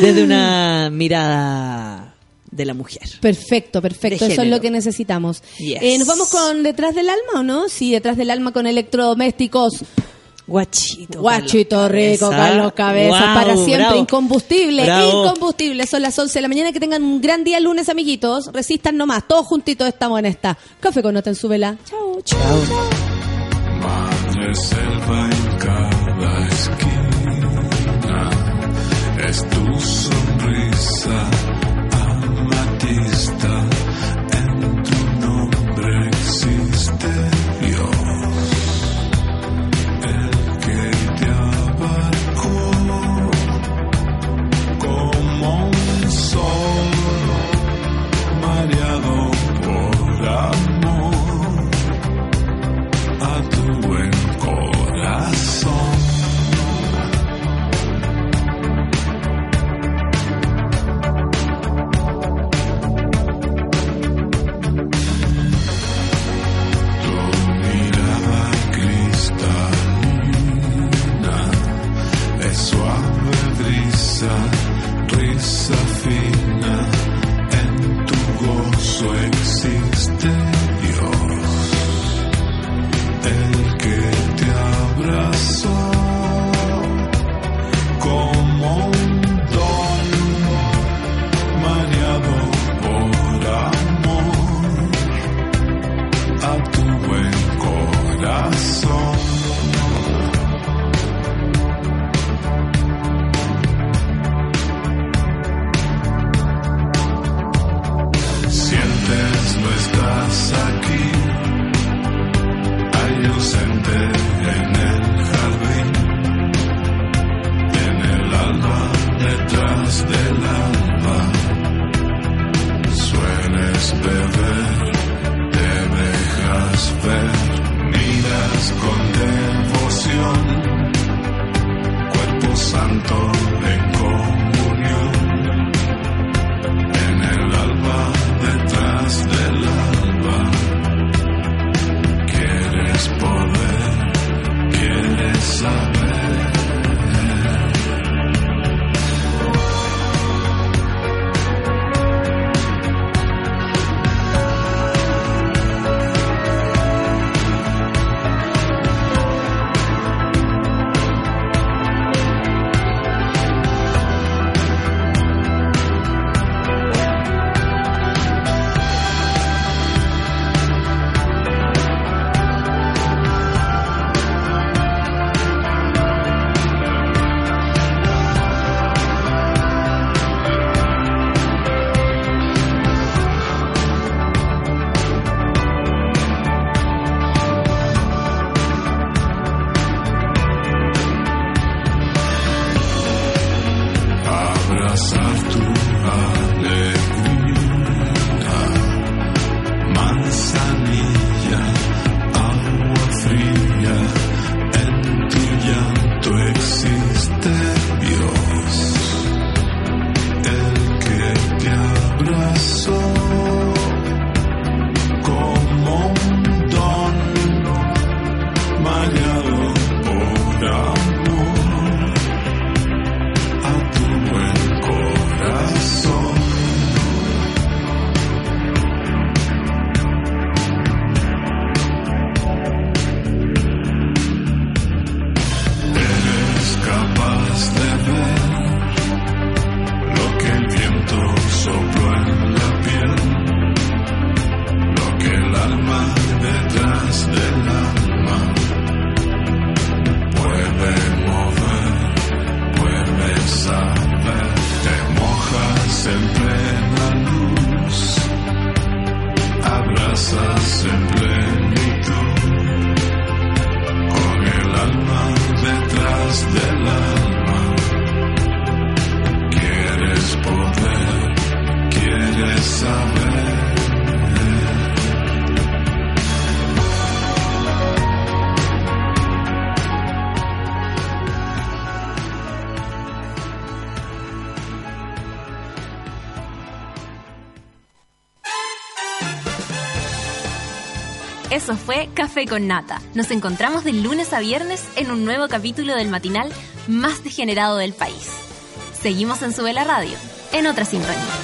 Desde una mirada de la mujer. Perfecto, perfecto. Eso es lo que necesitamos. Yes. Eh, ¿Nos vamos con Detrás del Alma o no? Sí, Detrás del Alma con electrodomésticos. Guachito. Guachito Carlos rico, Cabeza. Carlos Cabeza, para siempre, bravo. incombustible, Bravo. incombustible. Son las 11 de la mañana, que tengan un gran día el lunes, amiguitos. Resistan nomás, todos juntitos estamos en esta. Café con nota en su vela. Chao, chao. Madre es tu sonrisa amatista, Eso fue Café con Nata. Nos encontramos de lunes a viernes en un nuevo capítulo del matinal más degenerado del país. Seguimos en Sube la Radio, en otra sintonía.